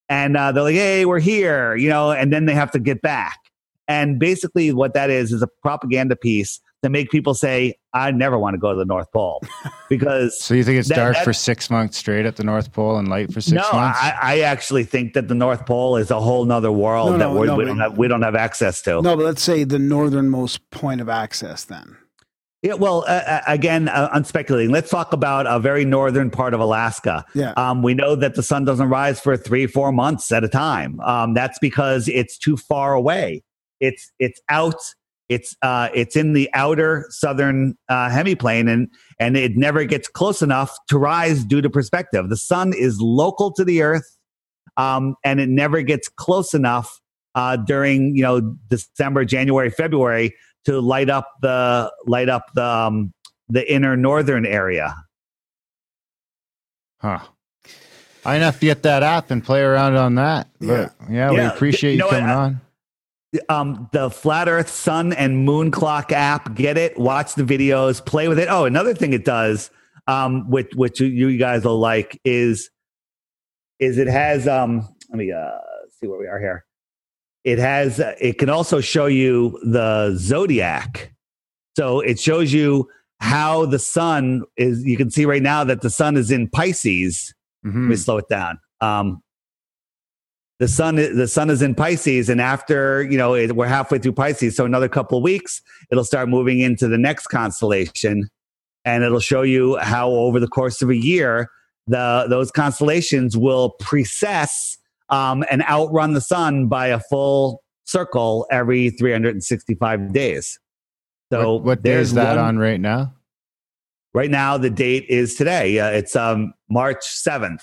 and uh, they're like, "Hey, we're here," you know, and then they have to get back. And basically, what that is is a propaganda piece to make people say, "I never want to go to the North Pole," because So you think it's That- dark that- for six months straight at the North Pole and light for six no, months? I, I actually think that the North Pole is a whole nother world No, that no, we're, no, we don't have we don't have access to. No, but let's say the northernmost point of access then. Yeah, well, uh, uh, again, uh, I'm speculating. Let's talk about a very northern part of Alaska. Yeah. Um, we know that the sun doesn't rise for three, four months at a time. Um, that's because it's too far away. It's it's out. It's uh, it's in the outer southern uh, hemiplane, and and it never gets close enough to rise due to perspective. The sun is local to the Earth, um, and it never gets close enough uh, during you know December, January, February to light up the light up the um, the inner northern area. huh. I enough to get that app and play around on that. But yeah, we Yeah. appreciate You you, know what? coming I- on. um, the Flat Earth Sun and Moon Clock app. Get it, watch the videos, play with it. Oh, another thing it does, um, which which you, you guys will like, is is it has um. Let me uh, see where we are here. It has. It can also show you the zodiac. So it shows you how the sun is. You can see right now that the sun is in Pisces. Let Mhm. me slow it down. Um, the sun, the sun is in Pisces, and after you know it, we're halfway through Pisces, so another couple of weeks, it'll start moving into the next constellation, and it'll show you how over the course of a year, the those constellations will precess um, and outrun the sun by a full circle every 365 days. So what, what day is that one- on right now? Right now, the date is today. Uh, it's um, March 7th.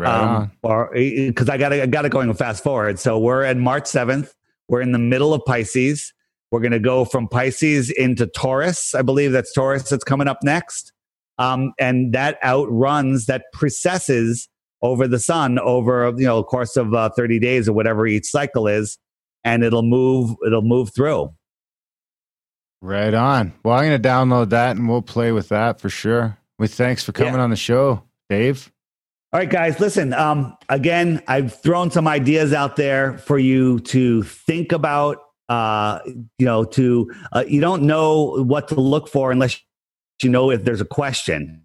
Right um, or because I got I got it going fast forward. So we're at March seventh. We're in the middle of Pisces. We're going to go from Pisces into Taurus. I believe that's Taurus that's coming up next, um, and that outruns that precesses over the sun over you know a course of uh, thirty days or whatever each cycle is, and it'll move it'll move through. Right on. Well, I'm going to download that and we'll play with that for sure. With thanks for coming Yeah. on the show, Dave. All right, guys, listen. Um, again, I've thrown some ideas out there for you to think about. Uh, you know, to uh, you don't know what to look for unless you know if there's a question.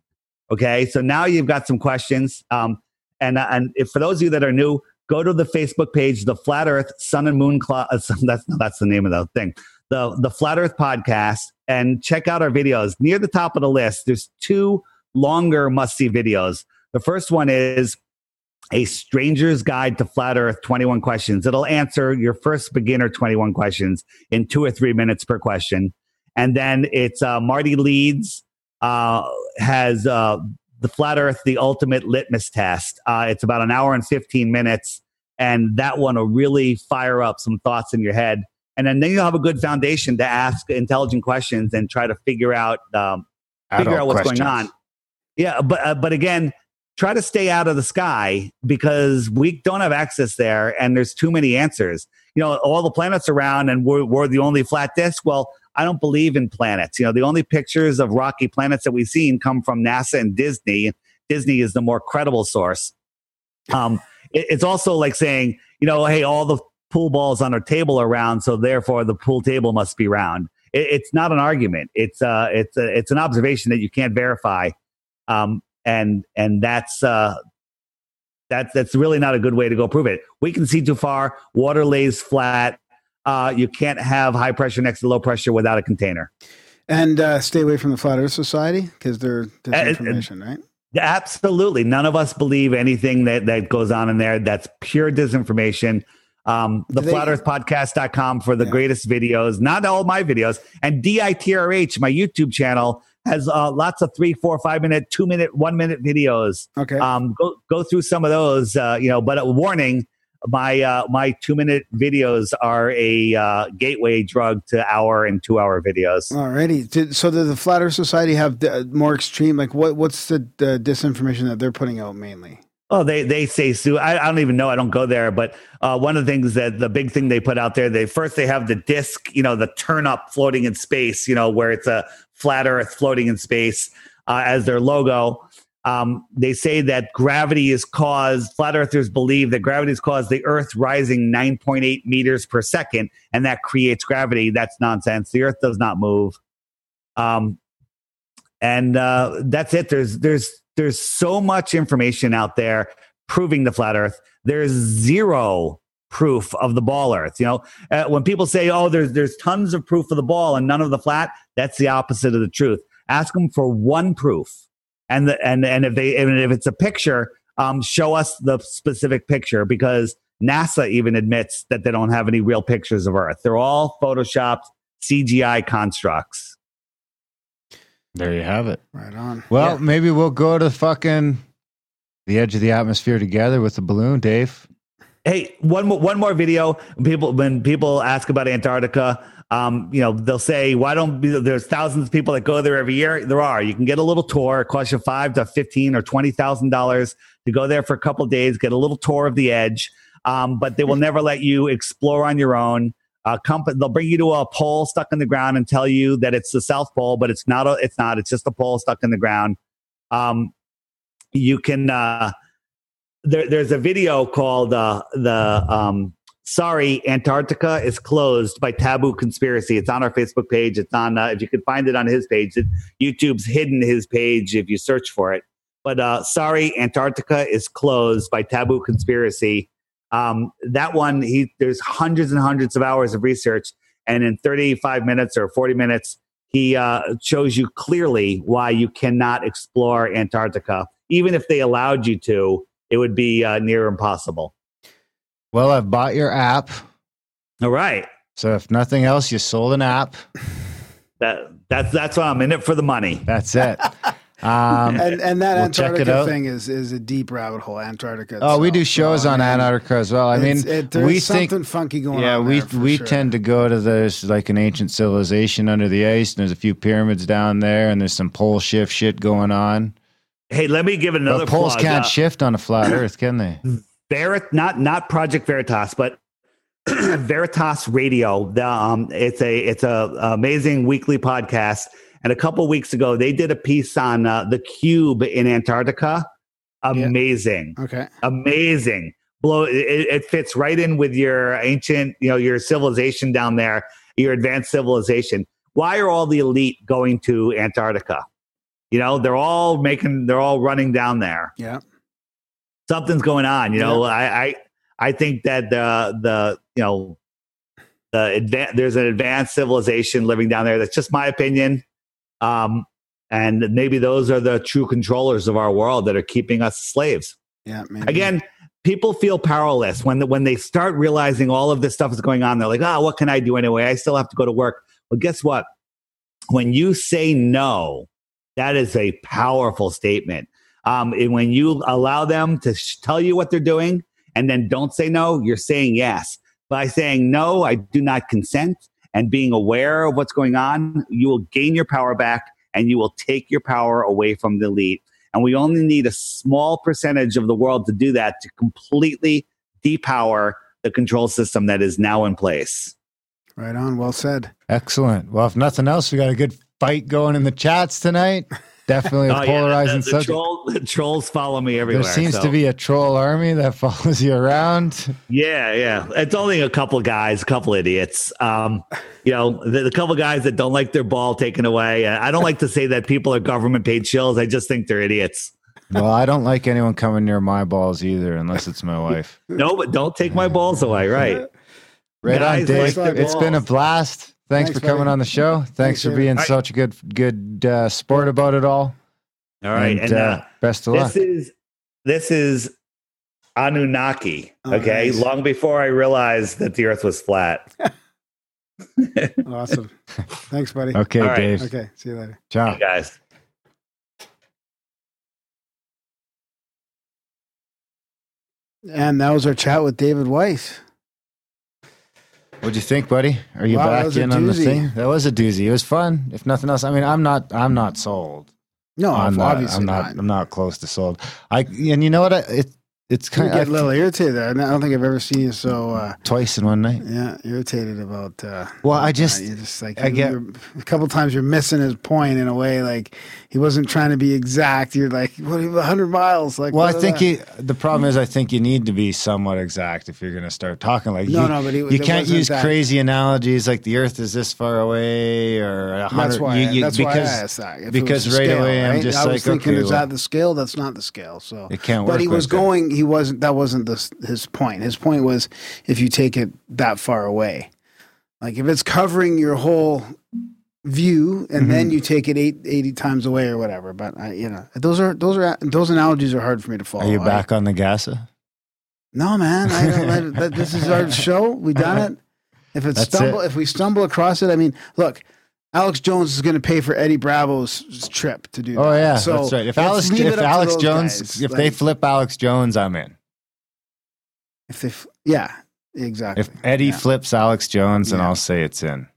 Okay, so now you've got some questions. Um, and and if for those of you that are new, go to the Facebook page, the Flat Earth Sun and Moon Clock. Uh, that's that's the name of the thing. the the Flat Earth podcast and check out our videos. Near the top of the list, there's two longer must see videos. The first one is a stranger's guide to flat earth 21 questions it'll answer your first beginner 21 questions in two or three minutes per question and then it's uh, marty leeds uh, has uh, the flat earth the ultimate litmus test. Uh, it's about an hour and 15 minutes and that one will really fire up some thoughts in your head. And then, then you'll have a good foundation to ask intelligent questions and try to figure out um, figure out what's questions. going on. Yeah but uh, but again try to stay out of the sky because we don't have access there and there's too many answers. You know, all the planets around and we're, we're the only flat disk. Well, I don't believe in planets. You know, the only pictures of rocky planets that we've seen come from NASA and Disney. Disney is the more credible source. Um, it- it's also like saying, you know, hey, all the pool balls on our table are round, so therefore the pool table must be round. It, it's not an argument. It's uh, it's a, it's an observation that you can't verify. Um, and and that's uh that's that's really not a good way to go prove it. We can see too far. Water lays flat. Uh, you can't have high pressure next to low pressure without a container. And uh, stay away from the Flat Earth Society because they're Uh, disinformation, right? Absolutely, none of us believe anything that that goes on in there. That's pure disinformation. Um, the they- flatearthpodcast.com for the Yeah. greatest videos, not all my videos. And DITRH, my YouTube channel, has uh, lots of three, four, five minute, two minute, one minute videos. Okay. um, go go through some of those. Uh, you know, but a warning: my uh, my two minute videos are a uh, gateway drug to hour and two hour videos. Alrighty. Did, so does the Flat Earth Society have the, more extreme? Like, what what's the, the disinformation that they're putting out mainly? Oh, they they say Sue. I, I don't even know. I don't go there. But uh, one of the things that the big thing they put out there, they first they have the disc, you know, the turn up floating in space, you know, where it's a flat Earth floating in space uh, as their logo. Um, they say that gravity is caused. Flat Earthers believe that gravity is caused the Earth rising 9.8 meters per second, and that creates gravity. That's nonsense. The Earth does not move. Um, and uh, that's it. There's there's there's so much information out there proving the flat Earth. There's zero proof of the ball Earth. You know, uh, when people say, "Oh, there's there's tons of proof of the ball and none of the flat," that's the opposite of the truth. Ask them for one proof, and the, and and if they and if it's a picture, um, show us the specific picture because NASA even admits that they don't have any real pictures of Earth. They're all photoshopped CGI constructs. There you have it. Right on. Well, Yeah. maybe we'll go to fucking the edge of the atmosphere together with the balloon, Dave. Hey, one more one more video. When people when people ask about Antarctica, um, you know, they'll say, "Why don't there's thousands of people that go there every year?" There are. You can get a little tour. It costs you five to fifteen or twenty thousand dollars to go there for a couple days, get a little tour of the edge. Um, but they will never let you explore on your own. Uh, comp- they'll bring you to a pole stuck in the ground and tell you that it's the South Pole, but it's not. A, it's not. It's just a pole stuck in the ground. Um, you can. Uh, there, there's a video called uh, the um, "Sorry, Antarctica is closed" by Taboo Conspiracy. It's on our Facebook page. It's on. Uh, if you can find it on his page, it, YouTube's hidden his page if you search for it. But uh, "Sorry, Antarctica is closed" by Taboo Conspiracy. Um, that one, he there's hundreds and hundreds of hours of research, and in 35 minutes or 40 minutes, he uh, shows you clearly why you cannot explore Antarctica, even if they allowed you to it would be uh, near impossible. Well, I've bought your app. All right, So if nothing else, you sold an app. that that's that's why I'm in it for the money. That's it. Um, And and that We'll Antarctica thing is is a deep rabbit hole. Antarctica. oh, we do shows So, I on mean, Antarctica as well. I mean, it's- it, there's we something think funky going yeah, on. we there for we sure. tend to go to there's like an ancient civilization under the ice, and there's a few pyramids down there, and there's some pole shift shit going on. Hey, let me give another But poles plug. can't Uh, shift on a flat Earth, can they? Verit, not not Project Veritas, but Veritas Radio. The, um, it's a it's a amazing weekly podcast. And a couple weeks ago, they did a piece on uh, the cube in Antarctica. Amazing, Okay. amazing. Blow. It, it fits right in with your ancient, you know, your civilization down there, your advanced civilization. Why are all the elite going to Antarctica? You know, they're all making, they're all running down there Yeah. something's going on. You know, I, I I think that the the you know the adva- there's an advanced civilization living down there. That's just my opinion. Um, and maybe those are the true controllers of our world that are keeping us slaves. Yeah. Maybe. Again, people feel powerless when the, when they start realizing all of this stuff is going on. They're like, "Ah, what can I do anyway? I still have to go to work." Well, guess what? When you say no, that is a powerful statement. Um, and when you allow them to sh- tell you what they're doing and then don't say no, you're saying yes. By saying no, I do not consent and being aware of what's going on, you will gain your power back and you will take your power away from the elite. And we only need a small percentage of the world to do that to completely depower the control system that is now in place. Right on. Well said. Excellent. Well, if nothing else, we got a good fight going in the chats tonight. Definitely a Oh, yeah, the- polarizing the, subject. troll, the trolls follow me everywhere. there seems so- to be a troll army that follows you around. Yeah, yeah. It's only a couple guys, a couple idiots. Um, you know, the, the couple guys that don't like their ball taken away. I don't like to say that people are government paid shills. I just think they're idiots. well, I don't like anyone coming near my balls either, unless it's my wife. No, but don't take my balls away. Right. Right on, Guys Dave. like their It's been a blast. Thanks, Thanks, for coming buddy. on the show. Thanks, Thanks, for being All right. such a good good uh, sport about it all. All right. And, And, uh, uh, best of this luck. is this is Anunnaki. Oh, Okay. nice. Long before I realized that the earth was flat. Awesome. Thanks, buddy. Okay, All right. Dave. Okay. See you later. Ciao. guys. And that was our chat with David Weiss. What'd you think, buddy? Are you Wow, back in on the thing? That was a doozy. It was fun. If nothing else, I mean, I'm not. I'm not sold. No, on that. obviously I'm not, not. I'm not close to sold. I and you know what? I, it it's Kind of get a little irritated. I don't think I've ever seen you so uh, twice in one night. yeah irritated about. Uh, Well, I just uh, just like I get- a couple times you're missing his point in a way like he wasn't trying to be exact. You're like what hundred miles like. Well, I think you. The problem is, I think you need to be somewhat exact if you're going to start talking like No, you. no, but he- you can't use crazy analogies like the Earth is this far away or a That's why. you- you- that's because why I asked because was right scale, away I'm just I like, thinking, okay, is well- that the scale? That's not the scale. So It can't work But he was going. He wasn't. That wasn't the, his point. His point was if you take it that far away, like if it's covering your whole view, and Mm-hmm. then you take it eight, 80 times away or whatever. But I, you know, those are those are those analogies are hard for me to follow. Are you I- back on the Gasa? no, man. I don't. let it- that, this is our show. We done it. If it stumble, it. if we stumble across it, I mean, look. Alex Jones is going to pay for Eddie Bravo's trip to do oh, that. Oh yeah, So that's right. If Alex, if Alex Jones, guys. if they flip Alex Jones, I'm in. if they, f- yeah, exactly. If Eddie yeah. flips Alex Jones, then Yeah. I'll say it's in.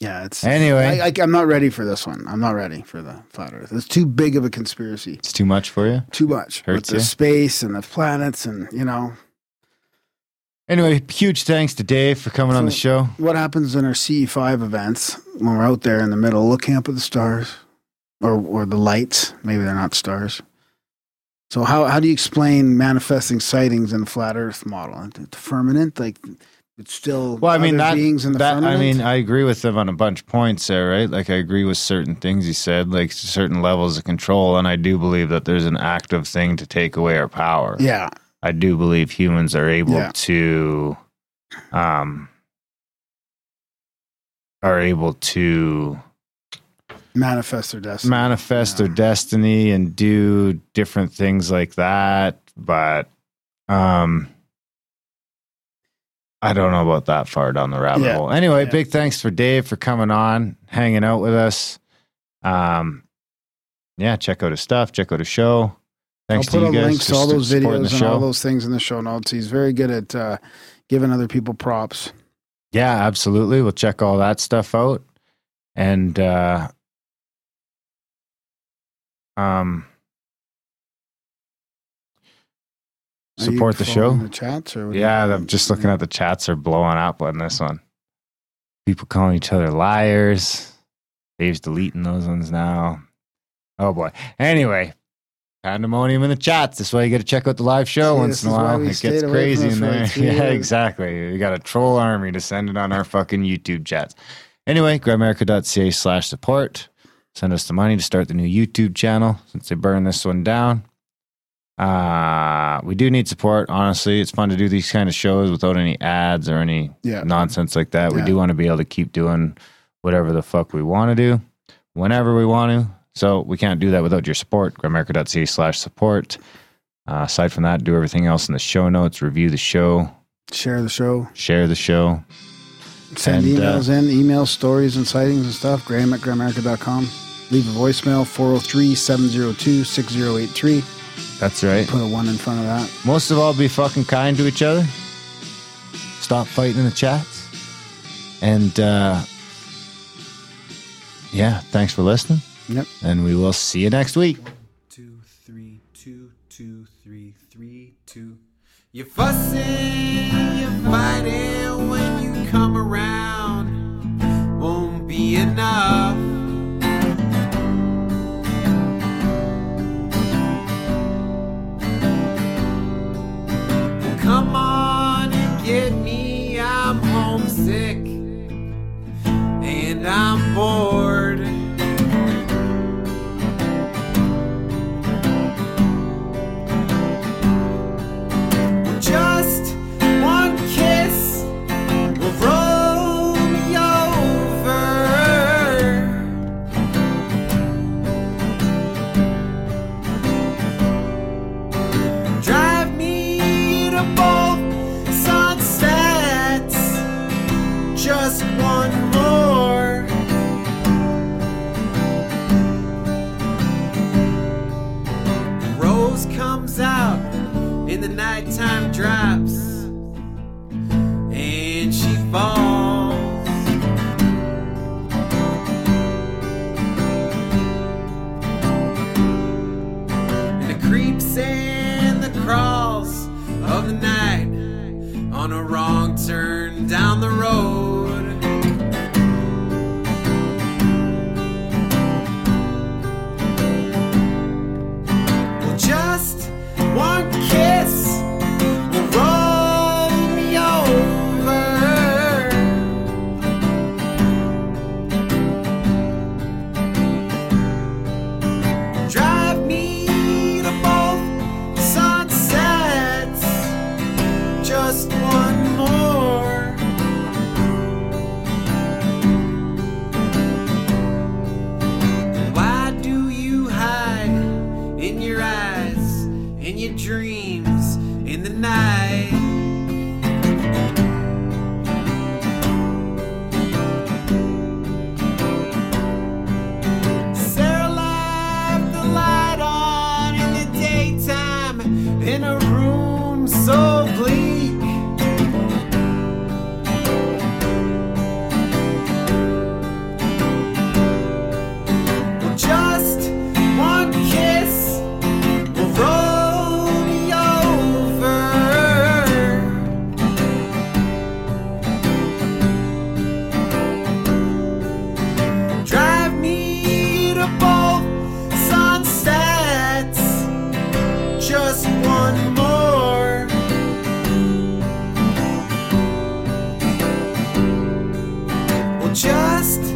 yeah, it's Anyway. I, I'm not ready for this one. I'm not ready for the flat Earth. It's too big of a conspiracy. It's too much for you. Too much Hurts with the you? space and the planets and you know Anyway, huge thanks to Dave for coming on the show. what happens in our CE5 events when we're out there in the middle looking up at the stars or or the lights. Maybe they're not stars. So how how do you explain manifesting sightings in the flat Earth model? The firmament, like it's still Well, I mean that, beings in the that I mean, I agree with him on a bunch of points there, right? Like I agree with certain things he said, like certain levels of control, and I do believe that there's an active thing to take away our power. yeah, I do believe humans are able Yeah. to, um, are able to manifest their destiny. manifest Yeah. their destiny and do different things like that. But um I don't know about that far down the rabbit Yeah. hole. Anyway, big thanks for Dave for coming on, hanging out with us. Um yeah, check out his stuff, check out his show. Thanks I'll put to all you guys links to all those videos and all those things in the show notes. He's very good at uh, giving other people props. Yeah, absolutely. We'll check all that stuff out. And uh um support the show. The chats, or what do you- Yeah, I'm just looking at the chats are blowing up on this one. People calling each other liars. Dave's deleting those ones now. Oh boy. Anyway, pandemonium in the chats. That's why you got to check out the live show once in a while. It gets crazy in there. yeah, exactly. We got a troll army to send it on our fucking YouTube chats. Anyway, grimerica.ca slash support. Send us the money to start the new YouTube channel since they burned this one down. Uh, we do need support. Honestly, it's fun to do these kind of shows without any ads or any Yeah. nonsense like that. We do want to be able to keep doing whatever the fuck we want to do, whenever we want to. So we can't do that without your support. Grimerica.ca slash support. Uh, aside from that, do everything else in the show notes. Review the show. Share the show. Share the show. Send And, uh, emails in, email stories and sightings and stuff. Graham at grimerica.com. Leave a voicemail 403 702 6083. That's right. Put a one in front of that. Most of all, be fucking kind to each other. Stop fighting in the chats. And uh, yeah, thanks for listening. Yep. And we will see you next week. two, three, two, two, three, three, two. You're fussing, you're fighting when you come around. Won't be enough. Well, come on and get me. I'm homesick and I'm bored. Drops and she falls. And the creeps and the crawls of the night on a wrong turn just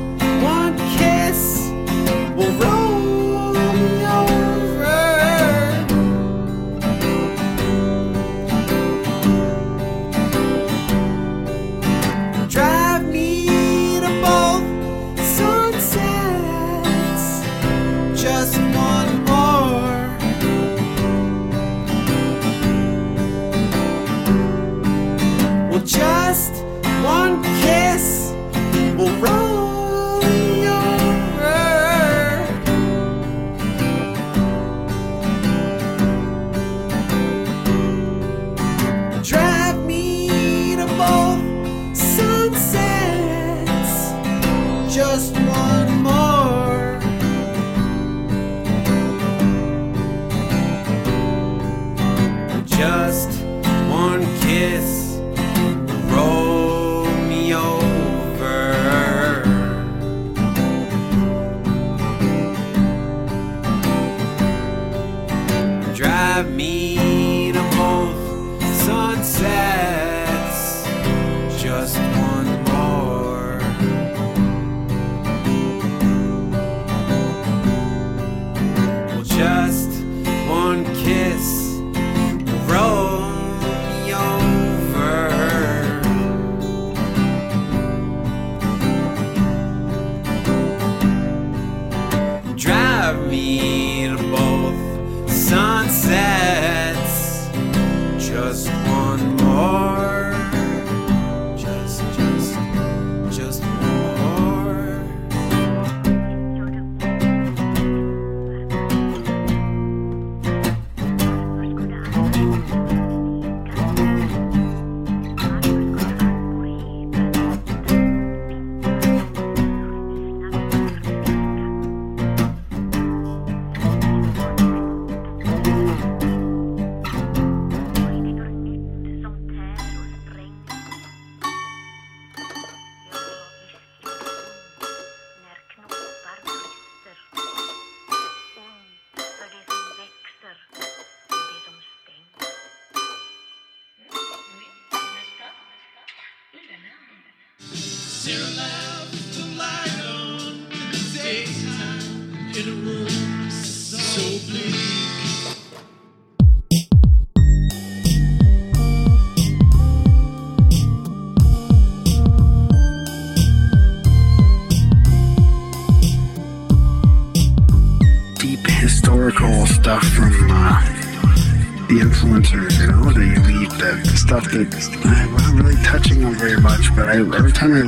I'm not really touching on very much, but I, every time I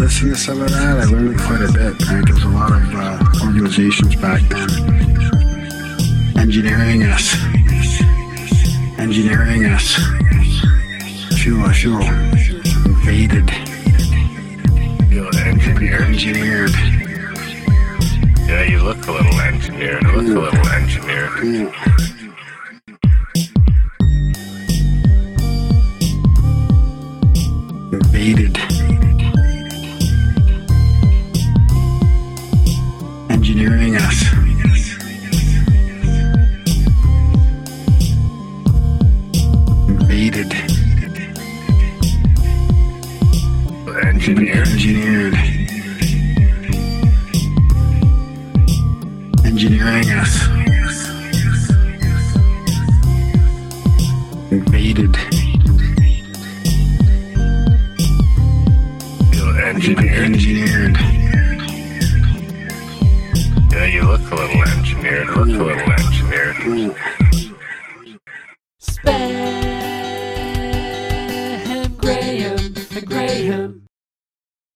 listen to some of that, I learn quite a bit. Right? There's a lot of uh, organizations back then engineering us, engineering us. I feel, I feel invaded, Feel engineered. Yeah, you look a little engineered. Look a little engineered. Yeah.